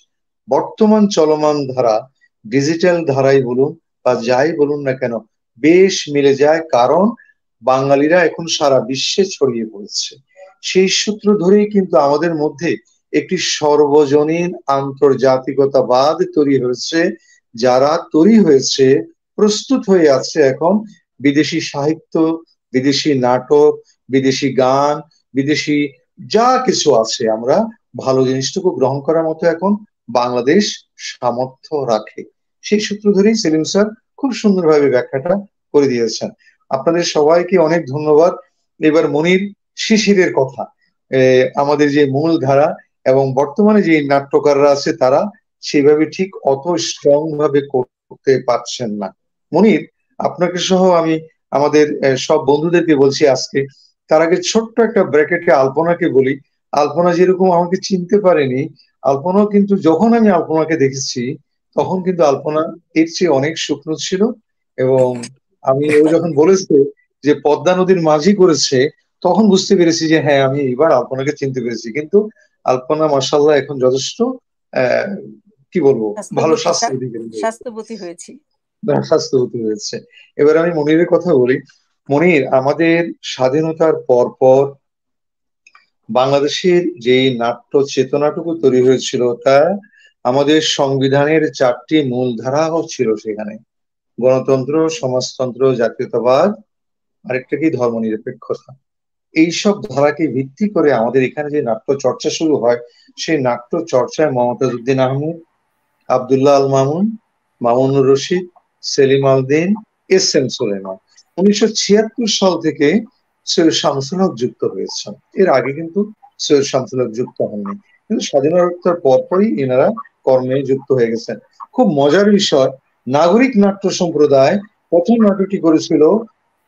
বর্তমান চলমান ধারা ডিজিটাল ধারাই বলুন বা যাই বলুন না কেন, বেশ মিলে যায় কারণ বাঙালিরা এখন সারা বিশ্বে ছড়িয়ে পড়েছে। সেই সূত্র ধরেই কিন্তু আমাদের মধ্যে একটি সর্বজনীন আন্তর্জাতিকতাবাদ তৈরি হয়েছে, যারা তৈরি হয়েছে, প্রস্তুত হয়ে আছে এখন বিদেশি সাহিত্য, বিদেশি নাটক, বিদেশি গান বিদেশি যা কিছু আছে আমরা ভালো জিনিসটুকু গ্রহণ করার মতো এখন বাংলাদেশ সামর্থ্য রাখে। সেই সূত্র ধরেই সেলিম স্যার খুব সুন্দরভাবে ব্যাখ্যাটা করে দিয়েছেন। আপনাদের সবাইকে অনেক ধন্যবাদ। এবার মনির শিশিরের কথা। আমাদের যে মূল ধারা এবং বর্তমানে যে নাট্যকাররা আছে তারা সেইভাবে ঠিক অত স্ট্রং ভাবে করতে পারছেন না। মনির, আপনাকে সহ আমি আমাদের সব বন্ধুদেরকে বলছি আজকে তার আগে ছোট্ট একটা ব্র্যাকেটে আলপনাকে বলি। আলপনা যেরকম আমাকে চিনতে পারেনি আলপনাও কিন্তু যখন আমি আলপনাকে দেখেছি তখন কিন্তু আলপনা এর চেয়ে অনেক শুকনো ছিল এবং আমি ও যখন বলেছে যে পদ্মা নদীর মাঝি করেছে তখন বুঝতে পেরেছি যে হ্যাঁ আমি এবার আলপনাকে চিনতে পেরেছি। কিন্তু আলপনা মাসাল্লাহ এখন যথেষ্ট কি বলব ভালো স্বাস্থ্য স্বাস্থ্যবতী হয়েছি। স্বাস্থ্যবতী হয়েছে। এবার আমি মনিরের কথা বলি। মনির, আমাদের স্বাধীনতার পর পর বাংলাদেশের যে নাট্য চেতনাটুকু তৈরি হয়েছিল, তা আমাদের সংবিধানের চারটি মূল ধারাও ছিল সেখানে। গণতন্ত্র, সমাজতন্ত্র, জাতীয়তাবাদ, আরেকটা কি? ধর্ম নিরপেক্ষতা এইসব ধারাকে ভিত্তি করে আমাদের এখানে যে নাট্য চর্চা শুরু হয়, সেই নাট্য চর্চায় মমতাজ উদ্দিন আহমেদ, আবদুল্লাহ আল মামুন, মামুনুর রশিদ, সেলিম আলদিন এস এম সুলেমান। উনিশশো ছিয়াত্তর সাল থেকে সৈয়দ শামসুল হক যুক্ত হয়েছেন। এর আগে কিন্তু সৈয়দ শামসুল হক যুক্ত হননি। কিন্তু স্বাধীনতার পরপরই এনারা কর্মে যুক্ত হয়ে গেছেন। খুব মজার বিষয়, নাগরিক নাট্য সম্প্রদায় প্রথম নাটকটি করেছিল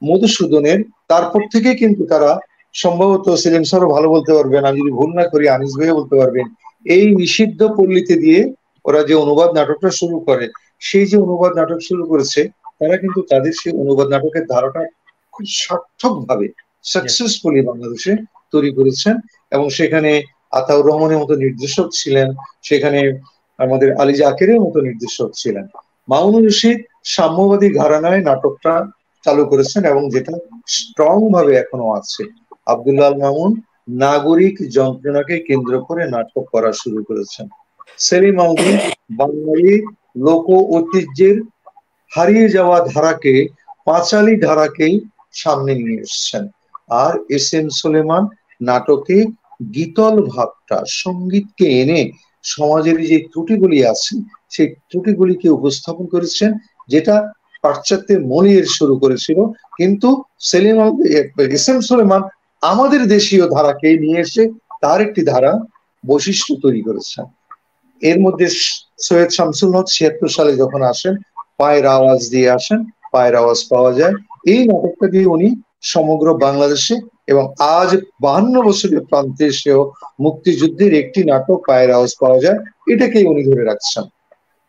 মধুসূদনের। তারপর থেকে কিন্তু তারা সম্ভবত সেলিম স্যারও ভালো বলতে পারবেন, আমি যদি ভুল না করি, আনিস ভাইও বলতে পারবেন। এই নিষিদ্ধ পল্লীতে দিয়ে ওরা যে অনুবাদ নাটকটা শুরু করে, সেই যে অনুবাদ নাটক শুরু করেছে তারা কিন্তু তাদের সেই অনুবাদ নাটকের ধারাটা খুব সার্থক ভাবে সাকসেসফুলি বাংলাদেশে তৈরি করেছেন এবং সেখানে আতাউর রহমানের মতো নির্দেশক ছিলেন, সেখানে আমাদের আলী জাকেরের মতো নির্দেশক ছিলেন। মামুনুর রশিদ সাম্যবাদী ঘরানায় নাটকটা চালু করেছেন এবং যেটা স্ট্রং ভাবে এখনও আছে। আবদুল্লাহ মামুন নাগরিক যন্ত্রণাকে কেন্দ্র করে নাটক করা শুরু করেছেন। সেলিম আহমেদ বাঙালি লোক ঐতিহ্যের হারিয়ে যাওয়া ধারাকে, পাঁচালি ধারাকেই সামনে নিয়ে এসছেন। আর এস এম সুলেমান নাটকে গীতল ভাবটা, সঙ্গীতকে এনে সমাজের যে ত্রুটিগুলি আছে, সেই ত্রুটিগুলিকে উপস্থাপন করেছেন, যেটা পাশ্চাত্যের মলিয়ের শুরু করেছিল। কিন্তু সেলিম এস এম সুলেমান আমাদের দেশীয় ধারাকে নিয়ে এসে তার একটি ধারা বৈশিষ্ট্য তৈরি করেছেন। এর মধ্যে সৈয়দ শামসুল হক ছিয়াত্তর সালে যখন আসেন পায়ের আওয়াজ দিয়ে আসেন, পায়ের আওয়াজ পাওয়া যায়। এই নাটকটা দিয়ে উনি সমগ্র বাংলাদেশে এবং আজ বাহান্ন বছরের প্রান্তে এসেও মুক্তিযুদ্ধের একটি নাটক পায়ের আওয়াজ পাওয়া যায়, এটাকেই উনি ধরে রাখছেন।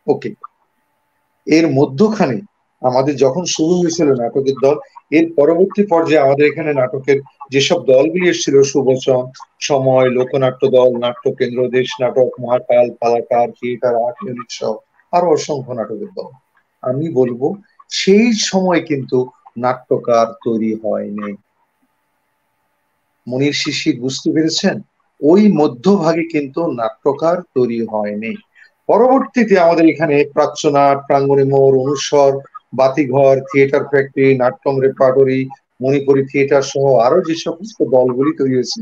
ওকে এর মধ্যখানে আমাদের যখন শুরু হয়েছিল নাটকের দল, এর পরবর্তী পর্যায়ে আমাদের এখানে নাটকের যেসব দলগুলি এসেছিল, সুবচন, সময়, লোকনাট্য দল Natya Kendra Desh Natok, Mahakal, Palakar, theatre, art unit সহ আরও অসংখ্য নাটকের দল। আমি বলব, সেই সময় কিন্তু নাট্যকার তৈরি হয়নি। মনির শিশির বুঝতে পেরেছেন? ওই মধ্যভাগে কিন্তু নাট্যকার তৈরি হয়নি। পরবর্তীতে আমাদের এখানে প্রাচ্যনাট প্রাঙ্গণে মোর, অনুসর, বাতিঘর, theatre factory, Natyam repertory Manipuri theatre সহ আরও যে সমস্ত দলগুলি তৈরি হয়েছে,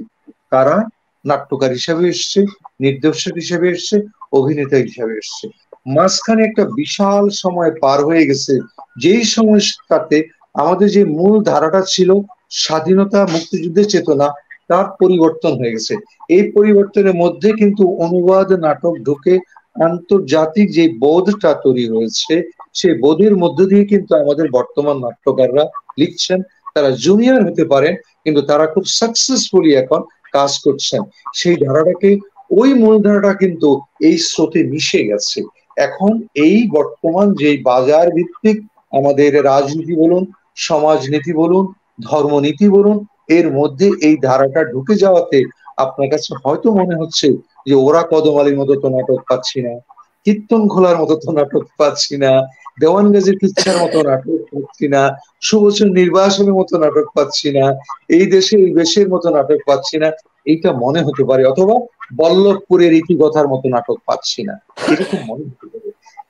তারা নাট্যকার হিসাবে এসছে, নির্দেশক হিসেবে এসছে, অভিনেতা হিসাবে এসছে। মাঝখানে একটা বিশাল সময় পার হয়ে গেছে। যেই সময়টাতে আমাদের যে মূল ধারাটা ছিল স্বাধীনতা মুক্তিযুদ্ধের চেতনা, তার পরিবর্তন হয়ে গেছে। এই পরিবর্তনের মধ্যে কিন্তু অনুবাদ নাটক ঢুকে আন্তর্জাতিক যে বোধটা তৈরি হয়েছে, সেই বোধের মধ্য দিয়ে কিন্তু আমাদের বর্তমান নাট্যকাররা লিখছেন, তারা জুনিয়র হতে পারেন, কিন্তু তারা খুব সাকসেসফুলি এখন কাজ করছেন। সেই ধারাটাকে, ওই মূল ধারাটা কিন্তু এই স্রোতে মিশে গেছে। এখন এই বর্তমান যে বাজার ভিত্তিক আমাদের রাজনীতি বলুন সমাজনীতি বলুন ধর্মনীতি বলুন, এর মধ্যে এই ধারাটা ঢুকে যাওয়াতে আপনার কাছে হয়তো মনে হচ্ছে যে ওরা কদমালির মতো তো নাটক পাচ্ছি না, কীর্তন খোলার মতো তো নাটক পাচ্ছি না, দেওয়ান কিচ্ছার মতো নাটক পাচ্ছি না সুবচন নির্বাসনের মতো নাটক পাচ্ছি না, এই দেশে এই দেশের মতো নাটক পাচ্ছি না, এইটা মনে হতে পারে। অথবা বল্লভপুরের ইতিকথার মতো নাটক পাচ্ছি না। এরকম মনে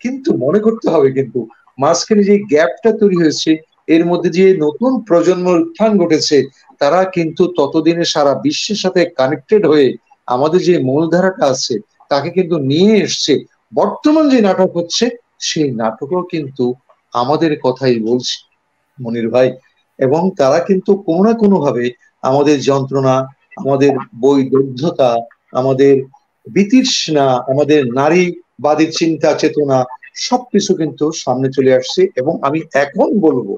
কিন্তু মনে করতে হবে কিন্তু মাঝখানে যে গ্যাপটা তৈরি হয়েছে, এর মধ্যে যে নতুন প্রজন্ম উত্থান ঘটেছে, তারা কিন্তু ততদিনে সারা বিশ্বের সাথে কানেক্টেড হয়ে আমাদের যে মূলধারাটা আছে, তাকে কিন্তু নিয়ে এসছে। বর্তমান যে নাটক হচ্ছে, সেই নাটকও কিন্তু আমাদের কথাই বলছে, মনির ভাই। এবং তারা কিন্তু কোনো না কোনো ভাবে আমাদের যন্ত্রণা, আমাদের বৈদগ্ধতা আমাদের বিতৃষ্ণা, আমাদের নারীবাদী চিন্তা, চেতনা, সবকিছু কিন্তু সামনে চলে আসছে এবং আমি এখন বলব,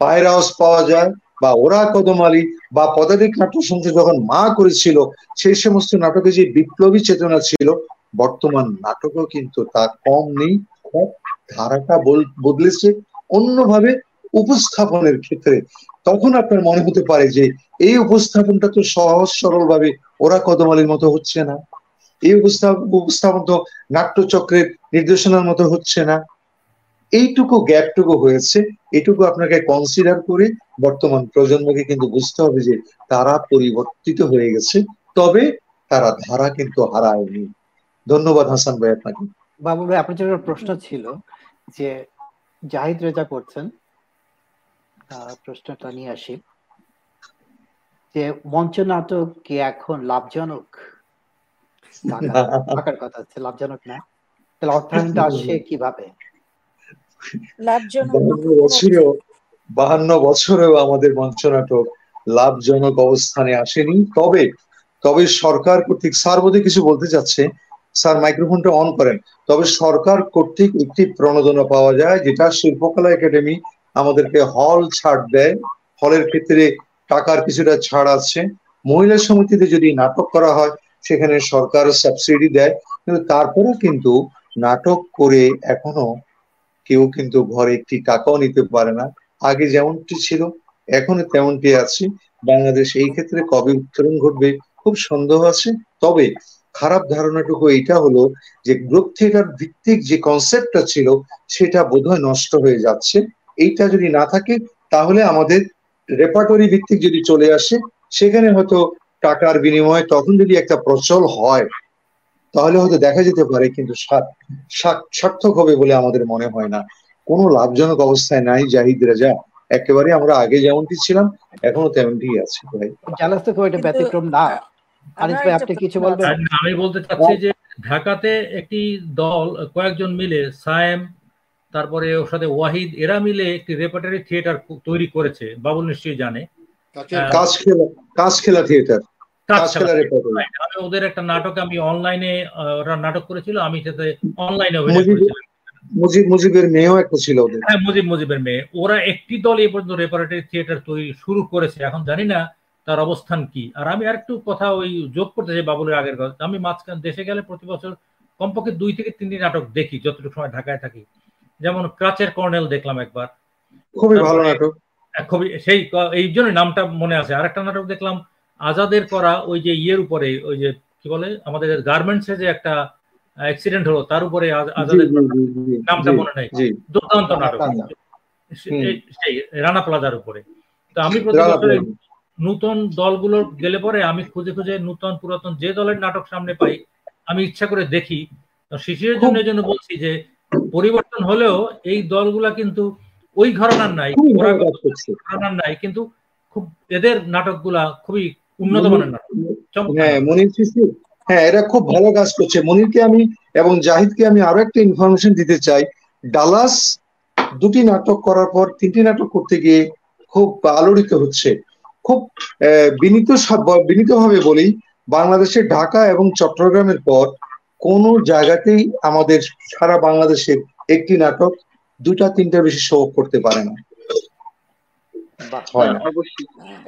পায়ের আওয়াজ পাওয়া যায় বা ওরা কদমালি বা পদাধিক নাট্য সংস্থা যখন মা করেছিল সেই সমস্ত নাটকে যে বিপ্লবী চেতনা ছিল, বর্তমান নাটকও কিন্তু তা কম নেই ধারাটা বদলেছে। অন্যভাবে উপস্থাপনের ক্ষেত্রে তখন আপনার মনে হতে পারে যে এই উপস্থাপনটা তো সহজ সরল ভাবে ওরা কদমালির মতো হচ্ছে না। এই উপস্থাপন তো নাট্যচক্রের নির্দেশনার মতো হচ্ছে না। এইটুকু গ্যাপটুকু হয়েছে। এটুকু আপনাকে কনসিডার করে বর্তমান প্রজন্মকে কিন্তু বুঝতে হবে যে তারা পরিবর্তিত হয়ে গেছে, তবে তারা ধারা কিন্তু হারায়নি। ধন্যবাদ হাসান ভাই আপনাকে। বাবু ভাই, আপনার জন্য প্রশ্ন ছিল যে জাহিদ রেজা করছেন প্রশ্নটা নিয়ে আসি। যে মঞ্চ নাটক কি এখন লাভজনক? থাকার কথা আছে লাভজনক না। তাহলে অর্থায়নটা আসছে কীভাবে? বছরেও বাহান্ন বছরেও আমাদের মঞ্চ নাটক লাভজনক অবস্থানে আসেনি। তবে তবে সরকার কর্তৃক স্যার বোধহয় কিছু বলতে চাচ্ছে। স্যার মাইক্রোফোনটা অন করেন। তবে সরকার কর্তৃক একটি প্রণোদনা পাওয়া যায় যেটা শিল্পকলা একাডেমি আমাদেরকে হল ছাড় দেয়। হলের ক্ষেত্রে টাকার কিছুটা ছাড় আছে। মহিলা সমিতিতে যদি নাটক করা হয়, সেখানে সরকার সাবসিডি দেয়। কিন্তু তারপরেও কিন্তু নাটক করে এখনও কেউ কিন্তু ঘরে একটি টাকাও নিতে পারে না। আগে যেমনটি ছিল, এখনও তেমনটি আছে। বাংলাদেশ এই ক্ষেত্রে কবে উত্তরণ ঘটবে খুব সন্দেহ আছে। তবে খারাপ ধারণাটুকু এটা হলো যে গ্রুপ থিয়েটার ভিত্তিক যে কনসেপ্টটা ছিল, সেটা বোধহয় নষ্ট হয়ে যাচ্ছে। এইটা যদি না থাকে তাহলে আমাদের রেপার্টরি ভিত্তিক যদি চলে আসে সেখানে হয়তো টাকার বিনিময়ে তখন যদি একটা প্রচল হয় তাহলে হয়তো দেখা যেতে পারে কিন্তু সার্থক হবে বলে আমাদের মনে হয় না। কোনো লাভজনক অবস্থায় নাই জাহিদ রাজা। একেবারে আমরা আগে যেমনটি ছিলাম এখনও তেমনটি আছে ভাই। জালাস তো একটা ব্যতিক্রম না। আনিস ভাই আপনি কিছু বলবেন? আমি বলতে চাচ্ছি যে ঢাকাতে একটি দল কয়েকজন মিলে সায়েম তারপরে ওর সাথে ওয়াহিদ এরা মিলে একটি রেপার্টারি থিয়েটার তৈরি করেছে বাবুল নিশ্চয়ই জানে। খেলা থিয়েটার কাজ খেলা রেপার্টরি আমি ওদের একটা নাটক আমি অনলাইনে ওরা নাটক করেছিল আমি সাথে অনলাইনে মুজিব মুজিব মুজিবের মেয়েও একটা ছিল ওদের। হ্যাঁ মুজিব মুজিবের মেয়ে। ওরা একটি দল এই পর্যন্ত রেপারেটরি থিয়েটার তৈরি শুরু করেছে এখন জানি না তার অবস্থান কি। আর আমি আরেকটু কথা ওই যোগ করতে চাই বাবুলের আগের কথা। আমি মাঝখান দেশে গেলে প্রতি বছর কমপক্ষে দুই থেকে তিনটি নাটক দেখি যতটুকু সময় ঢাকায় থাকি। যেমন ক্রাচের কর্নেল দেখলাম একবার। খুবই ভালো নাটক। খুবই সেই এই জন্য নামটা মনে আছে। আরেকটা নাটক দেখলাম আজাদের করা ওই যে ইয়ের উপরে ওই যে কি বলে আমাদের গার্মেন্টসে যে একটা অ্যাক্সিডেন্ট হলো তার উপরে আজাদের নামটা মনে নেই। দুর্দান্ত নাটক। সেই রানা প্লাজার উপরে। তো আমি নূতন দলগুলো গেলে পরে আমি খুঁজে খুঁজে নূতন পুরাতন যে দলের নাটক সামনে পাই আমি ইচ্ছা করে দেখি। শিশিরের জন্য জন্য বলছি যে পরিবর্তন হলেও এই দলগুলা কিন্তু ওই ঘরানার নাই ঘরানার নাই কিন্তু খুব এদের নাটকগুলা খুবই উন্নত মানের নাটক। হ্যাঁ মনির শিশির হ্যাঁ এরা খুব ভালো কাজ করছে। মনিরকে আমি এবং জাহিদকে আমি আরও একটা ইনফরমেশন দিতে চাই। ডালাস দুটি নাটক করার পর তিনটি নাটক করতে গিয়ে খুব আলোড়িত হচ্ছে। খুব বিনীত বিনীতভাবে বলি বাংলাদেশে ঢাকা এবং চট্টগ্রামের পর কোন জায়গাতেই আমাদের সারা বাংলাদেশের একটি নাটক দুটা তিনটা বেশি শো করতে পারে না।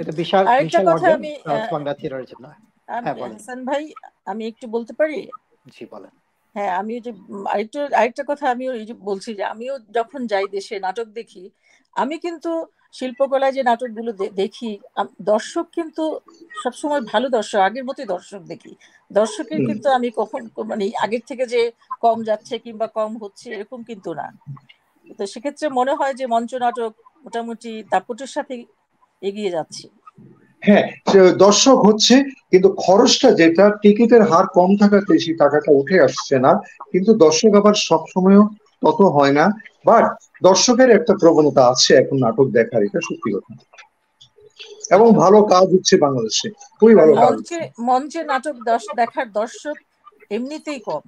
এটা বিশাল আরেকটা কথা আমি বাংলা থিয়েটারের জন্য হ্যাঁ হাসান ভাই আমি একটু বলতে পারি? জি বলেন। হ্যাঁ আমি যে আরেকটু আরেকটা কথা আমিও বলছি যে আমিও যখন যাই দেশে নাটক দেখি আমি কিন্তু শিল্পকলায় যে নাটকগুলো দেখি দর্শক কিন্তু সবসময় ভালো দর্শক আগের মতোই দর্শক দেখি। দর্শকের কিন্তু আমি কখন মানে আগের থেকে যে কম যাচ্ছে কিংবা কম হচ্ছে এরকম কিন্তু না। তো সেক্ষেত্রে মনে হয় যে মঞ্চ নাটক মোটামুটি দাপটের সাথে এগিয়ে যাচ্ছে। হ্যাঁ দর্শক হচ্ছে কিন্তু খরচটা যেটা টিকিটের হার কম থাকাতে সেই টাকাটা উঠে আসছে না। কিন্তু দর্শক আবার সবসময়ও তত হয় না। বাট দর্শকের একটা প্রবণতা আছে এখন নাটক দেখার এটা সত্যি কথা। এবং ভালো কাজ হচ্ছে বাংলাদেশে খুবই ভালো কাজ মঞ্চে মঞ্চে নাটক দেখার দর্শক এমনিতেই কম।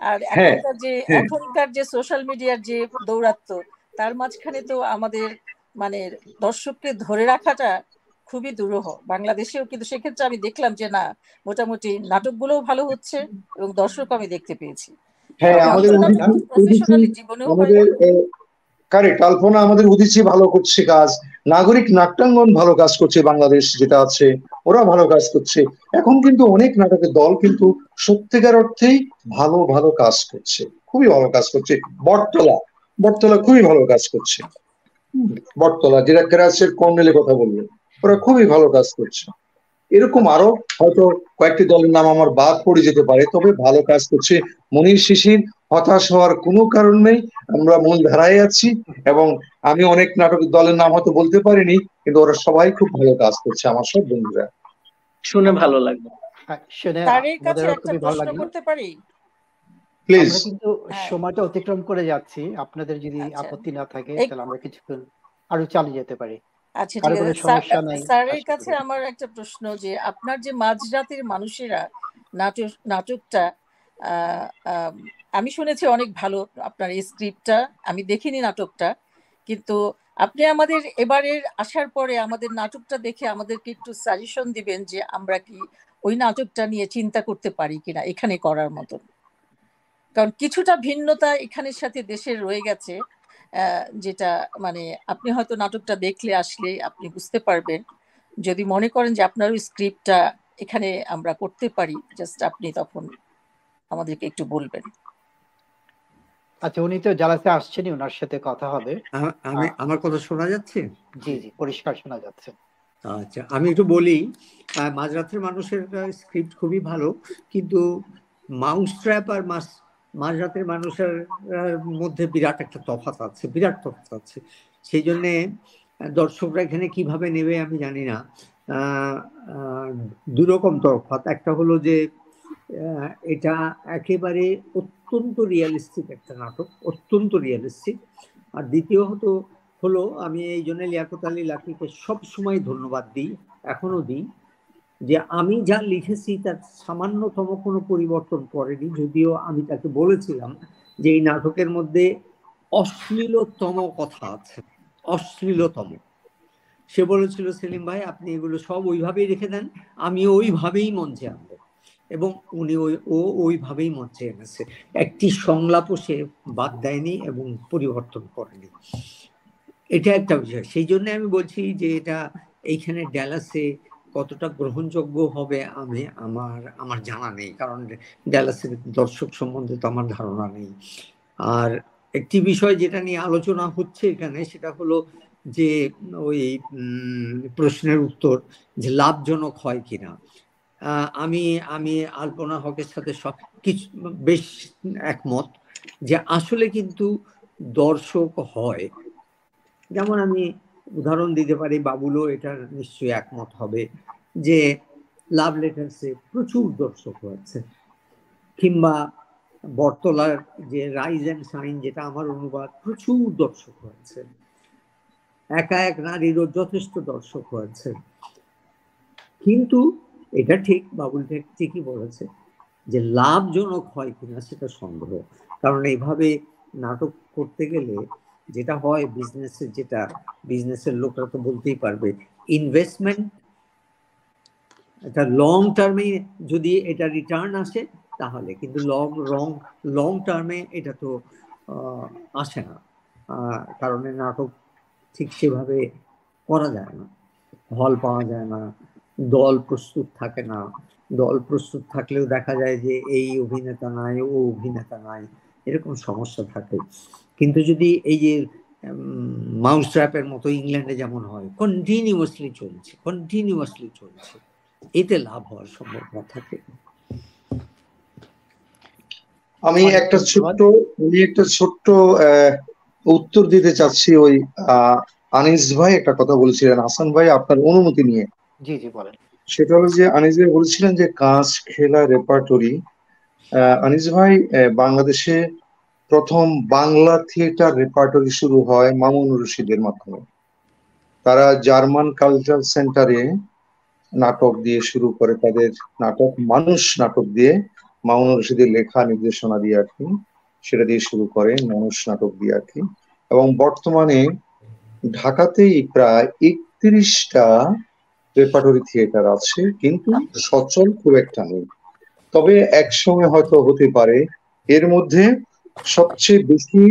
আর এখনকার যে এখনকার যে সোশ্যাল মিডিয়ার যে দৌরাত্ম তার মাঝখানে তো আমাদের মানে দর্শককে ধরে রাখাটা খুবই দুরূহ। বাংলাদেশেও কিন্তু সেক্ষেত্রে আমি দেখলাম যে না মোটামুটি নাটকগুলোও ভালো হচ্ছে এবং দর্শক আমি দেখতে পেয়েছি। হ্যাঁ আমাদের আমাদের কারেক্ট আলপনা আমাদের উদিচি ভালো করছে কাজ। নাগরিক নাট্যাঙ্গন ভালো কাজ করছে বাংলাদেশ যেটা আছে ওরা ভালো কাজ করছে। এখন কিন্তু অনেক নাটকের দল কিন্তু সত্যিকার অর্থেই ভালো ভালো কাজ করছে। খুবই ভালো কাজ করছে। বটতলা বটতলা খুবই ভালো কাজ করছে। বটতলা যেটা ক্রাসের কর্নেলের কথা বলল ওরা খুবই ভালো কাজ করছে। এরকম আরও হয়তো কয়েকটি দলের নাম আমার বাদ পড়ে যেতে পারে তবে ভালো কাজ করছে মনির শিশির। হতাশ হওয়ার কোনো কারণ নেই আমরা মূল ধারায় আছি এবং আমি অনেক নাটক দলের নাম হয়তো বলতে পারিনি কিন্তু ওরা সবাই খুব ভালো কাজ করছে আমার সব বন্ধুরা। শুনে ভালো লাগল। করতে পারি? প্লিজ কিন্তু সময়টা অতিক্রম করে যাচ্ছি। আপনাদের যদি আপত্তি না থাকে তাহলে আমরা কিছুক্ষণ আরও চালিয়ে যেতে পারি। আচ্ছা ঠিক আছে। স্যারের কাছে আমার একটা প্রশ্ন যে আপনার যে মাঝরাতের মানুষেরা নাটক নাটকটা আমি শুনেছি অনেক ভালো আপনার এই স্ক্রিপ্টটা আমি দেখিনি নাটকটা কিন্তু আপনি আমাদের এবারের আসার পরে আমাদের নাটকটা দেখে আমাদেরকে একটু সাজেশন দিবেন যে আমরা কি ওই নাটকটা নিয়ে চিন্তা করতে পারি কিনা এখানে করার মতন। কারণ কিছুটা ভিন্নতা এখানের সাথে দেশের রয়ে গেছে। যেটা মানে আপনি হয়তো নাটকটা দেখলে আসলে আপনি বুঝতে পারবেন। যদি মনে করেন যে আপনার ওই স্ক্রিপ্টটা এখানে আমরা করতে পারি জাস্ট আপনি তখন আমাদেরকে একটু বলবেন। আচ্ছা উনি তো জালাসে আসছেনই ওনার সাথে কথা হবে। আমি আমার কথা শোনা যাচ্ছে? জি জি পরিষ্কার শোনা যাচ্ছে। আচ্ছা আমি একটু বলি মাঝরাতের মানুষের স্ক্রিপ্ট খুবই ভালো কিন্তু মাউস ট্র্যাপ আর মাস মাঝরাতের মানুষের মধ্যে বিরাট একটা তফাৎ আছে, বিরাট তফাৎ আছে। সেই জন্যে দর্শকরা এখানে কীভাবে নেবে আমি জানি না। দুরকম তফাৎ। একটা হলো যে এটা একেবারে অত্যন্ত রিয়ালিস্টিক একটা নাটক, অত্যন্ত রিয়ালিস্টিক আর দ্বিতীয়ত হলো আমি এই জন্য লিয়াকত আলী লাকিকে সবসময় ধন্যবাদ দিই এখনও দিই। যে আমি যা লিখেছি তার সামান্যতম কোনো পরিবর্তন করেনি, যদিও আমি তাকে বলেছিলাম যে এই নাটকের মধ্যে অশ্লীলতম কথা আছে, অশ্লীলতম। সে বলেছিল, সেলিম ভাই, আপনি এগুলো সব ওইভাবেই রেখে দেন আমি ওইভাবেই মঞ্চে আনব। এবং উনি ওই, ও ওইভাবেই মঞ্চে এনেছে। একটি সংলাপও সে বাদ দেয়নি এবং পরিবর্তন করেনি। এটা একটা বিষয়। সেই জন্য আমি বলছি যে এটা এইখানে ড্যালাসে কতটা গ্রহণযোগ্য হবে আমি আমার আমার জানা নেই। কারণ ড্যালাসের দর্শক সম্বন্ধে তো আমার ধারণা নেই। আর একটি বিষয় যেটা নিয়ে আলোচনা হচ্ছে এখানে সেটা হলো যে ওই প্রশ্নের উত্তর যে লাভজনক হয় কিনা। আমি আমি আলপনা হকের সাথে সব কিছু, বেশ একমত যে আসলে কিন্তু দর্শক হয়। যেমন আমি উদাহরণ দিতে পারি, বাবুলও এটা নিশ্চয়ই একমত হবে যে লাভ লেটার্সে প্রচুর দর্শক হয়েছে কিংবা বটতলার যে রাইজ অ্যান্ড সাইন যেটা আমার অনুবাদ, প্রচুর দর্শক হয়েছে একা এক নারীরও যথেষ্ট দর্শক হয়েছে কিন্তু এটা ঠিক, বাবুল ঠিকই বলেছে যে লাভজনক হয় কিনা সেটা সন্দেহ। কারণ এইভাবে নাটক করতে গেলে যেটা হয় বিজনেসের যেটা বিজনেসের লোকরা তো বলতেই পারবে। ইনভেস্টমেন্ট এটা লং টার্মে যদি এটা রিটার্ন আসে, তাহলে কিন্তু লং লং লং টার্মে এটা তো আসে না। কারণে নাটক ঠিক সেভাবে করা যায় না। হল পাওয়া যায় না, দল প্রস্তুত থাকে না। দল প্রস্তুত থাকলেও দেখা যায় যে এই অভিনেতা নাই, ও অভিনেতা নাই। এরকম সমস্যা থাকে। কিন্তু যদি এই যে মাউস ট্র্যাপের মতো ইংল্যান্ডে যেমন হয় কন্টিনিউয়াসলি চলছে কন্টিনিউয়াসলি চলছে এতে লাভ হওয়ার সম্ভাবনা থাকে। আমি একটা ছোট্ট আমি একটা ছোট্ট উত্তর দিতে চাচ্ছি ওই আনিস ভাই একটা কথা বলছিলেন। হাসান ভাই আপনার অনুমতি নিয়ে। জি জি বলেন। সেটা হলো যে আনিস ভাই বলছিলেন যে কাজ খেলা রেপার্টরি আনিস ভাই বাংলাদেশে প্রথম বাংলা থিয়েটার রেপার্টরি শুরু হয় মামুন রশিদের মাধ্যমে। তারা জার্মান কালচারাল সেন্টারে নাটক দিয়ে শুরু করে তাদের নাটক, মানুষ নাটক দিয়ে মামুন রশিদের লেখা, নির্দেশনা দিয়ে আর কি, সেটা দিয়ে শুরু করে মানুষ নাটক দিয়ে আর কি। এবং বর্তমানে ঢাকাতেই প্রায় একত্রিশটা রেপার্টরি থিয়েটার আছে, কিন্তু সচল খুব একটা নেই। তবে একসঙ্গে হয়তো হতে পারে। এর মধ্যে সবচেয়ে বেশি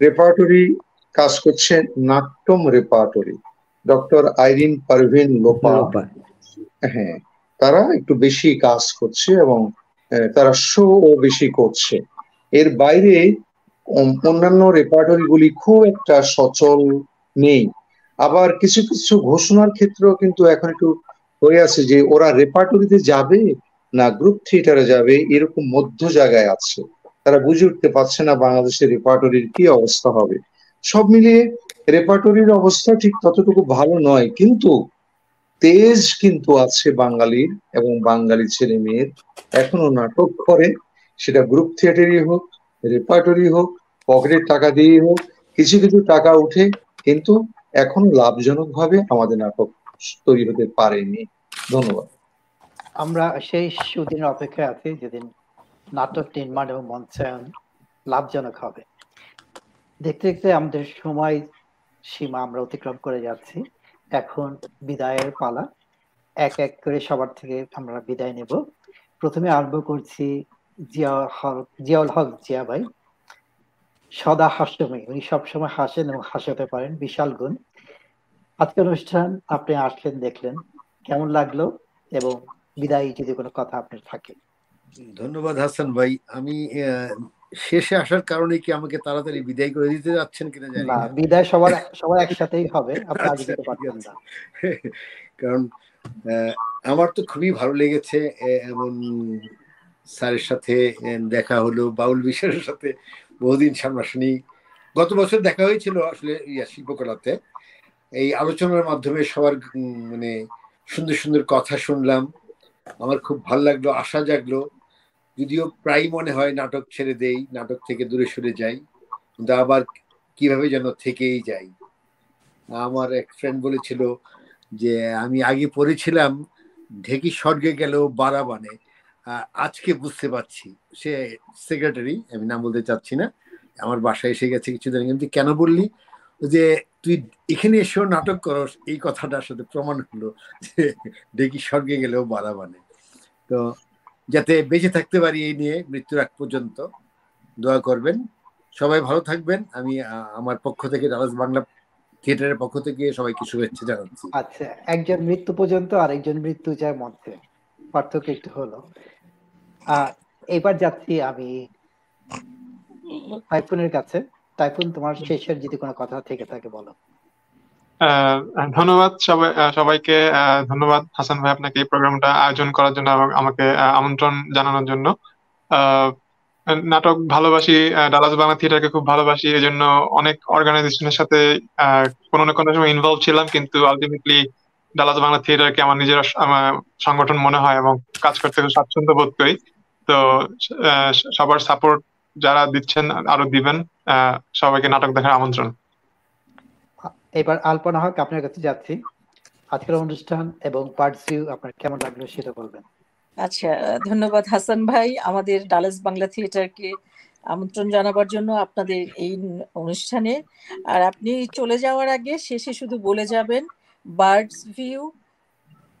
রেপার্টরি কাজ করছে Natyam repertory doctor Irene Parvin Lopa. হ্যাঁ তারা একটু বেশি কাজ করছে এবং তারা শো ও বেশি করছে। এর বাইরে অন্যান্য রেপার্টরি গুলি খুব একটা সচল নেই। আবার কিছু কিছু ঘোষণার ক্ষেত্রেও কিন্তু এখন একটু হয়ে আছে যে ওরা রেপার্টরিতে যাবে না গ্রুপ থিয়েটারে যাবে, এরকম মধ্য জায়গায় আছে। তারা বুঝে উঠতে পারছে না বাংলাদেশের রেপার্টরির কি অবস্থা হবে। সব মিলিয়ে রেপার্টরির অবস্থা ঠিক ততটুকু ভালো নয়, কিন্তু তেজ কিন্তু আছে বাঙালির এবং বাঙালি ছেলে মেয়ের এখনও নাটক করে, সেটা গ্রুপ থিয়েটারই হোক রেপার্টরি হোক, পকেটের টাকা দিয়েই হোক, কিছু কিছু টাকা উঠে, কিন্তু এখনও লাভজনক ভাবে আমাদের নাটক তৈরি হতে পারেনি। ধন্যবাদ। আমরা সেই সুদিনের অপেক্ষায় আছি যেদিন নাটক, নির্মাণ এবং মঞ্চায়ন লাভজনক হবে। দেখতে দেখতে আমাদের সময় সীমা আমরা অতিক্রম করে যাচ্ছি। এখন বিদায়ের পালা। এক এক করে সবার থেকে আমরা বিদায় নেব। প্রথমে আরম্ভ করছি জিয়া হক জিয়াউল হক জিয়া ভাই। সদা হাস্যময়। উনি সবসময় হাসেন এবং হাসাতে পারেন। বিশাল গুণ। আজকের অনুষ্ঠান আপনি আসলেন, দেখলেন। কেমন লাগল? এবং বিদায় যদি কোনো কথা আপনার থাকে। ধন্যবাদ হাসান ভাই। আমি শেষে আসার কারণে কি আমাকে তাড়াতাড়ি বিদায় করে দিতে যাচ্ছেন কিনা জানি না বিদায় সবার সবার একসাথেই হবে আপনি আগে দিতে পারবেন না। কারণ আমার তো খুবই ভালো লেগেছে এমন স্যারের সাথে দেখা হলো বাউল বিশ্বাসের সাথে বহুদিন সামনাসামনি। গত বছর দেখা হয়েছিল আসলে ইয়া শিল্পকলাতে। এই আলোচনার মাধ্যমে সবার মানে সুন্দর সুন্দর কথা শুনলাম। আমার খুব ভালো লাগল, আশা জাগলো। যদিও প্রায় মনে হয় নাটক ছেড়ে দেই, নাটক থেকে দূরে সরে যাই, কিন্তু আবার কীভাবে যেন থেকেই যাই। আমার এক ফ্রেন্ড বলেছিল যে, আমি আগে পড়েছিলাম, ঢেকি স্বর্গে গেলেও বারাবানে। আজকে বুঝতে পারছি। সে সেক্রেটারি আমি নাম বলতে চাচ্ছি না, আমার বাসায় এসে গেছে কিছুদিন কিন্তু কেন বললি? যে তুই এখানে এসেও নাটক করস, এই কথাটার সাথে প্রমাণ হলো যে ডেকি স্বর্গে গেলেও বাড়া মানে। তো যাতে বেঁচে থাকতে পারি এই নিয়ে মৃত্যুর আগ পর্যন্ত দোয়া করবেন। সবাই ভালো থাকবেন। আমি আমার পক্ষ থেকে ডালাস বাংলা থিয়েটারের পক্ষ থেকে সবাইকে শুভেচ্ছা জানাচ্ছি। আচ্ছা একজন মৃত্যু পর্যন্ত আর একজন মৃত্যু যার মধ্যে পার্থক্য একটু হলো। এবার যাচ্ছি আমি টাইফুনের কাছে। টাইফুন তোমার শেষের যদি কোনো কথা থেকে থাকে, বলো। ধন্যবাদ সবাই সবাইকে। ধন্যবাদ হাসান ভাই আপনাকে এই প্রোগ্রামটা আয়োজন করার জন্য এবং আমাকে আমন্ত্রণ জানানোর জন্য। নাটক ভালোবাসি ডালাস বাংলা থিয়েটারকে খুব ভালোবাসি এই জন্য অনেক অর্গানাইজেশনের সাথে কোনো না কোনো সময় ইনভলভ ছিলাম, কিন্তু আলটিমেটলি ডালাস বাংলা থিয়েটারকে আমার নিজের সংগঠন মনে হয় এবং কাজ করতে খুব স্বাচ্ছন্দ্য বোধ করি। তো সবার সাপোর্ট যারা দিচ্ছেন, আরও দিবেন। সবাইকে নাটক দেখার আমন্ত্রণ। এবার আলপনা হক আপনার কাছে যাচ্ছি। আজকের অনুষ্ঠান এবং পার্ট ভিউ আপনার কেমন লাগল সেটা বলবেন। আচ্ছা ধন্যবাদ হাসান ভাই। আমাদের ডালাস বাংলা থিয়েটারকে আমন্ত্রণ জানাবার জন্য আপনাদের এই অনুষ্ঠানে। আর আপনি চলে যাওয়ার আগে শেষে শুধু বলে যাবেন বার্ডস ভিউ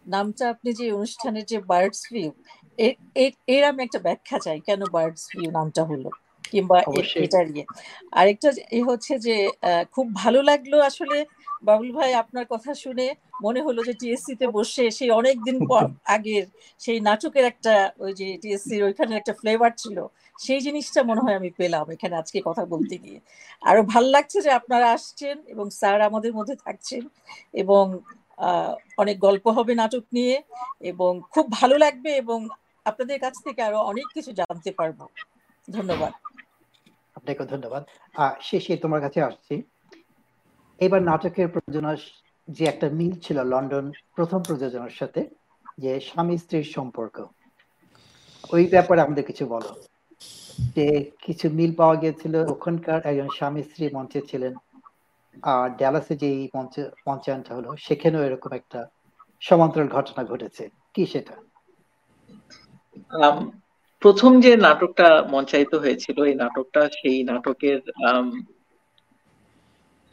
নামটা আপনি যে অনুষ্ঠানের যে বার্ডস ভিউ এর আমি একটা ব্যাখ্যা চাই কেন বার্ডস ভিউ নামটা হলো? কিংবা এ- অবশ্যই। এটার ইয়ে আরেকটা এ হচ্ছে যে খুব ভালো লাগল আসলে বাবুল ভাই আপনার কথা শুনে। মনে হলো যে টিএসসি তে বসে সেই অনেক দিন পর আগের সেই নাটকের একটা ওই যে টিএসসির ওইখানে একটা ফ্লেভার ছিল সেই জিনিসটা মনে হয় আমি পেলাম এখানে আজকে কথা বলতে গিয়ে। আরও ভালো লাগছে যে আপনারা আসছেন এবং স্যার আমাদের মধ্যে থাকছেন এবং আহ, অনেক গল্প হবে নাটক নিয়ে এবং খুব ভালো লাগবে এবং আপনাদের কাছ থেকে আরও অনেক কিছু জানতে পারব। ধন্যবাদ। আপনাকে ধন্যবাদ। শেষে তোমার কাছে আসছি। এবার নাটকের প্রযোজনা যে একটা মিল ছিল লন্ডন, প্রথম প্রযোজনার সাথে, যে স্বামী স্ত্রীর সম্পর্ক। ওই ব্যাপারে আমাদের কিছু বলো। যে কিছু মিল পাওয়া গিয়েছিল, ওখানকার একজন স্বামী স্ত্রী মঞ্চে ছিলেন। আর ড্যালাসে যে মঞ্চ, মঞ্চায়নটা হলো, সেখানেও এরকম একটা সমান্তরাল ঘটনা ঘটেছে। কি সেটা? প্রথম যে নাটকটা মঞ্চায়িত হয়েছিল, এই নাটকটা সেই নাটকের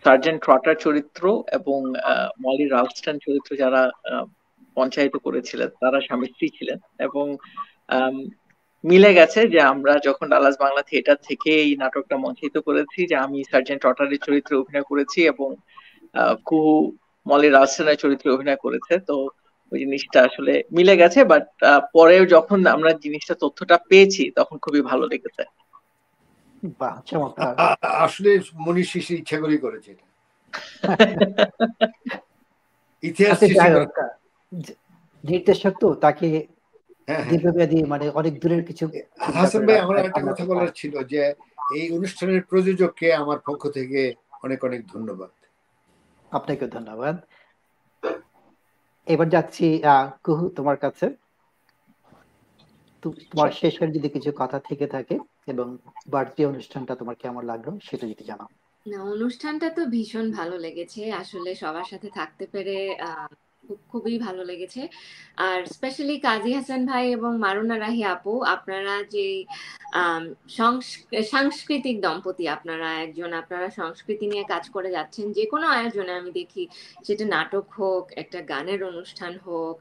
সার্জেন্ট ট্রটার চরিত্র এবং মলি রালস্টন চরিত্র যারা মঞ্চায়িত করেছিলেন, তারা স্বামী স্ত্রী ছিলেন এবং মিলে গেছে যে আমরা যখন ডালাস বাংলা থিয়েটার থেকে এই নাটকটা মঞ্চায়িত করেছি, যে আমি সার্জেন্ট ট্রটারের চরিত্রে অভিনয় করেছি এবং কুহু মলি রালস্টনের চরিত্রে অভিনয় করেছে, তো ওই জিনিসটা আসলে মিলে গেছে বাট পরে যখন আমরা জিনিসটা তথ্যটা পেয়েছি তখন খুবই ভালো লেগেছে। আসলে মনীষ শিশির ইচ্ছা করেই করেছে ইতিহাস আচ্ছা, নির্দেশক তো তাকে হ্যাঁ হ্যাঁ। দীর্ঘমেয়াদী মানে অনেক দূরের কিছু হাসান ভাই আমার একটা কথা বলার ছিল যে এই অনুষ্ঠানের প্রযোজককে আমার পক্ষ থেকে অনেক অনেক ধন্যবাদ। আপনাকে ধন্যবাদ। এবার যাচ্ছি আহ, কুহু তোমার কাছে। তোমার শেষের যদি কিছু কথা থেকে থাকে এবং বাড়তি অনুষ্ঠানটা তোমার কেমন লাগল সেটা যদি জানাও। না অনুষ্ঠানটা তো ভীষণ ভালো লেগেছে। আসলে সবার সাথে থাকতে পেরে আহ, খুবই ভালো লেগেছে। আর স্পেশালি কাজী হাসান ভাই এবং মারুনা রাহি আপু, আপনারা যে সাংস্কৃতিক দম্পতি, আপনারা একজন, আপনারা সংস্কৃতি নিয়ে কাজ করে যাচ্ছেন যে কোনো আয়োজনে আমি দেখি, সেটা নাটক হোক, একটা গানের অনুষ্ঠান হোক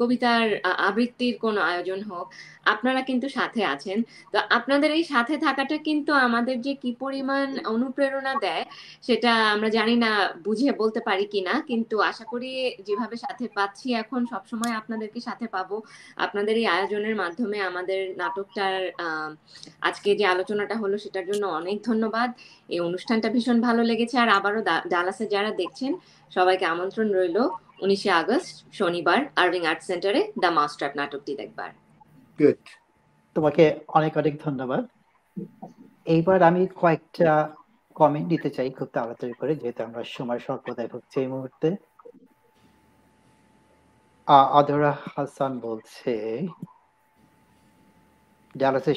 কবিতার আবৃত্তির কোনো আয়োজন হোক, আপনারা কিন্তু সাথে আছেন। তো আপনাদের এই সাথে থাকাটা কিন্তু আমাদের যে কি পরিমাণ অনুপ্রেরণা দেয়, সেটা আমরা জানি না, বুঝে বলতে পারি কিনা, কিন্তু আশা করি যেভাবে সাথে পাচ্ছি এখন সবসময় আপনাদেরকে সাথে পাবো। আপনাদের এই আয়োজনের মাধ্যমে আমাদের নাটকটার আহ, আজকে যে আলোচনাটা হলো সেটার জন্য অনেক ধন্যবাদ। এই অনুষ্ঠানটা ভীষণ ভালো লেগেছে আর আবারও ডালাসে যারা দেখছেন সবাইকে আমন্ত্রণ রইল উনিশে আগস্ট শনিবার আর্ভিং আর্ট সেন্টারে দ্য মাস্টার নাটকটি দেখবার। গুড তোমাকে অনেক অনেক ধন্যবাদ। এইবার আমি কয়েকটা কমেন্ট দিতে চাই খুব তাড়াতাড়ি করে যেহেতু আমরা সময় স্বল্পতায় ভুগছি এই মুহূর্তে। আদরা হাসান বলছে ডালাসে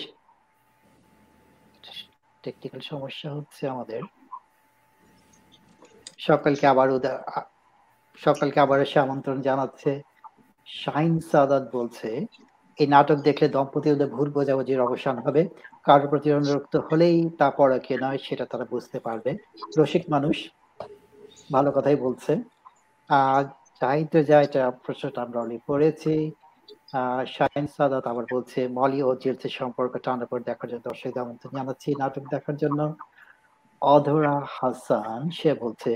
টেকনিক্যাল সমস্যা হচ্ছে আমাদের। সকলকে আবার সকলকে আবার এসে আমন্ত্রণ জানাচ্ছে। শাহিন সাদাত বলছে, এই নাটক দেখলে দম্পতি ওদের ভুল বোঝাবুঝির অবসান হবে। কারোর প্রতি অনুরক্ত হলেই তা পরকে নয়, সেটা তারা বুঝতে পারবে। রসিক মানুষ, ভালো কথাই বলছে। চাইতে যায় এটা আমরা অলরেডি পড়েছি। সাদাত আবার বলছে, মলি ও সম্পর্ক দেখার জন্য আমন্ত্রণ জানাচ্ছি নাটক দেখার জন্য। অধরা হাসান, সে বলছে,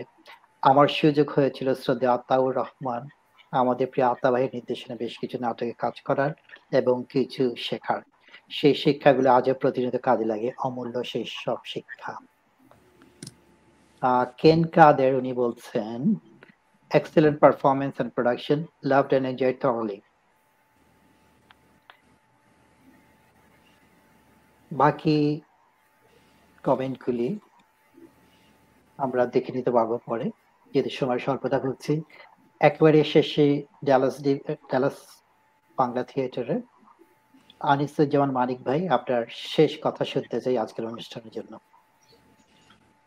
আমার সুযোগ হয়েছিল শ্রদ্ধা আতাউর রহমান, আমাদের প্রিয় আত্মাবাহীর নির্দেশনা বেশ কিছু নাটকে কাজ করার এবং কিছু শেখার। সেই শিক্ষাগুলো আজও প্রতিনিয়ত কাজে লাগে। অমূল্য সেই সব শিক্ষা। কেন কাদের উনি বলছেন excellent performance and production. Loved and enjoyed thoroughly. বাকি কমেন্টগুলি আমরা দেখে নিতে পারব পরে। যদি সময় স্বল্পতা হচ্ছে। একেবারে শেষে ডালাস ডালাস বাংলা থিয়েটারে আনিসুজ্জামান মানিক ভাই আপনার শেষ কথা শুনতে চাই আজকের অনুষ্ঠানের জন্য।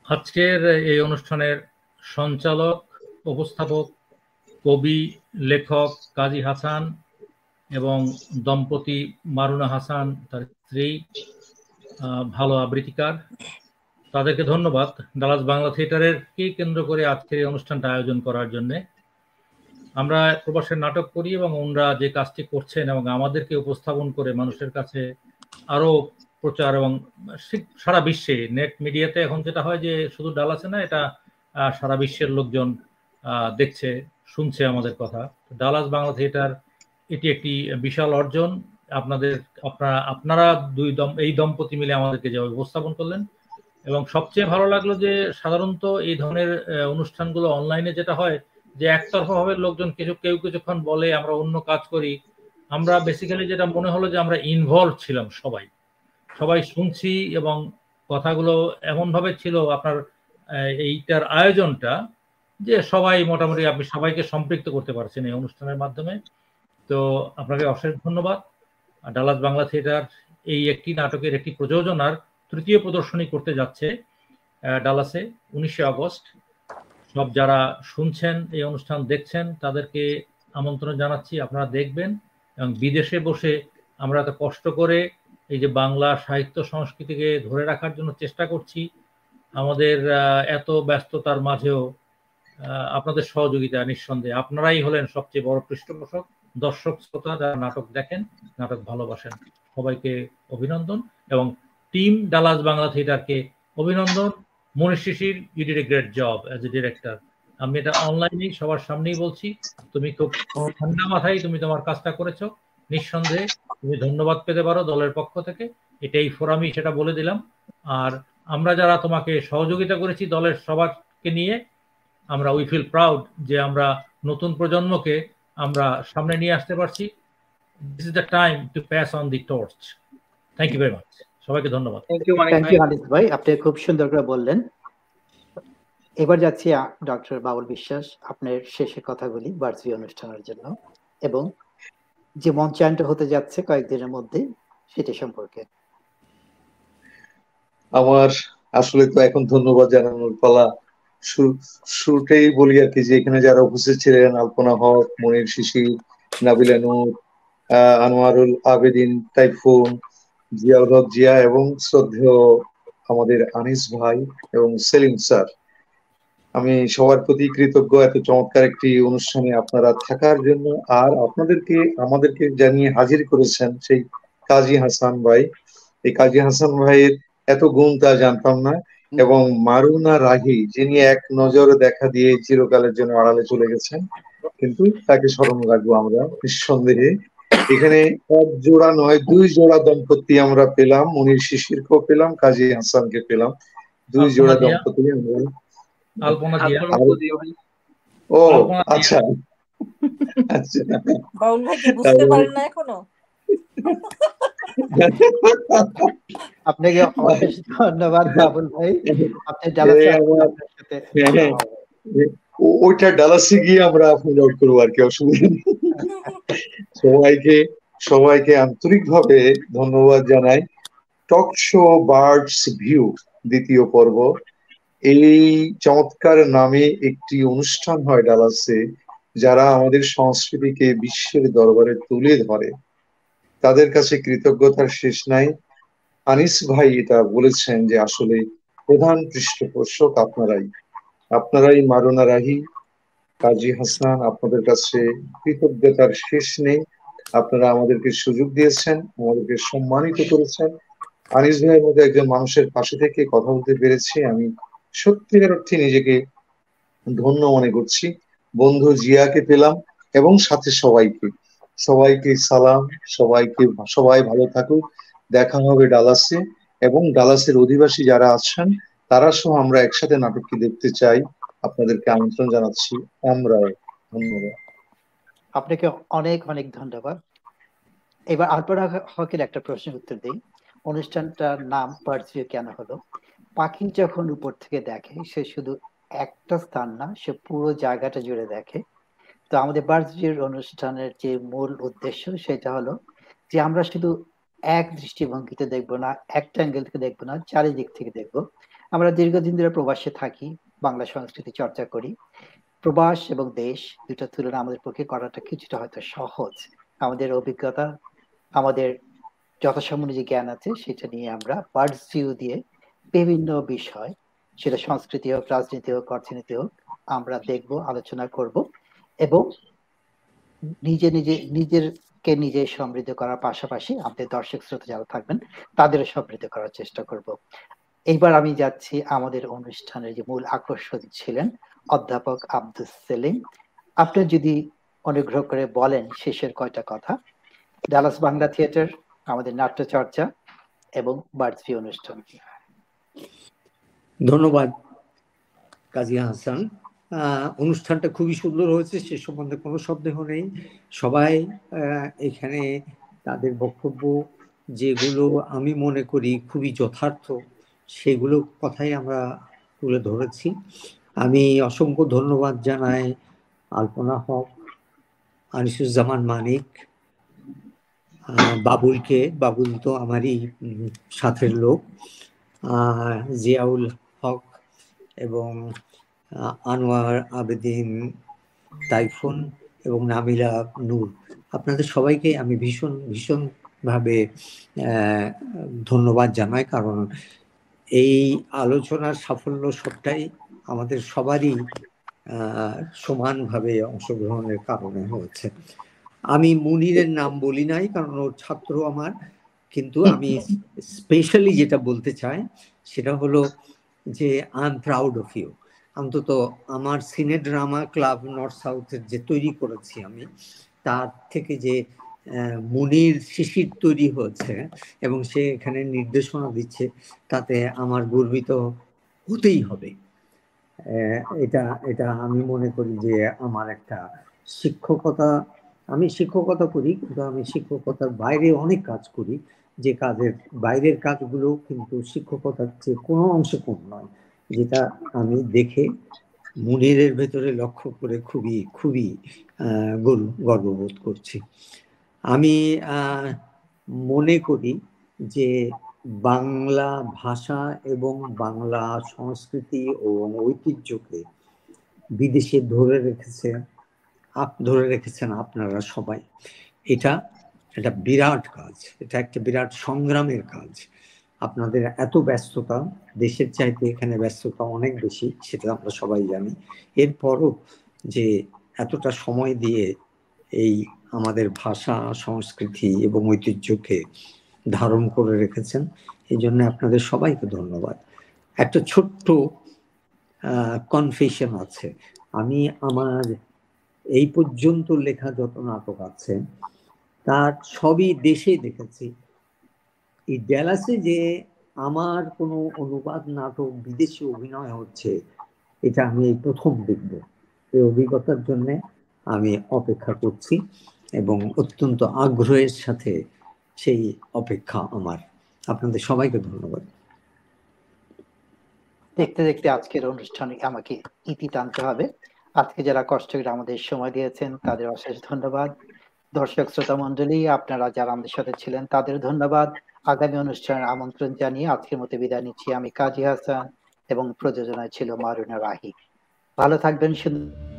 আজকের এই অনুষ্ঠানের সঞ্চালক উপস্থাপক, কবি, লেখক কাজী হাসান এবং দম্পতি মারুনা হাসান, তার স্ত্রী ভালো আবৃত্তিকার। তাদেরকে ধন্যবাদ ডালাস বাংলা থিয়েটারের কি কেন্দ্র করে আজকের এই অনুষ্ঠানটা আয়োজন করার জন্য। আমরা প্রবাসের নাটক করি এবং ওনারা যে কাজটি করছেন এবং আমাদেরকে উপস্থাপন করে মানুষের কাছে আরও প্রচার এবং সারা বিশ্বে, নেট মিডিয়াতে এখন যেটা হয় যে শুধু ডালাসে না, এটা সারা বিশ্বের লোকজন দেখছে, শুনছে আমাদের কথা। ডালাস বাংলা থিয়েটার এটি একটি বিশাল অর্জন। আপনাদের, আপনারা আপনারা দুই দম, এই দম্পতি মিলে আমাদেরকে যেভাবে উপস্থাপন করলেন। এবং সবচেয়ে ভালো লাগল যে সাধারণত এই ধরনের অনুষ্ঠানগুলো অনলাইনে যেটা হয়, যে একতরফা ভাবে লোকজন কিছু, কেউ কিছুক্ষণ বলে, আমরা অন্য কাজ করি। আমরা বেসিক্যালি যেটা মনে হলো যে আমরা ইনভলভ ছিলাম সবাই। সবাই শুনছি এবং কথাগুলো এমনভাবে ছিল, আপনার এইটার আয়োজনটা যে সবাই মোটামুটি আপনি সবাইকে সম্পৃক্ত করতে পারছেন এই অনুষ্ঠানের মাধ্যমে। তো আপনাকে অশেষ ধন্যবাদ। ডালাস বাংলা থিয়েটার এই একটি নাটকের একটি প্রযোজনার তৃতীয় প্রদর্শনী করতে যাচ্ছে ডালাসে উনিশে আগস্ট। সব যারা শুনছেন, এই অনুষ্ঠান দেখছেন, তাদেরকে আমন্ত্রণ জানাচ্ছি। আপনারা দেখবেন এবং বিদেশে বসে আমরা এত কষ্ট করে এই যে বাংলা সাহিত্য সংস্কৃতিকে ধরে রাখার জন্য চেষ্টা করছি। আমাদের এত ব্যস্ততার মাঝেও আপনাদের সহযোগিতা নিঃসন্দেহে। আপনারাই হলেন সবচেয়ে বড় পৃষ্ঠপোষক, দর্শক, শ্রোতা যারা নাটক দেখেন, নাটক ভালোবাসেন। সবাইকে অভিনন্দন এবং টিম ডালাস বাংলা থিয়েটারকে অভিনন্দন। Manish Shishir you did a great job as a director আমি এটা অনলাইনেই, সবার সামনেই বলছি, তুমি খুব ঠান্ডা মাথায় তুমি তোমার কাজটা করেছ। নিঃসন্দেহে তুমি ধন্যবাদ পেতে পারো দলের পক্ষ থেকে। এটাই ফোরামই সেটা বলে দিলাম। আর আমরা যারা তোমাকে সহযোগিতা করেছি দলের সবারকে নিয়ে আমরা উই ফিল প্রাউড যে আমরা নতুন প্রজন্মকে আমরা সামনে নিয়ে আসতে পারছি। This is the time to pass on the torch thank you very much সবাইকে ধন্যবাদ। থ্যাংক ইউ আনিস ভাই। আপনি খুব সুন্দর করে বললেন। এবার যাচ্ছি ডক্টর বাবুল বিশ্বাস আপনার শেষের কথাগুলি বার্ষিক অনুষ্ঠানের জন্য এবং যে মঞ্চায়নটা হতে যাচ্ছে কয়েকদিনের মধ্যে সেটা সম্পর্কে। আমার আসলে তো এখন ধন্যবাদ জানানোর পালা শুরুতেই বলি আর কি যে এখানে যারা উপস্থিত ছিলেন, আলপনা হক, মনির শিশির নাবিলা নূর আনোয়ারুল আবেদিন, তাইফুন, জিয়াউল হক জিয়া এবং শ্রদ্ধেয় আমাদের আনিস ভাই এবং সেলিম স্যার। আমি সবার প্রতি কৃতজ্ঞ, এত চমৎকার একটি অনুষ্ঠানে আপনারা থাকার জন্য। আর আপনাদেরকে, আমাদেরকে জানিয়ে হাজির করেছেন সেই কাজী হাসান ভাই। এই কাজী হাসান ভাইয়ের এত গুণ তা জানতাম না। এবং মারুনা রাহি যিনি এক নজরে দেখা দিয়ে চিরকালের জন্য আড়ালে চলে গেছেন কিন্তু তাকে স্মরণ রাখব আমরা নিঃসন্দেহে। এখানে এক জোড়া নয় দুই জোড়া দম্পতি আমরা পেলাম মনির শিশিরকেও পেলাম কাজী হাসানকে পেলাম। দুই জোড়া দম্পতি আমরা। ও আচ্ছা। আচ্ছা বুঝতে পারেন না এখনও? আপনাকে ধন্যবাদ বাবুল ভাই। আপনি ওইটা ডালাসে গিয়ে আমরা আপলোড আউট করব আর কি অসুবিধা সবাইকে সবাইকে আন্তরিকভাবে ধন্যবাদ জানাই। টক শো বার্ডস ভিউ দ্বিতীয় পর্ব। এই চমৎকার নামে একটি অনুষ্ঠান হয় ডালাসে যারা আমাদের সংস্কৃতিকে বিশ্বের দরবারে তুলে ধরে। তাদের কাছে কৃতজ্ঞতার শেষ নাই। আনিস ভাই এটা বলেছেন যে, আসলে প্রধান পৃষ্ঠপোষক আপনারাই। আপনারাই মারোনা রাহি কাজী হাসান, আপনাদের কাছে কৃতজ্ঞতার শেষ নেই। আপনারা আমাদেরকে সুযোগ দিয়েছেন, আমাদেরকে সম্মানিত করেছেন। আনিস ভাইয়ের মধ্যে একজন মানুষের পাশে থেকে কথা বলতে পেরেছি। আমি সত্যিকার অর্থে নিজেকে ধন্য মনে করছি। বন্ধু জিয়াকে পেলাম এবং সাথে সবাইকে। সবাইকে সালাম, সবাইকে সবাই ভালো থাকুক। দেখা হবে ডালাসে এবং ডালাসের অধিবাসী যারা আছেন, তারা সহ আমরা একসাথে নাটকটি দেখতে চাই। আপনাদেরকে আমন্ত্রণ জানাচ্ছি। আমরাও ধন্যবাদ। আপনাকে অনেক অনেক ধন্যবাদ। এবার আলপনা হকের একটা প্রশ্নের উত্তর দিই। অনুষ্ঠানটার নাম পার্সিও কেন হলো? পাখি যখন উপর থেকে দেখে, সে শুধু একটা স্থান না, সে পুরো জায়গাটা জুড়ে দেখে। তো আমাদের বার্থডের অনুষ্ঠানের যে মূল উদ্দেশ্য সেটা হলো যে আমরা শুধু এক দৃষ্টিভঙ্গিতে দেখব না, একটা অ্যাঙ্গেল থেকে দেখব না, চারিদিক থেকে দেখব। আমরা দীর্ঘদিন ধরে প্রবাসে থাকি, বাংলা সংস্কৃতি চর্চা করি। প্রবাস এবং দেশ দুটা তুলনা আমাদের পক্ষে করাটা কিছুটা হয়তো সহজ। আমাদের অভিজ্ঞতা, আমাদের যথাসামান্য যে জ্ঞান আছে সেটা নিয়ে আমরা বার্ডস ভিউ দিয়ে বিভিন্ন বিষয়, সেটা সংস্কৃতি হোক, রাজনীতি হোক, অর্থনীতি হোক, আমরা দেখব, আলোচনা করব। এবং নিজে নিজে, নিজেরকে নিজে সমৃদ্ধ করার পাশাপাশি আমাদের দর্শক শ্রোতা যারা থাকবেন, তাদেরও সমৃদ্ধ করার চেষ্টা করব। এইবার আমি যাচ্ছি আমাদের অনুষ্ঠানের যে মূল আকর্ষণ ছিলেন অধ্যাপক আব্দুল সেলিম। আপনি যদি অনুগ্রহ করে বলেন শেষের কয়টা কথা। ডালাস বাংলা থিয়েটার, আমাদের নাট্য চর্চা এবং বার্ডসি অনুষ্ঠান। ধন্যবাদ, কাজী হাসান। অনুষ্ঠানটা খুবই সুন্দর হয়েছে, সে সম্বন্ধে কোনো সন্দেহ নেই। সবাই এখানে তাদের বক্তব্য যেগুলো আমি মনে করি খুবই যথার্থ, সেগুলো কথাই আমরা তুলে ধরেছি। আমি অসংখ্য ধন্যবাদ জানাই আলপনা হক, আনিসুজ্জামান মানিক বাবুলকে। বাবুল তো আমারই সাথের লোক। জিয়াউল হক এবং আনোয়ার আবেদিন তাইফুন এবং নামিলা নূর। আপনাদের সবাইকে আমি ভীষণ ভীষণভাবে ধন্যবাদ জানাই কারণ এই আলোচনার সাফল্য সবটাই আমাদের সবারই সমানভাবে অংশগ্রহণের কারণে হয়েছে। আমি মুনিরের নাম বলি নাই কারণ ওর ছাত্র আমার কিন্তু আমি স্পেশালি যেটা বলতে চাই সেটা হলো যে I am proud of you. অন্তত আমার সিনে ড্রামা ক্লাব নর্থ সাউথের যে তৈরি করেছি আমি, তার থেকে যে মুনির শিশির তৈরি হচ্ছে এবং সে এখানে নির্দেশনা দিচ্ছে তাতে আমার গর্বিত হতেই হবে। এটা এটা আমি মনে করি যে আমার একটা শিক্ষকতা, আমি শিক্ষকতা করি কিন্তু আমি শিক্ষকতার বাইরে অনেক কাজ করি। যে কাজের, বাইরের কাজগুলো কিন্তু শিক্ষকতার চেয়ে কোনো অংশে কম নয়। যেটা আমি দেখে মুনিরের ভেতরে লক্ষ্য করে খুবই খুবই গর্ববোধ করছি। আমি মনে করি যে বাংলা ভাষা এবং বাংলা সংস্কৃতি ও ঐতিহ্যকে বিদেশে ধরে রেখেছে, আপ, ধরে রেখেছেন আপনারা সবাই। এটা একটা বিরাট কাজ, এটা একটা বিরাট সংগ্রামের কাজ। আপনাদের এত ব্যস্ততা, দেশের চাইতে এখানে ব্যস্ততা অনেক বেশি, সেটা আমরা সবাই জানি। এরপরও যে এতটা সময় দিয়ে এই আমাদের ভাষা, সংস্কৃতি এবং ঐতিহ্যকে ধারণ করে রেখেছেন, এই জন্য আপনাদের সবাইকে ধন্যবাদ। একটা ছোট্ট কনফেশন আছে। আমি আমার এই পর্যন্ত লেখা যত নাটক আছে, তার সবই দেশে দেখেছি। এই ড্যালাসে যে আমার কোনো অনুবাদ নাটক, বিদেশি অভিনয় হচ্ছে, এটা আমি এই প্রথম দেখব। এই অভিজ্ঞতার জন্য আমি অপেক্ষা করছি এবং অত্যন্ত আগ্রহের সাথে সেই অপেক্ষা আমার। আপনাদের সবাইকে ধন্যবাদ। দেখতে দেখতে আজকের অনুষ্ঠানে আমাকে ইতি টানতে হবে। আজকে যারা কষ্ট করে আমাদের সময় দিয়েছেন, তাদের অশেষ ধন্যবাদ। দর্শক শ্রোতা মন্ডলী আপনারা যারা আমাদের সাথে ছিলেন, তাদের ধন্যবাদ। আগামী অনুষ্ঠানের আমন্ত্রণ জানিয়ে আজকের মতো বিদায় নিচ্ছি। আমি কাজী হাসান এবং প্রযোজনায় ছিল মারুনা রাহি। ভালো থাকবেন, সুন্দর